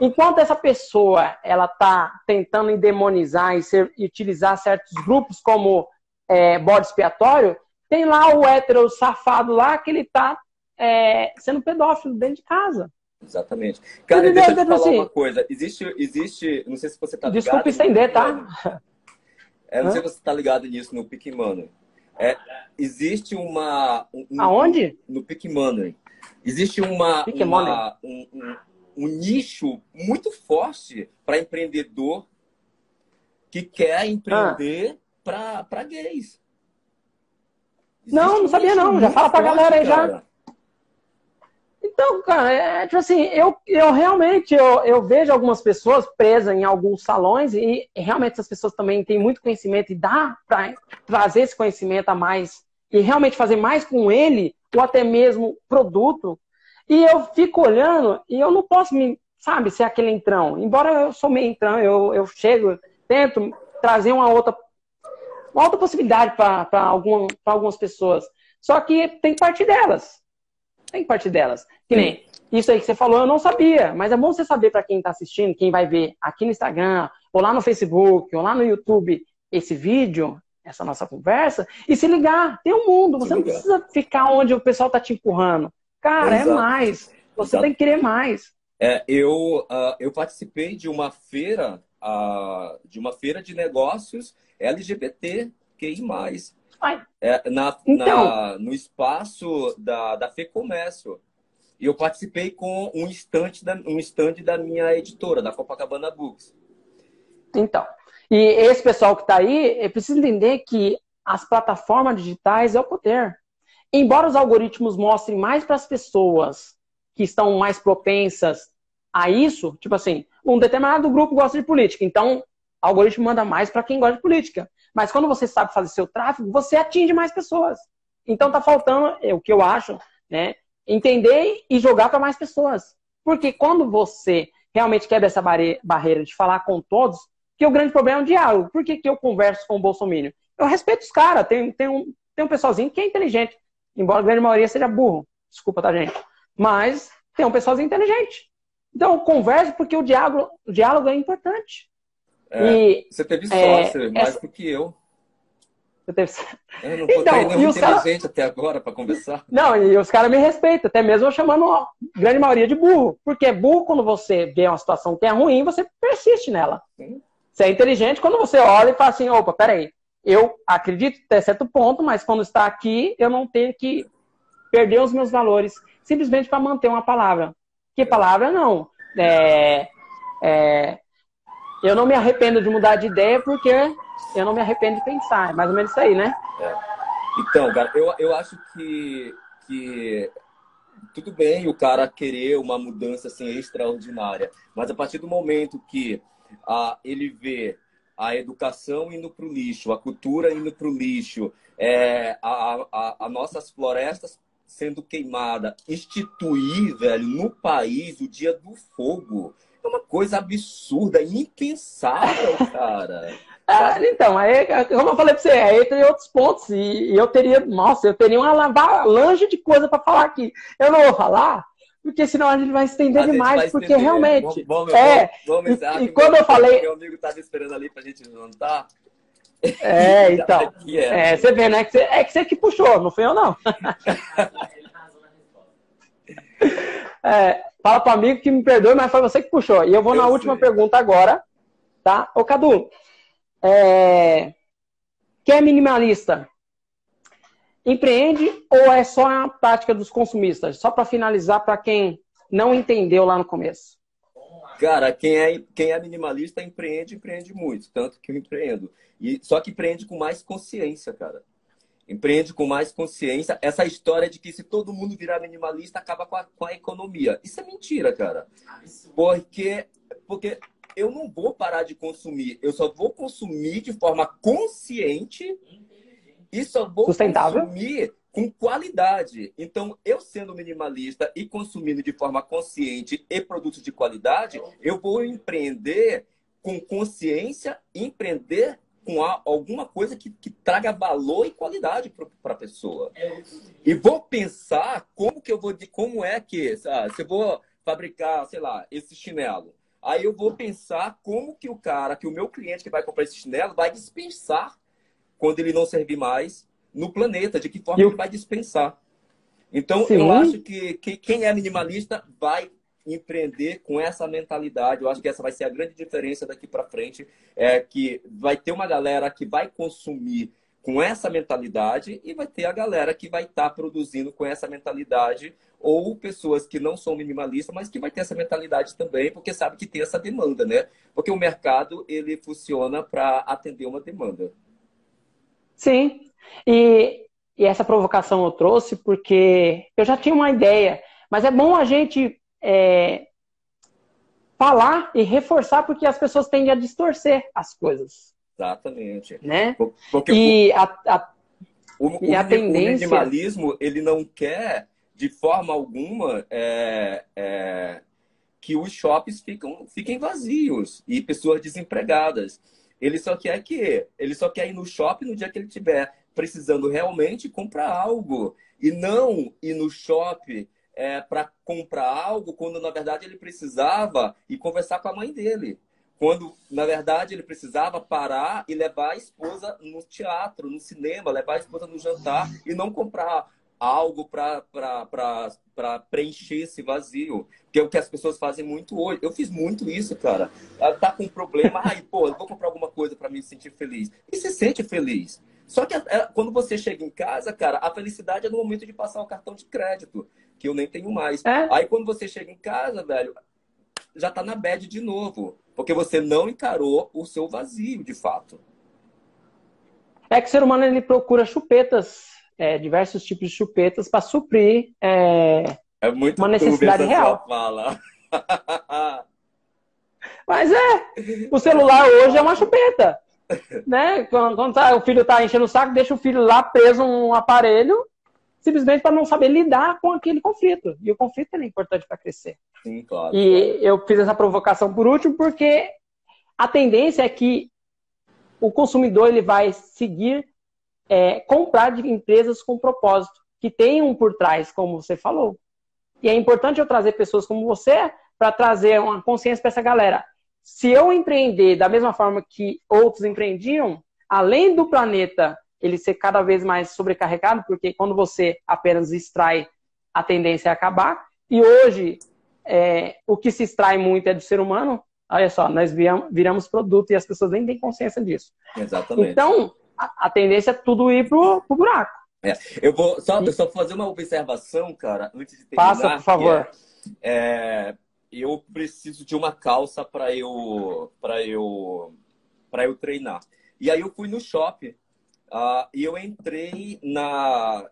A: enquanto essa pessoa ela tá tentando endemonizar e, ser, e utilizar certos grupos como é, bode expiatório, tem lá o hétero safado lá que ele tá é, sendo pedófilo dentro de casa.
B: Exatamente. Cara, deixa eu te falar assim, uma coisa. Existe, existe, não sei se você tá
A: ligado. Desculpa estender, tá?
B: É, não sei se você tá ligado nisso no Picmano. É, existe uma. Um,
A: Aonde?
B: No Picmano. Existe uma, uma um, um, um nicho muito forte para empreendedor que quer empreender ah. para gays.
A: não, não sabia não. Já fala pra galera aí já. Então, cara, é tipo assim, eu, eu realmente eu, eu vejo algumas pessoas presas em alguns salões e realmente essas pessoas também têm muito conhecimento e dá para trazer esse conhecimento a mais e realmente fazer mais com ele ou até mesmo produto. E eu fico olhando e eu não posso me, sabe, ser aquele entrão. Embora eu sou meio entrão, eu, eu chego, tento trazer uma outra, uma outra possibilidade para alguma, algumas pessoas. Só que tem que partir delas. Tem que partir delas. Que nem isso aí que você falou, eu não sabia. Mas é bom você saber para quem está assistindo, quem vai ver aqui no Instagram, ou lá no Facebook, ou lá no YouTube, esse vídeo, essa nossa conversa, e se ligar. Tem um mundo. Você não precisa ficar onde o pessoal está te empurrando. Cara, é Exato. é mais. Você Exato. tem que querer mais.
B: É, eu, uh, eu participei de uma feira, uh, de uma feira de negócios LGBT, QI+. É, na, então... na, no espaço da, da FEComércio. E eu participei com um stand, da, um stand da minha editora, da Copacabana Books.
A: Então, e esse pessoal que está aí, precisa entender que as plataformas digitais é o poder. Embora os algoritmos mostrem mais para as pessoas que estão mais propensas a isso, tipo assim, um determinado grupo gosta de política, então o algoritmo manda mais para quem gosta de política. Mas quando você sabe fazer seu tráfego, você atinge mais pessoas. Então tá faltando, é o que eu acho, né, entender e jogar para mais pessoas. Porque quando você realmente quebra essa barreira de falar com todos, que o grande problema é o diálogo. Por que, que eu converso com o Bolsonaro? Eu respeito os caras, tem, tem, um, tem um pessoalzinho que é inteligente, embora a grande maioria seja burro. Desculpa, tá, gente? Mas tem um pessoalzinho inteligente. Então, converse porque o diálogo, o diálogo é importante.
B: É, você teve é, sorte, é, mais essa... do que eu.
A: Você teve...
B: Eu não então, e inteligente cara... até agora para conversar.
A: Não, e os caras me respeitam, até mesmo eu chamando a grande maioria de burro. Porque burro, quando você vê uma situação que é ruim, você persiste nela. Sim. Você é inteligente quando você olha e fala assim, opa, peraí, eu acredito até certo ponto, mas quando está aqui, eu não tenho que perder os meus valores simplesmente para manter uma palavra. Que palavra não? É, é, eu não me arrependo de mudar de ideia porque eu não me arrependo de pensar. É mais ou menos isso aí, né?
B: É. Então, cara, eu, eu acho que, que tudo bem o cara querer uma mudança assim extraordinária, mas a partir do momento que ah, ele vê a educação indo para o lixo, a cultura indo para o lixo, é, a, a, a, nossas florestas sendo queimadas, instituir, velho, no país o dia do fogo. É uma coisa absurda, impensável, cara.
A: Ah, então, aí, como eu falei pra você, aí tem outros pontos. E, e eu teria, nossa, eu teria uma avalanche de coisa para falar aqui. Eu não vou falar, porque senão a gente vai estender a demais, porque estender. realmente. Vamos, é, vamos, vamos, e, e quando eu falei.
B: Meu amigo estava esperando ali pra gente jantar.
A: É, então. É, você vê, né? Que você, é que você que puxou, não foi eu, não. é, fala para amigo que me perdoe, mas foi você que puxou. E eu vou eu na sei. última pergunta agora, tá? Ô, Cadu, é... quem é minimalista? Empreende ou é só a prática dos consumistas? Só para finalizar, para quem não entendeu lá no começo.
B: Cara, quem é, quem é minimalista empreende, empreende muito, tanto que eu empreendo. E, só que empreende com mais consciência, cara. Empreende com mais consciência. Essa história de que se todo mundo virar minimalista, acaba com a, com a economia. Isso é mentira, cara. Porque, porque eu não vou parar de consumir. Eu só vou consumir de forma consciente e só vou consumir com qualidade. Então, eu sendo minimalista e consumindo de forma consciente e produtos de qualidade, eu vou empreender com consciência, empreender com alguma coisa que, que traga valor e qualidade para a pessoa. E vou pensar como que eu vou, como é que, sabe, se eu vou fabricar, sei lá, esse chinelo. Aí eu vou pensar como que o cara, que o meu cliente que vai comprar esse chinelo vai dispensar quando ele não servir mais no planeta, de que forma eu... ele vai dispensar. Então, Sim. eu acho que, que quem é minimalista vai empreender com essa mentalidade. Eu acho que essa vai ser a grande diferença daqui para frente, é que vai ter uma galera que vai consumir com essa mentalidade e vai ter a galera que vai estar tá produzindo com essa mentalidade ou pessoas que não são minimalistas, mas que vai ter essa mentalidade também, porque sabe que tem essa demanda, né? Porque o mercado ele funciona para atender uma demanda.
A: Sim. E, e essa provocação eu trouxe porque eu já tinha uma ideia, mas é bom a gente é, falar e reforçar porque as pessoas tendem a distorcer as coisas.
B: Exatamente.
A: Né?
B: Porque
A: e a, a,
B: o, e a tendência... o minimalismo, ele não quer, de forma alguma, é, é, que os shoppings ficam, fiquem vazios e pessoas desempregadas. Ele só quer que ele só quer ir no shopping no dia que ele tiver precisando realmente comprar algo e não ir no shopping é, para comprar algo quando na verdade ele precisava e conversar com a mãe dele. Quando na verdade ele precisava parar e levar a esposa no teatro, no cinema, levar a esposa no jantar e não comprar algo para preencher esse vazio. Que é o que as pessoas fazem muito hoje. Eu fiz muito isso, cara. Tá com um problema, ai, pô, vou comprar alguma coisa para me sentir feliz. E se sente feliz. Só que é, quando você chega em casa, cara, a felicidade é no momento de passar o cartão de crédito, que eu nem tenho mais. É? Aí quando você chega em casa, velho, já tá na bad de novo. Porque você não encarou o seu vazio, de fato.
A: É que o ser humano ele procura chupetas é, diversos tipos de chupetas para suprir é,
B: é muito
A: uma necessidade real.
B: Fala.
A: Mas é, o celular hoje é uma chupeta. Né? Quando, quando tá, o filho está enchendo o saco, deixa o filho lá preso um aparelho, simplesmente para não saber lidar com aquele conflito. E o conflito é importante para crescer.
B: Sim, claro.
A: E eu fiz essa provocação por último porque a tendência é que o consumidor ele vai seguir é, comprar de empresas com propósito, que tenham por trás, como você falou. E é importante eu trazer pessoas como você para trazer uma consciência para essa galera. Se eu empreender da mesma forma que outros empreendiam, além do planeta ele ser cada vez mais sobrecarregado, porque quando você apenas extrai, a tendência é acabar. E hoje, é, o que se extrai muito é do ser humano. Olha só, nós viramos produto e as pessoas nem têm consciência disso.
B: Exatamente.
A: Então, a, tendência é tudo ir pro, pro buraco.
B: É. Eu vou só, e... só fazer uma observação, cara, antes de terminar.
A: Passa, por favor.
B: É, é, eu preciso de uma calça para eu para eu para eu treinar. E aí eu fui no shopping uh, e eu entrei na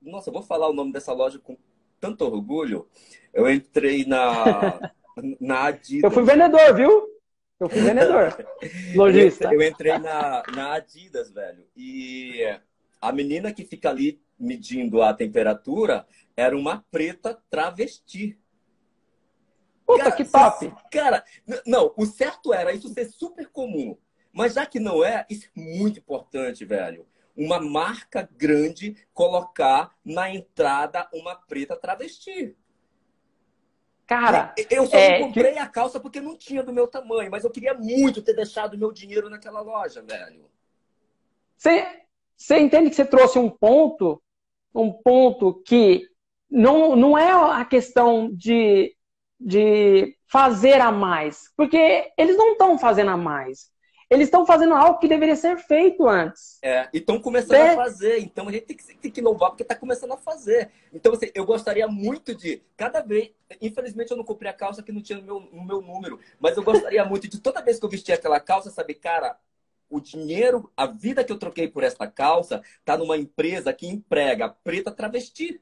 B: nossa, eu vou falar o nome dessa loja com tanto orgulho. Eu entrei na na Adidas.
A: Eu fui vendedor, viu? Eu fui vendedor. Lojista.
B: Eu, eu entrei na, na Adidas, velho. E a menina que fica ali medindo a temperatura era uma preta travesti.
A: Puta, cara, que top!
B: Cara, não, o certo era isso ser super comum. Mas já que não é, isso é muito importante, velho. Uma marca grande colocar na entrada uma preta travesti.
A: Cara,
B: eu só é, comprei a calça porque não tinha do meu tamanho, mas eu queria muito ter deixado meu dinheiro naquela loja, velho.
A: Você, você entende que você trouxe um ponto, um ponto que não, não é a questão de, de fazer a mais, porque eles não estão fazendo a mais. Eles estão fazendo algo que deveria ser feito antes.
B: É, e estão começando é. a fazer. Então a gente tem que, tem que louvar porque está começando a fazer. Então, assim, eu gostaria muito de, cada vez. Infelizmente, eu não comprei a calça que não tinha no meu, no meu número. Mas eu gostaria muito de, toda vez que eu vestir aquela calça, saber, cara, o dinheiro, a vida que eu troquei por essa calça, tá numa empresa que emprega preta travesti.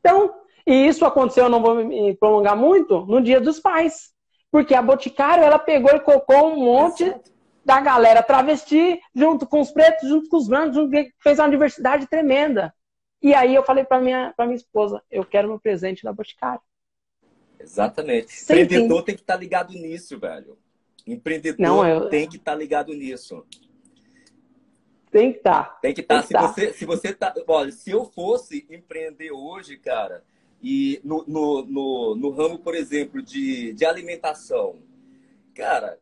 A: Então, e isso aconteceu, eu não vou me prolongar muito, no Dia dos Pais. Porque a Boticário, ela pegou e colocou um monte Exato. da galera travesti, junto com os pretos, junto com os brancos, fez uma diversidade tremenda. E aí eu falei para minha, pra minha esposa, eu quero meu presente da Boticário.
B: Exatamente. Sem Empreendedor tem que estar tá ligado nisso, velho. Empreendedor Não, eu... tem que estar tá ligado nisso.
A: Tem que estar. Tá.
B: Tem que estar. Tá. Se, tá. você, se você tá. Olha, se eu fosse empreender hoje, cara, e no, no, no, no ramo, por exemplo, de, de alimentação, cara,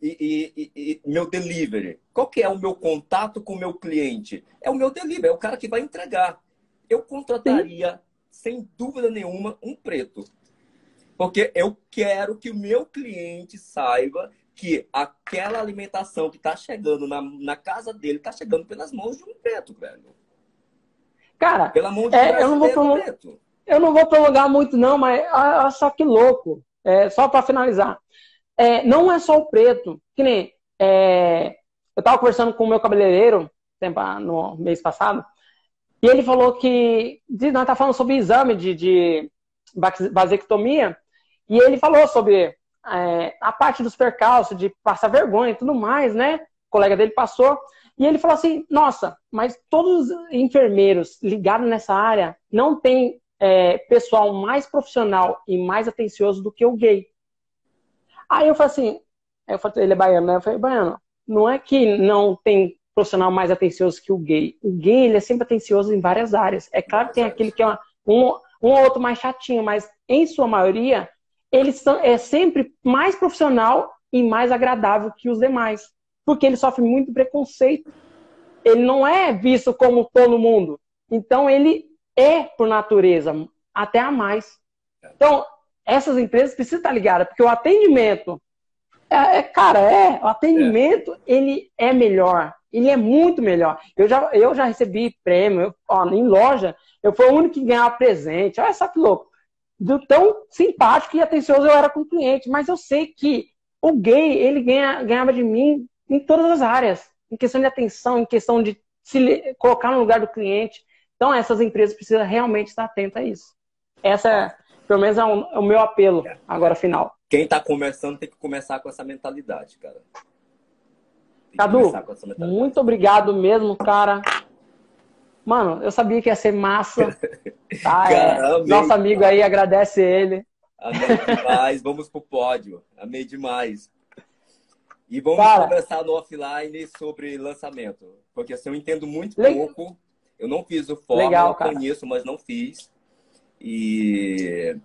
B: e, e, e, meu delivery. Qual que é o meu contato com o meu cliente? É o meu delivery, é o cara que vai entregar. Eu contrataria, Sim. sem dúvida nenhuma, um preto. Porque eu quero que o meu cliente saiba que aquela alimentação que está chegando na, na casa dele está chegando pelas mãos de um preto, velho.
A: Cara, Pela mão de um é, eu não vou preto. Eu não vou prolongar muito, não, mas olha só que louco. É, só para finalizar. É, não é só o preto. Que nem. É, eu estava conversando com o meu cabeleireiro tempo, no mês passado, e ele falou que, nós tá falando sobre exame de, de vasectomia, e ele falou sobre é, a parte dos percalços, de passar vergonha e tudo mais, né? O colega dele passou. E ele falou assim: nossa, mas todos os enfermeiros ligados nessa área não tem é, pessoal mais profissional e mais atencioso do que o gay. Aí eu falei assim: eu falei, ele é baiano, né? Eu falei, baiano, não é que não tem profissional mais atencioso que o gay. O gay, ele é sempre atencioso em várias áreas. É claro que tem aquele que é um, um ou outro mais chatinho, mas em sua maioria, ele é sempre mais profissional e mais agradável que os demais. Porque ele sofre muito preconceito. Ele não é visto como todo mundo. Então, ele é, por natureza, até a mais. Então, essas empresas precisam estar ligadas, porque o atendimento, é, é cara, é, o atendimento, é. ele é melhor. Ele é muito melhor. Eu já, eu já recebi prêmio, eu, ó, em loja, eu fui o único que ganhava presente. Olha só que louco do tão simpático e atencioso eu era com o cliente. Mas eu sei que o gay, ele ganha, ganhava de mim em todas as áreas. Em questão de atenção, em questão de se colocar no lugar do cliente. Então, essas empresas precisam realmente estar atentas a isso. Essa, é, pelo menos, é, um, é o meu apelo agora final.
B: Quem está começando tem que começar com essa mentalidade, cara.
A: Cadu, muito obrigado mesmo, cara. Mano, eu sabia que ia ser massa. Tá? É, nosso amigo aí, agradece ele.
B: Amei demais. vamos pro pódio. Amei demais. E vamos Cara, conversar no offline sobre lançamento. Porque assim, eu entendo muito legal. pouco. Eu não fiz o fórmula, legal, eu conheço, mas não fiz. E.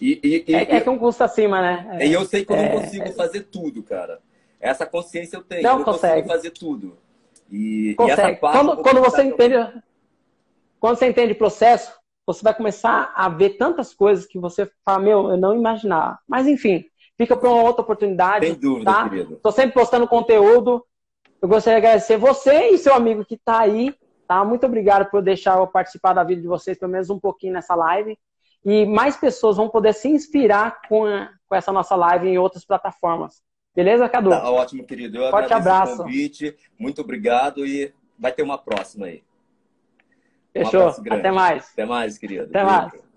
A: e, e, e é, é, que um custo acima, né?
B: É, e eu sei que eu não é, consigo é. fazer tudo, cara. Essa consciência eu tenho. Não, eu não consegue. consigo fazer tudo.
A: E, consegue. essa parte quando, quando você entende. Quando você entende processo, você vai começar a ver tantas coisas que você fala, meu, eu não imaginava. Mas enfim, fica para uma outra oportunidade. Sem dúvida, tá? querido. Estou sempre postando conteúdo. Eu gostaria de agradecer você e seu amigo que está aí. Tá? Muito obrigado por deixar eu participar da vida de vocês, pelo menos um pouquinho nessa live. E mais pessoas vão poder se inspirar com, a, com essa nossa live em outras plataformas. Beleza, Cadu?
B: Tá ótimo, querido. Eu
A: Forte abraço. o
B: convite. Muito obrigado e vai ter uma próxima aí.
A: Fechou. Um Até mais.
B: Até mais, querido.
A: Até mais.